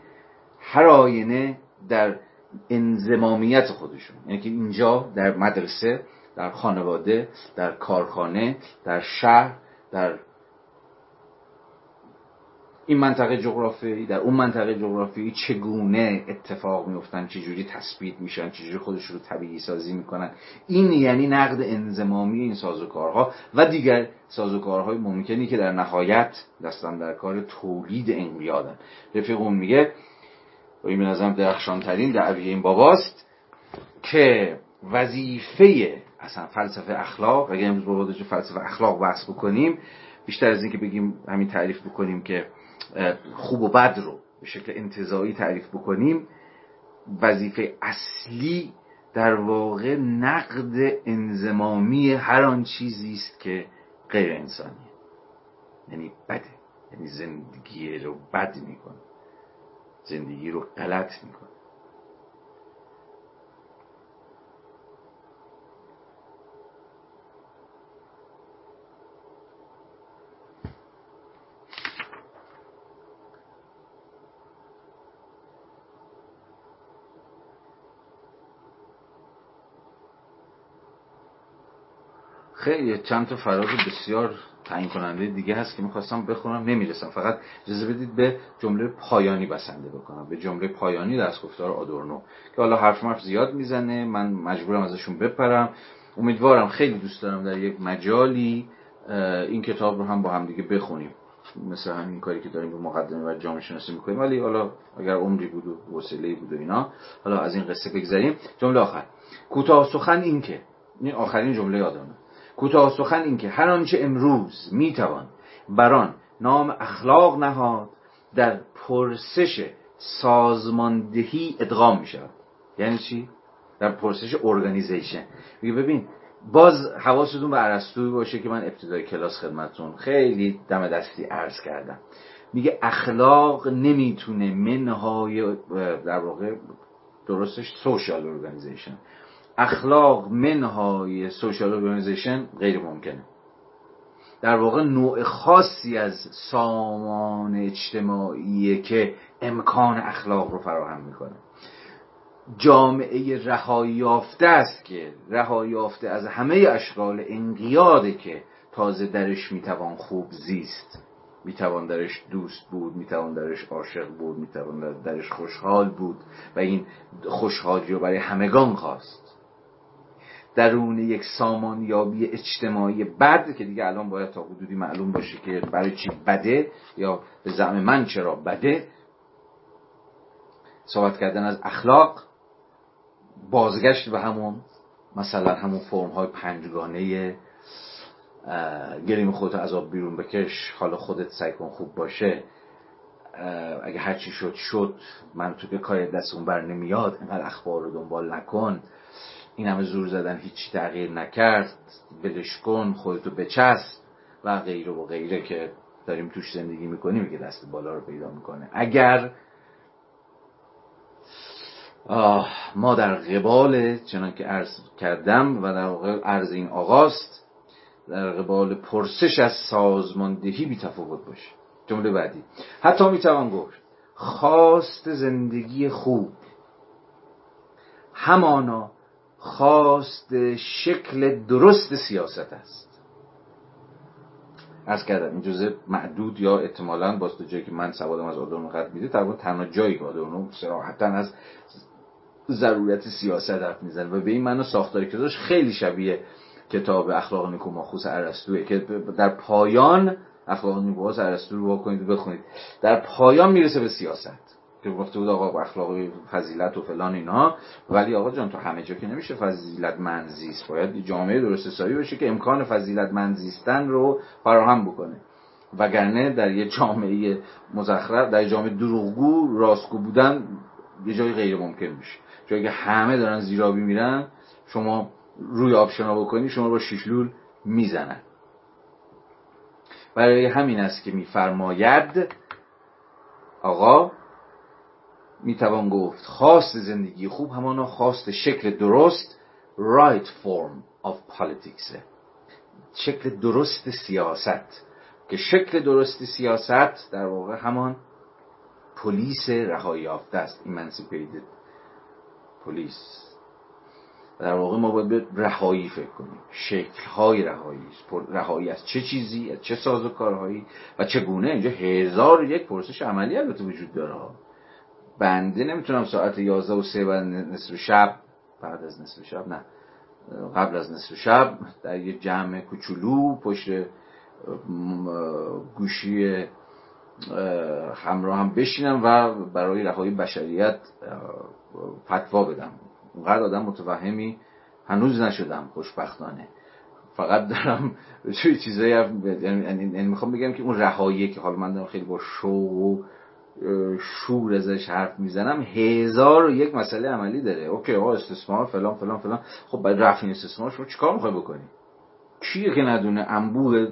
هر آینه در انزمامیت خودشون. یعنی که اینجا در مدرسه در خانواده در کارخانه در شهر در این منطقه جغرافیایی در اون منطقه جغرافیایی چگونه اتفاق میفتن چجوری تثبیت میشن؟ چجوری خودش رو طبیعی سازی می‌کنن؟ این یعنی نقد انزمامی این سازوکارها و دیگر سازوکارهای ممکنی که در نهایت دستن در کار تولید انقیادن رفیقون میگه و این به نظرم درخشانترین دعوی این باباست که وظیفه اصلا فلسفه اخلاق اگر امروز با فلسفه اخلاق بحث بکنیم بیشتر از اینکه بگیم همین تعریف بکنیم که خوب و بد رو به شکل انتظایی تعریف بکنیم وظیفه اصلی در واقع نقد انزمامی هر آن چیزی است که غیر انسانیه. یعنی بده یعنی زندگی رو بد می‌کنه. زندگی رو غلط می‌کنه. خیلی چند تا فراز بسیار تعیین کننده دیگه هست که می‌خواستم بخونم نمی‌رسم. فقط اجازه بدید به جمله پایانی بسنده بکنم. به جمله پایانی دستگفتار آدورنو که حالا حرف مرف زیاد می‌زنه من مجبورم ازشون بپرم. امیدوارم خیلی دوست دارم در یک مجالی این کتاب رو هم با هم دیگه بخونیم. مثل همین کاری که داریم به مقدمه و جامعه شناسی می‌کنیم. ولی حالا اگر عمری بود و وسیله بود و اینا حالا از این قصه بگذریم. جمله آخر. کوتاه سخن این که. این آخرین جمله یادمه. کوتاه سخن این که هر آنچه امروز می‌توان بران نام اخلاق نهاد در پرسش سازماندهی ادغام می شود یعنی چی؟ در پرسش ارگانیزیشن میگه ببین باز حواستون به عرستوی باشه که من ابتدای کلاس خدمتون خیلی دم دستی عرض کردم. میگه اخلاق نمی‌تونه منهای در واقع درستش social organization اخلاق منهای social organization غیر ممکنه. در واقع نوع خاصی از سامان اجتماعی که امکان اخلاق رو فراهم می‌کنه. جامعه رهایی یافته است که رهایی یافته از همه اشکال انقیاده که تازه درش می‌توان خوب زیست. می‌توان درش دوست بود می‌توان درش عاشق بود می‌توان درش خوشحال بود و این خوشحالی رو برای همگان خواست. درون یک سامانیابی اجتماعی بد که دیگه الان باید تا حدودی معلوم باشه که برای چی بده یا به زعم من چرا بده. صحبت کردن از اخلاق بازگشت به همون مثلا همون فرم های پنجگانه گریم خودت از آب بیرون بکش حالا خودت سعی کن خوب باشه. اگه هرچی شد شد. من تو که کار دست اون بر نمیاد اینقدر اخبار رو دنبال نکن. این همه زور زدن هیچ تغییر نکرد. بلش کن خودتو بچسب و غیره و غیره که داریم توش زندگی می‌کنیم که دست بالا رو پیدا می‌کنه. اگر ما در قبال چنان که عرض کردم و در واقع عرض این آغاست در قبال پرسش از سازماندهی بی تفاوت باشه. جمله بعدی. حتی می‌توان گفت خواست زندگی خوب. همانا خواست شکل درست سیاست است. از کردم این جزء معدود یا احتمالا باز تو جایی که من سوادم از آدم قد میده تقریبا تنها جایی که آدم سراحتا از ضرورت سیاست حرف می‌زنه و به این ساختاری که داشت خیلی شبیه کتاب اخلاق نیکو ماخوس ارسطوئه که در پایان اخلاق نیکو ارسطو رو بکنید بخونید در پایان می‌رسه به سیاست. که گفته بود آقا اخلاق فضیلت و فلان اینا. ولی آقا جان تو همه جا که نمیشه فضیلت منزیست. باید جامعه درست حسابی باشه که امکان فضیلت منزیستن رو فراهم بکنه. وگرنه در یه جامعه مزخرف در جامعه دروغگو راستگو بودن یه جای غیر ممکن میشه. جایی که همه دارن زیرابی میرن شما روی آبشنا بکنی شما رو شیشلول می‌زنن. برای همین است که میفرماید آقا می‌توان گفت خواست زندگی خوب همانا خواست شکل درست right form of politics. شکل درست سیاست. که شکل درست سیاست در واقع همان پلیس رهایی یافته است emancipated پلیس. در واقع ما باید به رهایی فکر کنیم. شکلهای رهایی رهایی از چه چیزی از چه ساز و و چگونه اینجا هزار یک پرسش عملی البته وجود داره. بنده نمی‌تونم ساعت 11 و 3 و نصف شب بعد از نصف شب نه قبل از نصف شب در یه جمع کوچولو پشت گوشی همراه هم بشینم و برای رهایی بشریت فتوا بدم. اونقدر آدم متوهمی هنوز نشدم خوشبختانه. فقط دارم (laughs) چیزایی یعنی-, یعنی می‌خوام بگم که اون رهایی که حالا من دارم خیلی با شوق و شور ازش حرف می‌زنم. هزار و یک مسئله عملی داره. اوکی آقا استثمار فلان فلان فلان. خب برای رفع این استثمار شما چیکار می‌خوای بکنی؟ کیه که ندونه؟ انبوه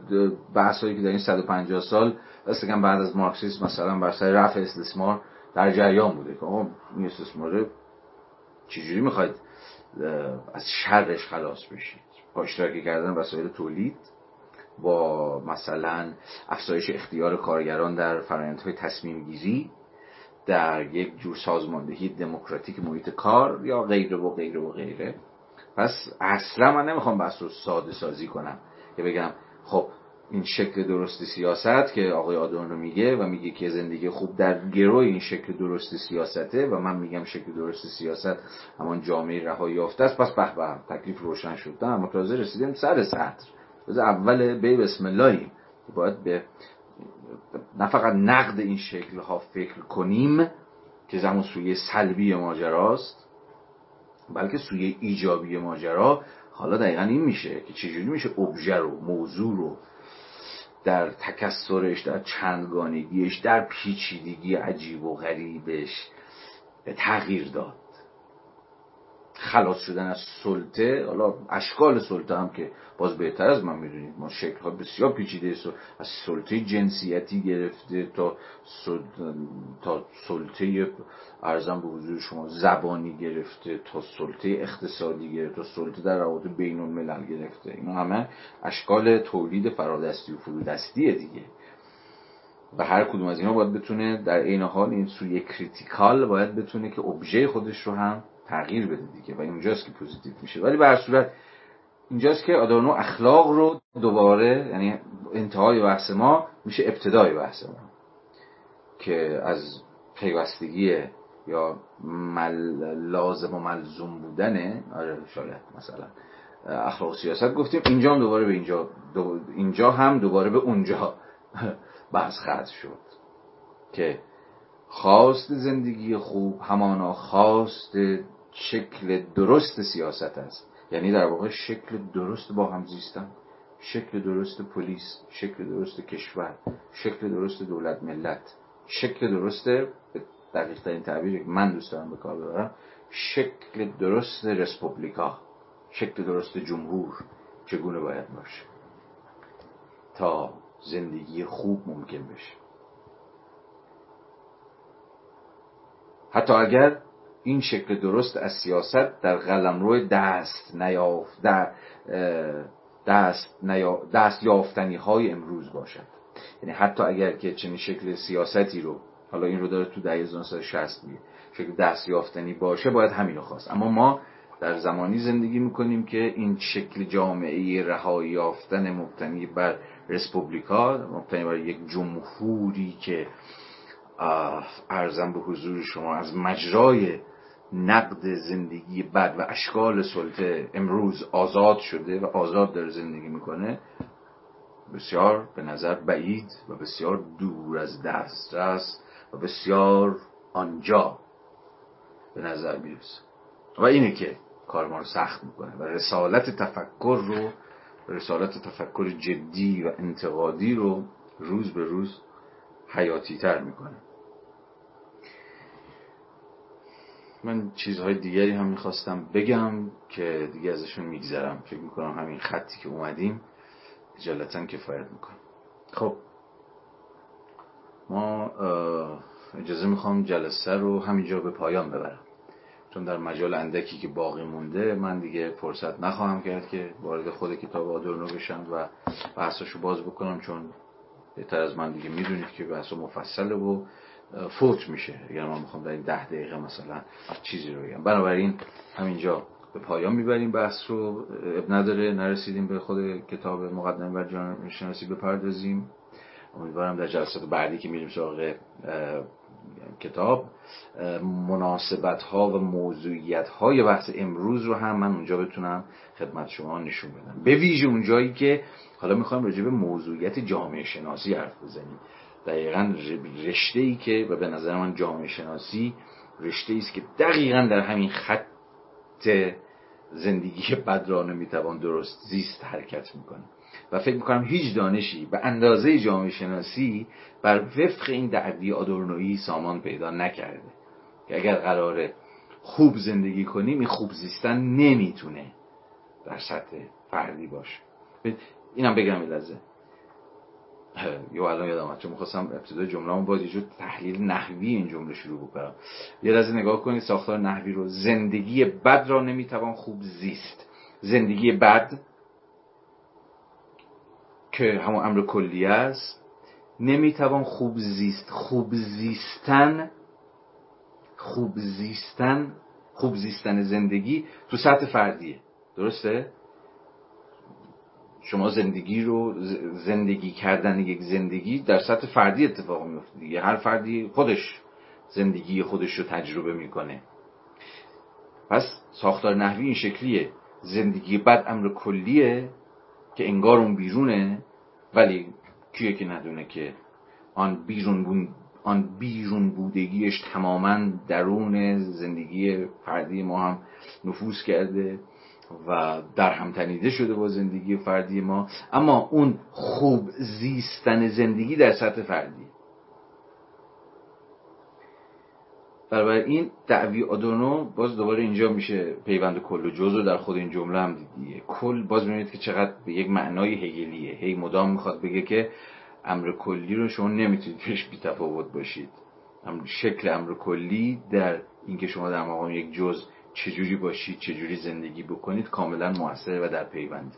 بحثایی که در این 150 سال مثلا بعد از مارکسیسم مثلا بر سر رفع استثمار در جریان بوده. که آقا این استثمار چجوری می‌خواید از شرش خلاص بشید؟ با اشتراکی کردن وسایل تولید؟ با مثلا افزایش اختیار کارگران در فرآیندهای تصمیم گیری در یک جور سازماندهی دموکراتیک محیط کار یا غیره و غیره و غیره. پس اصلا من نمی‌خوام بحث رو ساده سازی کنم که بگم خب این شکل درست سیاست که آقای آدورنو میگه و میگه که زندگی خوب در گروه این شکل درست سیاسته و من میگم شکل درست سیاست همان جامعه رهایی یافته است. پس به تکلیف روشن شد. اما تازه رسیدیم سر سطر. از اول بی بسم اللهی. باید به نه فقط نقد این شکل ها فکر کنیم که زمان سوی سلبی ماجراست بلکه سوی ایجابی ماجرا. حالا دقیقا این میشه که چجوری میشه ابژه رو موضوع رو در تکسرش در چندگانگیش در پیچیدگی عجیب و غریبش تغییر داد. خلاص شدن از سلطه حالا اشکال سلطه هم که باز بهتر از من می‌دونید. ما شکل ها بسیار پیچیده از سلطه جنسیتی گرفته تا تا سلطه ارزم به حضور شما زبانی گرفته تا سلطه اقتصادی گرفته تا سلطه در روابط بین الملل گرفته. اینا همه اشکال تولید فرادستی و فرودستیه دیگه. و هر کدوم از اینا باید بتونه در عین حال این سوی کریتیکال باید بتونه که ابژه خودش رو هم تغییر بده دیگه و اینجاست که پوزیتیو میشه. ولی به هر صورت اینجاست که آدانو اخلاق رو دوباره یعنی انتهای بحث ما میشه ابتدای بحث ما. که از پیوستگی یا مل... لازم و ملزوم بودن آره شاید مثلا اخلاق و سیاست گفتیم اینجا هم دوباره به اینجا اینجا هم دوباره به اونجا (laughs) بحث خط شد. که خواست زندگی خوب همانا خواست شکل درست سیاست است. یعنی در واقع شکل درست با هم زیستن. شکل درست پلیس شکل درست کشور شکل درست دولت ملت. شکل درست دقیق این تعبیر من دوست دارم به کار ببرم شکل درست رسپوبلیکا. شکل درست جمهور. چگونه باید باشه؟ تا زندگی خوب ممکن بشه. حتی اگر این شکل درست از سیاست در قلمرو دست نیافت دست, دست یافتنی های امروز باشد. یعنی حتی اگر که چنین شکل سیاستی رو حالا این رو داره تو دهه 1960 میگه. شکل دست یافتنی باشه باید همینو خواست. اما ما در زمانی زندگی می‌کنیم که این شکل جامعه رهایی یافتن مبتنی بر رسپوبلیکا مبتنی بر یک جمهوری که ارزم به حضور شما از مجرای نقد زندگی بد و اشکال سلطه امروز آزاد شده و آزاد داره زندگی می‌کنه بسیار به نظر بعید و بسیار دور از دسترس و بسیار آنجا به نظر می‌رسه. و اینه که کار ما رو سخت می‌کنه و رسالت تفکر رو رسالت تفکر جدی و انتقادی رو روز به روز حیاتی تر می‌کنه. من چیزهای دیگری هم می‌خواستم بگم که دیگه ازشون میگذرم. فکر می‌کنم همین خطی که اومدیم اجالتا کفایت می‌کنم. خب. ما اجازه می‌خوام جلسه رو همینجا به پایان ببرم. چون در مجال اندکی که باقی مونده من دیگه فرصت نخواهم کرد که وارد خود کتاب آدورنو بشم و بحثاشو باز بکنم چون بهتر از من دیگه می‌دونید که بحث مفصله و فوت میشه. اگر من می‌خوام در این ده دقیقه مثلا چیزی رو بگم. بنابراین همینجا به پایان می‌بریم بحث رو. اب نداره نرسیدیم به خود کتاب مقدمه بر جامعه شناسی بپردازیم. امیدوارم در جلسات بعدی که میریم سراغ کتاب مناسبت ها و موضوعیت های بحث امروز رو هم من اونجا بتونم خدمت شما نشون بدم. به ویژه اونجایی که حالا می‌خوایم راجع به موضوعیت جامعه شناسی حرف بزنیم. دقیقا رشته ای که و به نظر من جامعه شناسی رشته است که دقیقا در همین خط زندگی بد را نمی‌توان درست زیست حرکت می‌کنه. و فکر می‌کنم هیچ دانشی به اندازه جامعه شناسی بر وفق این دعوی آدورنویی سامان پیدا نکرده. که اگر قراره خوب زندگی کنیم این خوب زیستن نمی‌تونه در سطح فردی باشه. اینم بگم لحظه. یه الان یادم چون می‌خواستم ابتدای جمله باز یه تحلیل نحوی این جمله شروع بکنم. یه لحظه نگاه کنید ساختار نحوی رو زندگی بد را نمی‌توان خوب زیست. زندگی بد که همون امر کلی است نمی‌توان خوب زیست. خوب زیستن خوب زیستن خوب زیستن زندگی تو سطح فردیه. درسته؟ شما زندگی رو زندگی کردن یک زندگی در سطح فردی اتفاق میفته دیگه. هر فردی خودش زندگی خودش رو تجربه می‌کنه. پس ساختار نحوی این شکلیه. زندگی بد امر کلیه که انگار اون بیرونه ولی کیه که ندونه که آن بیرون آن بیرون بودگیش تماما درون زندگی فردی ما هم نفوذ کرده. و در هم تنیده شده با زندگی فردی ما. اما اون خوب زیستن زندگی در سطح فردی. این دعوی آدونو باز دوباره اینجا میشه پیوند کل و جزء در خود این جمله هم دیدیه کل باز می‌بینید که چقدر به یک معنای هگلیه. هی مدام می‌خواد بگه که امر کلی رو شما نمی‌تونید پیش بی تفاوت باشید. شکل امر کلی در اینکه شما در مقام یک جز چجوری باشید چجوری زندگی بکنید کاملا موثره و در پیوند.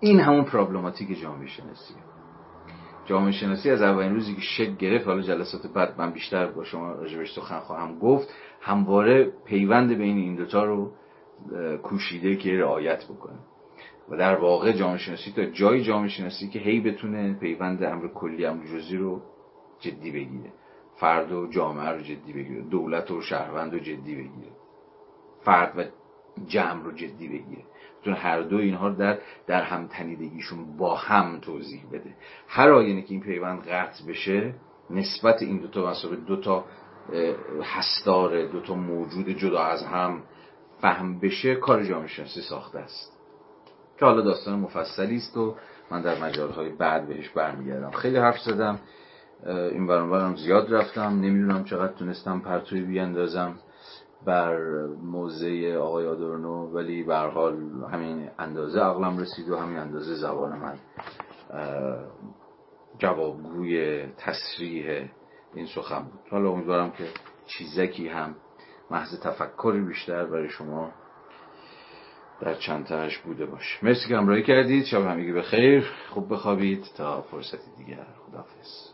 این همون پرابلماتیک جامعه شناسی. جامعه شناسی از اولین روزی که شکل گرفت حالا جلسات بعد من بیشتر با شما راجبش سخن خواهم گفت همواره پیوند بین این دوتا رو کوشیده که رعایت بکنه. و در واقع جامعه شناسی تا جای جامعه شناسی که هی بتونه پیوند امر کلی امر جزی رو جدی بگیره. فرد و جامعه رو جدی بگیره. دولت و شهروند رو جدی بگیره. فرد و جمع رو جدی بگیره. چون هر دو اینها رو در در هم تنیدگیشون با هم توضیح بده. هر آینه که این پیوند قطع بشه نسبت این دوتا مسابقه دوتا هستار دوتا موجود جدا از هم فهم بشه کار جامعه شناسی ساخته است. که حالا داستان مفصلی است و من در مجالهای بعد بهش برمیگردم. خیلی حرف زدم این برانورم زیاد رفتم. نمی‌دونم چقدر تونستم پرتوی بیاندازم. بر موزه آقای آدورنو ولی به حال همین اندازه عقلم رسید و همین اندازه زبان من جوابگوی تصریح این سخن بود. حالا امیدوارم که چیزکی هم محض تفکری بیشتر برای شما در چند تاش بوده باشه. مرسی که همراهی کردید. شب همگی به خیر خوب بخوابید تا فرصتی دیگر. خداحافظ.